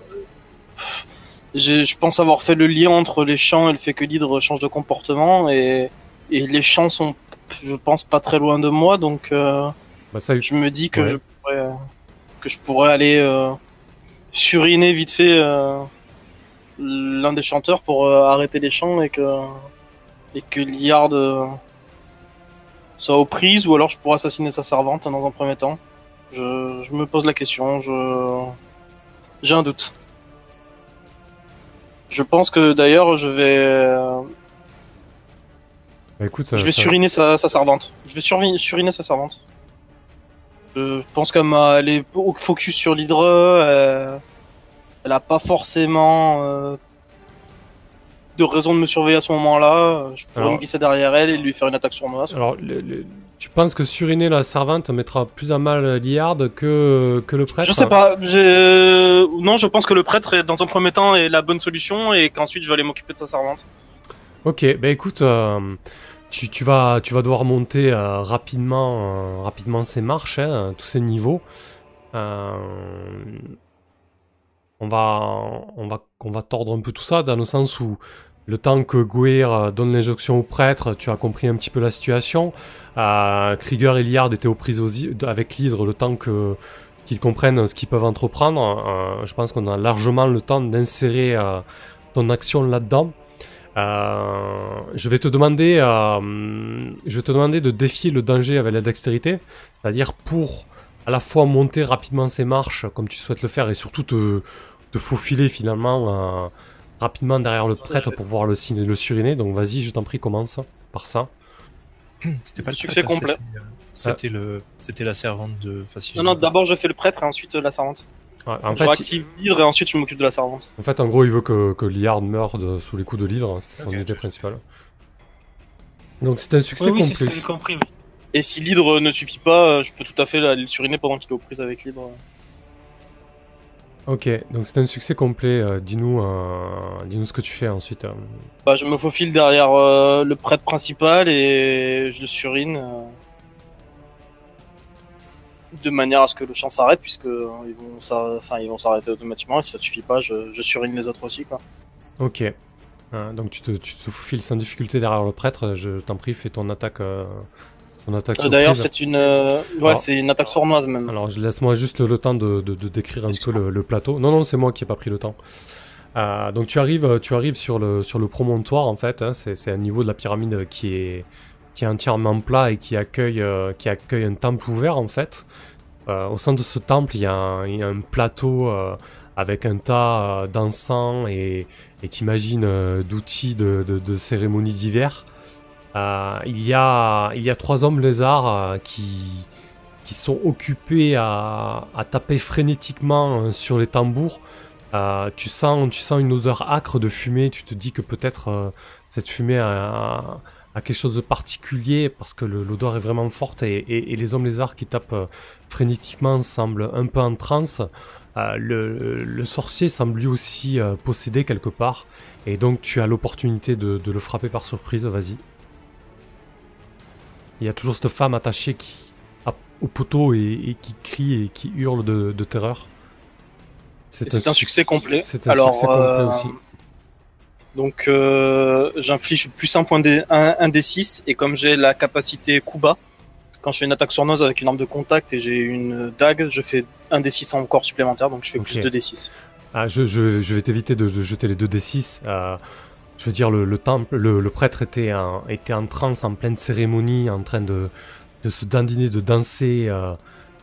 je pense avoir fait le lien entre les champs et le fait que l'hydre change de comportement et, et les champs sont je pense pas très loin de moi donc euh, Bah ça, je me dis que Ouais. je pourrais que je pourrais aller euh, suriner vite fait euh, l'un des chanteurs pour euh, arrêter les chants et que et que Liard soit aux prises ou alors je pourrais assassiner sa servante dans un premier temps. Je, je me pose la question, je j'ai un doute. Je pense que d'ailleurs je vais bah, écoute, ça- je vais ça- suriner sa, sa servante. Je vais suriner sa servante. Je pense qu'elle est au focus sur l'hydre. euh, elle a pas forcément euh, de raison de me surveiller à ce moment-là. Je pourrais Alors- me glisser derrière elle et lui faire une attaque sournoise. Alors, le- le- tu penses que suriner la servante mettra plus à mal Liard que, que le prêtre Je sais pas. j'ai- Non, je pense que le prêtre est dans un premier temps est la bonne solution et qu'ensuite je vais aller m'occuper de sa servante. Ok, bah écoute, euh, tu, vas, tu devoir monter euh, rapidement, euh, rapidement ces marches, hein, tous ces niveaux. Euh, on, va, tordre un peu tout ça dans le sens où le temps que Gouir euh, donne l'injonction au prêtre, tu as compris un petit peu la situation. Krieger et Liard étaient aux prises avec l'hydre le temps qu'ils comprennent ce qu'ils peuvent entreprendre. Je pense qu'on a largement le temps d'insérer ton action là-dedans. Euh, je vais te demander, euh, je vais te demander de défier le danger avec la dextérité, c'est-à-dire pour à la fois monter rapidement ces marches comme tu souhaites le faire et surtout te, te faufiler finalement euh, rapidement derrière le prêtre pour pouvoir le, le suriner. Donc vas-y, je t'en prie, commence par ça. C'était pas le Succès prêtre, complet. c'était, C'était le, c'était la servante de. enfin, si Non, non, d'abord je fais le prêtre et ensuite la servante. Ouais, en, je fait, il- réactive l'hydre et ensuite je m'occupe de la servante. en fait, en gros, il veut que, que Liard meure de- sous les coups de l'hydre, c'était son idée principale. Donc c'est un succès Oui, oui, c'est ce complet. compris. oui. Et si l'hydre ne suffit pas, euh, je peux tout à fait le suriner pendant qu'il est aux prises avec l'hydre. Ok, donc c'est un succès complet. euh, dis-nous, euh, dis-nous ce que tu fais ensuite. euh. Bah, je me faufile derrière euh, le prêtre principal et je le surine euh, de manière à ce que le chant s'arrête puisque euh, ils vont enfin s'arrêter automatiquement et si ça suffit pas je, je surine les autres aussi quoi. Ok. Euh, donc tu te, tu te faufiles sans difficulté derrière le prêtre. Je t'en prie, fais ton attaque. euh, ton attaque Euh, D'ailleurs c'est une euh, ouais c'est une attaque sournoise même. Alors laisse-moi juste le temps de, de- de décrire un peu le, le plateau. Non, non, c'est moi qui ai pas pris le temps. Donc tu arrives, tu arrives sur le sur le promontoire en fait. hein, c'est un niveau de la pyramide qui est qui est entièrement plat et qui accueille euh, qui accueille un temple ouvert en fait. Euh, au centre de ce temple, il y a un, plateau euh, avec un tas d'encens et t'imagines d'outils de, cérémonies divers. Euh, il y a il y a trois hommes lézards qui qui sont occupés à, à taper frénétiquement sur les tambours. Tu, sens, tu sens une odeur âcre de fumée, tu te dis que peut-être cette fumée a quelque chose de particulier parce que l'odeur est vraiment forte et, et- et les hommes lézards qui tapent euh, frénétiquement semblent un peu en transe. Euh, le, le sorcier semble lui aussi euh, possédé quelque part et donc tu as l'opportunité de, de le frapper par surprise, vas-y. Il y a toujours cette femme attachée qui, à- au poteau et, et qui crie et qui hurle de, de terreur. C'est un succès complet. C'est un Alors succès complet euh, aussi. Donc euh, j'inflige plus un point des un, un des 6 et comme j'ai la capacité coup bas quand je fais une attaque sournoise avec une arme de contact et j'ai une dague, je fais un des 6 encore supplémentaire donc je fais plus Ok. 2 des 6. Ah, je, je- je vais t'éviter de, de jeter les 2 d6. euh, je veux dire, le, le temple, le, le prêtre était en, était en transe, en pleine cérémonie, en train de, de se dandiner, de danser, euh,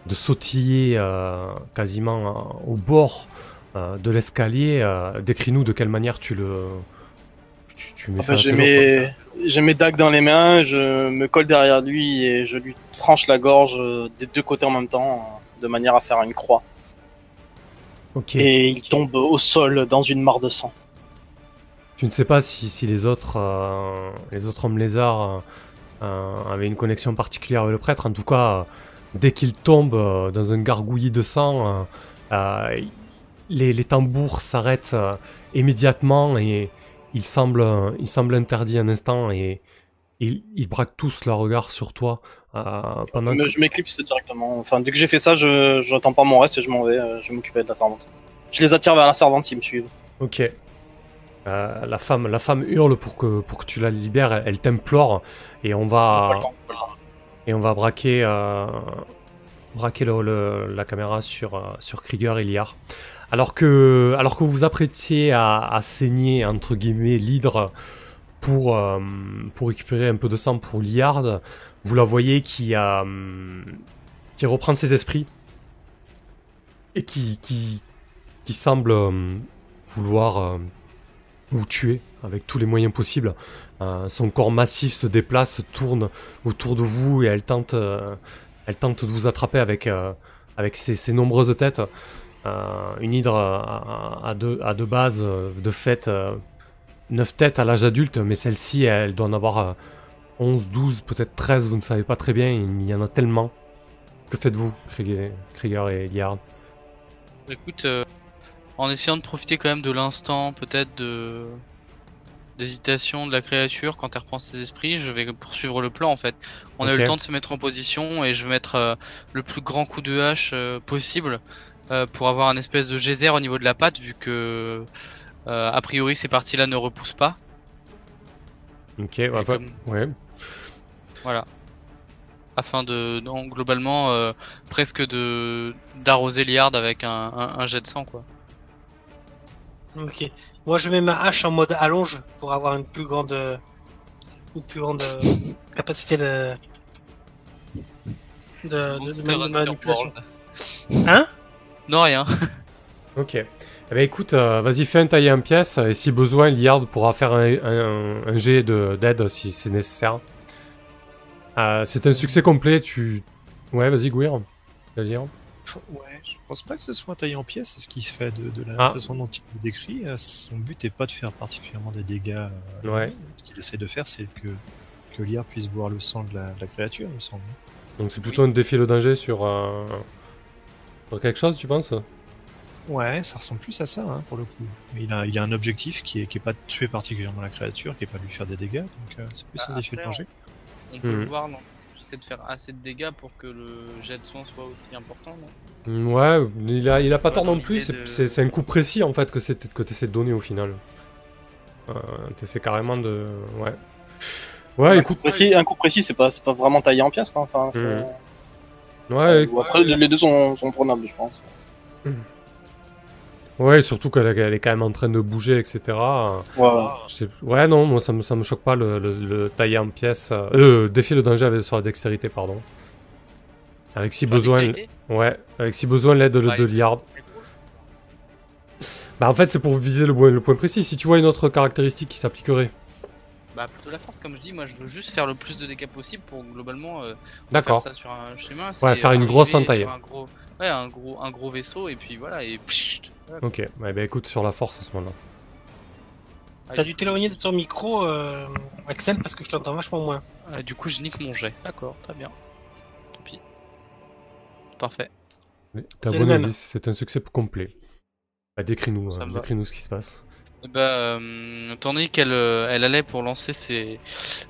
de sautiller euh, quasiment au bord de l'escalier. Décris-nous de quelle manière tu le, tu, tu mets Enfin, j'ai mes, j'ai mes dagues dans les mains, je me colle derrière lui et je lui tranche la gorge euh, des deux côtés en même temps, euh, de manière à faire une croix. Et il tombe au sol dans une mare de sang. Tu ne sais pas si, si les autres euh, les autres hommes lézards euh, avaient une connexion particulière avec le prêtre. En tout cas, dès qu'il tombe euh, dans un gargouillis de sang, les, les tambours s'arrêtent immédiatement et il semble, il semble interdit un instant et ils, ils braquent tous leur regard sur toi euh, pendant Mais que- je m'éclipse directement. Enfin, dès que j'ai fait ça, je j'attends pas mon reste et je m'en vais. euh, Je vais m'occuper de la servante. Je les attire vers la servante, ils me suivent. Ok. Euh, la femme, la femme hurle pour que pour que tu la libères. Elle, elle t'implore et on pas va le temps. et on va braquer euh, braquer le- le- la caméra sur sur Krieger et Liar. Alors que vous apprêtiez à, saigner entre guillemets l'hydre pour euh, pour récupérer un peu de sang pour Liard, vous la voyez qui hum, qui reprend ses esprits et qui semble hum, vouloir euh, vous tuer avec tous les moyens possibles. Euh, son corps massif se déplace, tourne autour de vous et elle tente, euh, de vous attraper avec, euh, avec ses nombreuses têtes. Euh, une hydre à, à- deux, à deux bases, euh, de fait, euh, 9 têtes à l'âge adulte, mais celle-ci, elle doit en avoir euh, 11, 12, peut-être 13, vous ne savez pas très bien, il y en a tellement. Que faites-vous, Krieger, et Liard? Écoute, euh, en essayant de profiter quand même de l'instant, peut-être de d'hésitation de la créature quand elle reprend ses esprits, je vais poursuivre le plan en fait. On a eu le temps de se mettre en position et je vais mettre euh, le plus grand coup de hache euh, possible euh, pour avoir un espèce de geyser au niveau de la patte vu que euh, a priori ces parties-là ne repoussent pas. Ok, ouais, ouais, comme- ouais. Voilà. Afin de, donc, globalement, euh, presque de d'arroser Liard avec un, un, un jet de sang quoi. Ok. Moi, je mets ma hache en mode allonge pour avoir une plus grande, une plus grande capacité de, de, de, de mani- manipulation. Hein? Non rien. Ok. Eh ben écoute, euh, vas-y, fais un taillé en pièces, et si besoin, Liard pourra faire un, un, un jet de- d'aide si c'est nécessaire. Euh, c'est un succès complet, tu... Ouais, vas-y, Gouir. Dire Ouais, je pense pas que ce soit taillé en pièces, c'est ce qui se fait de, de la Ah. façon dont il le décrit. Euh, Son but est pas de faire particulièrement des dégâts. euh, Ouais. Ce qu'il essaie de faire, c'est que, que Liar puisse boire le sang de la, de la créature, il me semble. Donc c'est plutôt un défi le danger sur, sur quelque chose, tu penses Ouais, ça ressemble plus à ça, hein, pour le coup. Mais il a, il a un objectif qui est, qui est pas de tuer particulièrement la créature, qui est pas de lui faire des dégâts, donc euh, c'est plus Ah, un défi de danger. On peut Hmm. le voir, non? J'essaie de faire assez de dégâts pour que le jet de soin soit aussi important, non? Mm, Ouais, il a, il a pas Ouais, tort non plus, c'est de- c'est- c'est un coup précis en fait que c'est que t'essaies de donner au final. Euh, t'essaies carrément de... Ouais. Ouais, un, coup précis, un coup précis, c'est pas, c'est pas vraiment taillé en pièces, quoi. Enfin, c'est- Mhm. Ouais, Ou après, les deux sont, sont prenables, je pense. ouais surtout qu'elle elle est quand même en train de bouger, etc. Ouais. Je sais- Ouais, non, moi ça me, ça me choque pas le, le, le tailler en pièces. Euh, euh, défier le danger avec, sur la dextérité, pardon. Avec si besoin. Ouais, avec si besoin l'aide de, Ouais. de Liard. Bah en fait c'est pour viser le, point- le point précis. Si tu vois une autre caractéristique qui s'appliquerait. Bah plutôt la force, comme je dis, moi je veux juste faire le plus de dégâts possible pour globalement euh, D'accord. faire ça sur un schéma. Ouais, faire une grosse entaille. Un gros, ouais, un gros, un gros vaisseau et puis voilà et voilà. Ok, ouais, bah écoute sur la force à ce moment-là. T'as dû t'éloigner de ton micro, euh, Axel, parce que je t'entends vachement moins. Euh, du coup je nique mon jet. D'accord, très bien. Tant pis. Parfait. T'as C'est bon indice, c'est un succès complet. Bah décris-nous, hein, décris-nous ce qui se passe. Eh ben, euh, tandis qu'elle euh, elle allait pour lancer ses,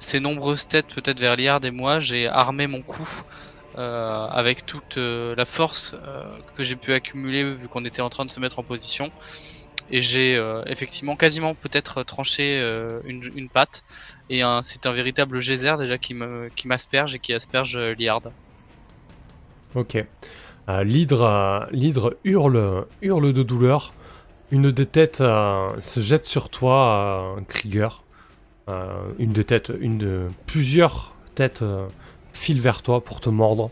ses nombreuses têtes peut-être vers Liard et moi, j'ai armé mon coup euh, avec toute la force que j'ai pu accumuler vu qu'on était en train de se mettre en position. Et j'ai effectivement quasiment peut-être tranché une, une patte. Et un- c'est un véritable geyser déjà qui me qui m'asperge et qui asperge Liard. Ok. L'hydre, l'hydre hurle, hurle de douleur. Une des têtes euh, se jette sur toi, euh, Krieger. Euh, une des têtes, une de plusieurs têtes euh, filent vers toi pour te mordre.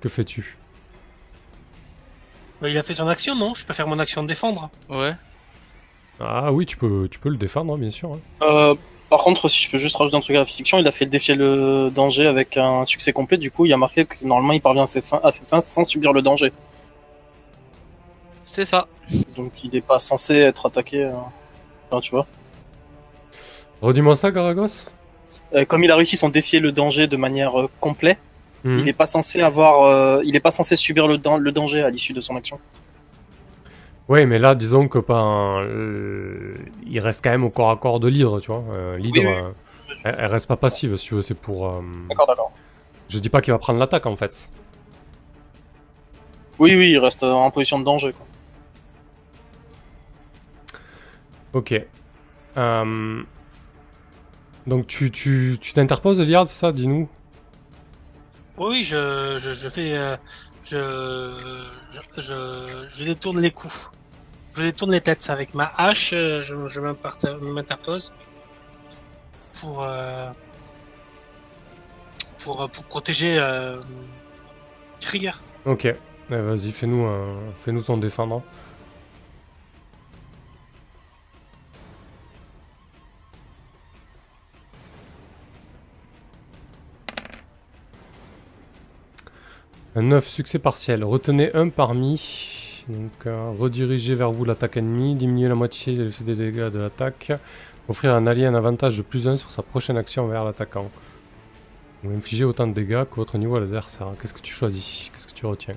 Que fais-tu? Bah, il a fait son action, non? Je peux faire mon action de défendre. Ouais. Ah oui, tu peux, tu peux le défendre, hein, bien sûr. hein. Euh, par contre, si je peux juste rajouter un truc à la fiction, il a fait le défier le danger avec un succès complet. Du coup, il a marqué que normalement, il parvient à ses fins, à ses fins sans subir le danger. C'est ça. Donc, il n'est pas censé être attaqué. euh, enfin, tu vois. Redis-moi ça, Garagos Euh, comme il a réussi son défier le danger de manière euh, complète, Mhm. il n'est pas censé avoir, euh, il n'est pas censé subir le, dan- le danger à l'issue de son action. Ouais, mais là, disons que pas, il reste quand même au corps à corps de l'hydre, tu vois. Euh, l'hydre, Oui, oui. euh, elle, elle reste pas passive, si tu veux, c'est pour. euh, D'accord, d'accord. Je dis pas qu'il va prendre l'attaque en fait. Oui, oui, il reste en position de danger. Quoi. Ok. Euh, Donc tu tu tu t'interposes, Eliard, c'est ça Dis-nous. Oui, oui, je, je, je fais. euh, je, je, je, détourne les coups. Je détourne les têtes avec ma hache. euh, Je, je m'interpose pour, euh, pour, pour protéger euh, Krieger. Ok. Eh, Vas-y, fais-nous fais-nous ton défendant. Un 9, succès partiel. Retenez un parmi. Donc, euh, rediriger vers vous l'attaque ennemie, diminuer la moitié des dégâts de l'attaque, offrir à un allié un avantage de plus 1 sur sa prochaine action vers l'attaquant. Ou infliger autant de dégâts qu'au votre niveau à l'adversaire. Qu'est-ce que tu choisis? Qu'est-ce que tu retiens?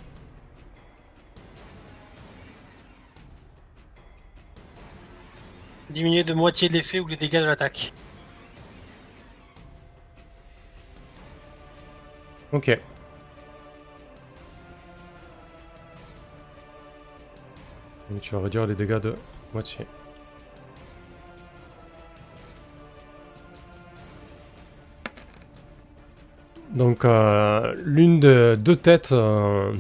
Diminuer de moitié l'effet ou les dégâts de l'attaque. Ok. Tu vas réduire les dégâts de moitié. Donc euh, l'une de deux têtes euh,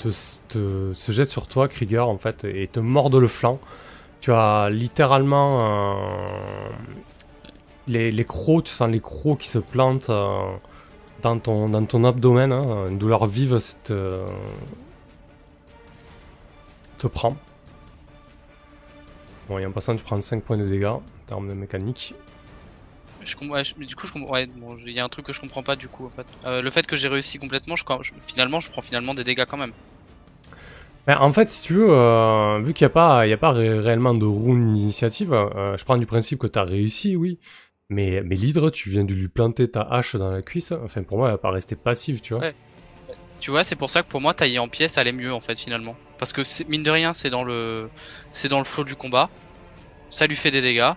se jette sur toi, Krieger, en fait, et te morde le flanc. Tu as littéralement euh, les, les crocs, tu sens les crocs qui se plantent dans, ton, dans ton abdomen. hein, une douleur vive te prend. Bon, et en passant, tu prends 5 points de dégâts en termes de mécanique. Je comprends, ouais, je- mais du coup, je comprends. Ouais, bon, il y a un truc que je comprends pas du coup en fait. Euh, le fait que j'ai réussi complètement, je, je- finalement, je prends finalement des dégâts quand même. Ben, en fait, si tu veux, euh, vu qu'il n'y a pas, il y a pas ré- réellement de rune d'initiative, euh, je prends du principe que tu as réussi, oui. Mais, mais l'hydre, tu viens de lui planter ta hache dans la cuisse. Enfin, pour moi, elle va pas rester passive, tu vois. Ouais. Tu vois, c'est pour ça que pour moi, tailler en pièces allait mieux en fait finalement. Parce que mine de rien, c'est dans le, c'est dans le flot du combat. Ça lui fait des dégâts.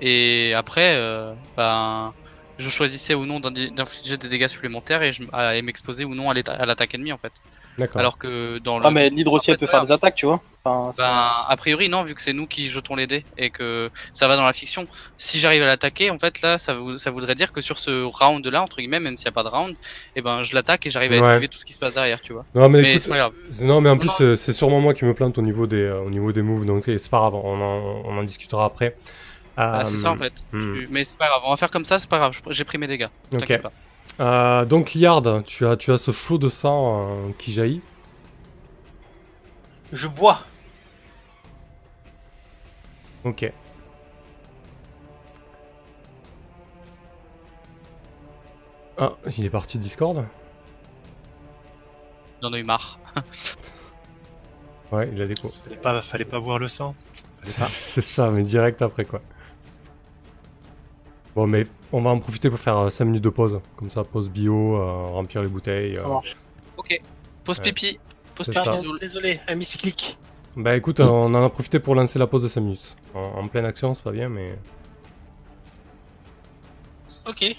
Et après, euh, ben, je choisissais ou non d'infliger des dégâts supplémentaires et, je, et m'exposer ou non à l'attaque ennemie en fait. D'accord. Alors que dans le, Ah, mais l'hydre aussi, elle peut faire des attaques, tu vois. Enfin, Ben, a priori, non, vu que c'est nous qui jetons les dés et que ça va dans la fiction. Si j'arrive à l'attaquer, en fait, là, ça, ça voudrait dire que sur ce round-là, entre guillemets, même s'il n'y a pas de round, eh ben, je l'attaque et j'arrive à Ouais. esquiver tout ce qui se passe derrière, tu vois. Non, mais, Mais écoute, non, mais en plus, non. c'est- sûrement moi qui me plante au niveau des, euh, au niveau des moves, donc c'est pas grave, on en, on en discutera après. Ah, c'est ça, en Euh, fait. hmm. Mais c'est pas grave, on va faire comme ça, c'est pas grave, j'ai pris mes dégâts. Ok. T'inquiète pas. Euh, donc, Liard, tu as, tu as ce flot de sang euh, qui jaillit. Je bois. Ok. Ah, il est parti de Discord Il en a eu marre. Ouais, il a déco. Fallait pas, fallait pas voir le sang. C'est ça, mais direct après quoi. Bon, mais on va en profiter pour faire 5 minutes de pause. Comme ça, pause bio, euh, remplir les bouteilles. Ça euh. marche. Ok. Pause Ouais. pipi. Pause pipi. désolé. Désolé, un misclic. Bah écoute, euh, on en a profité pour lancer la pause de 5 minutes. En, en pleine action, c'est pas bien, mais. Ok.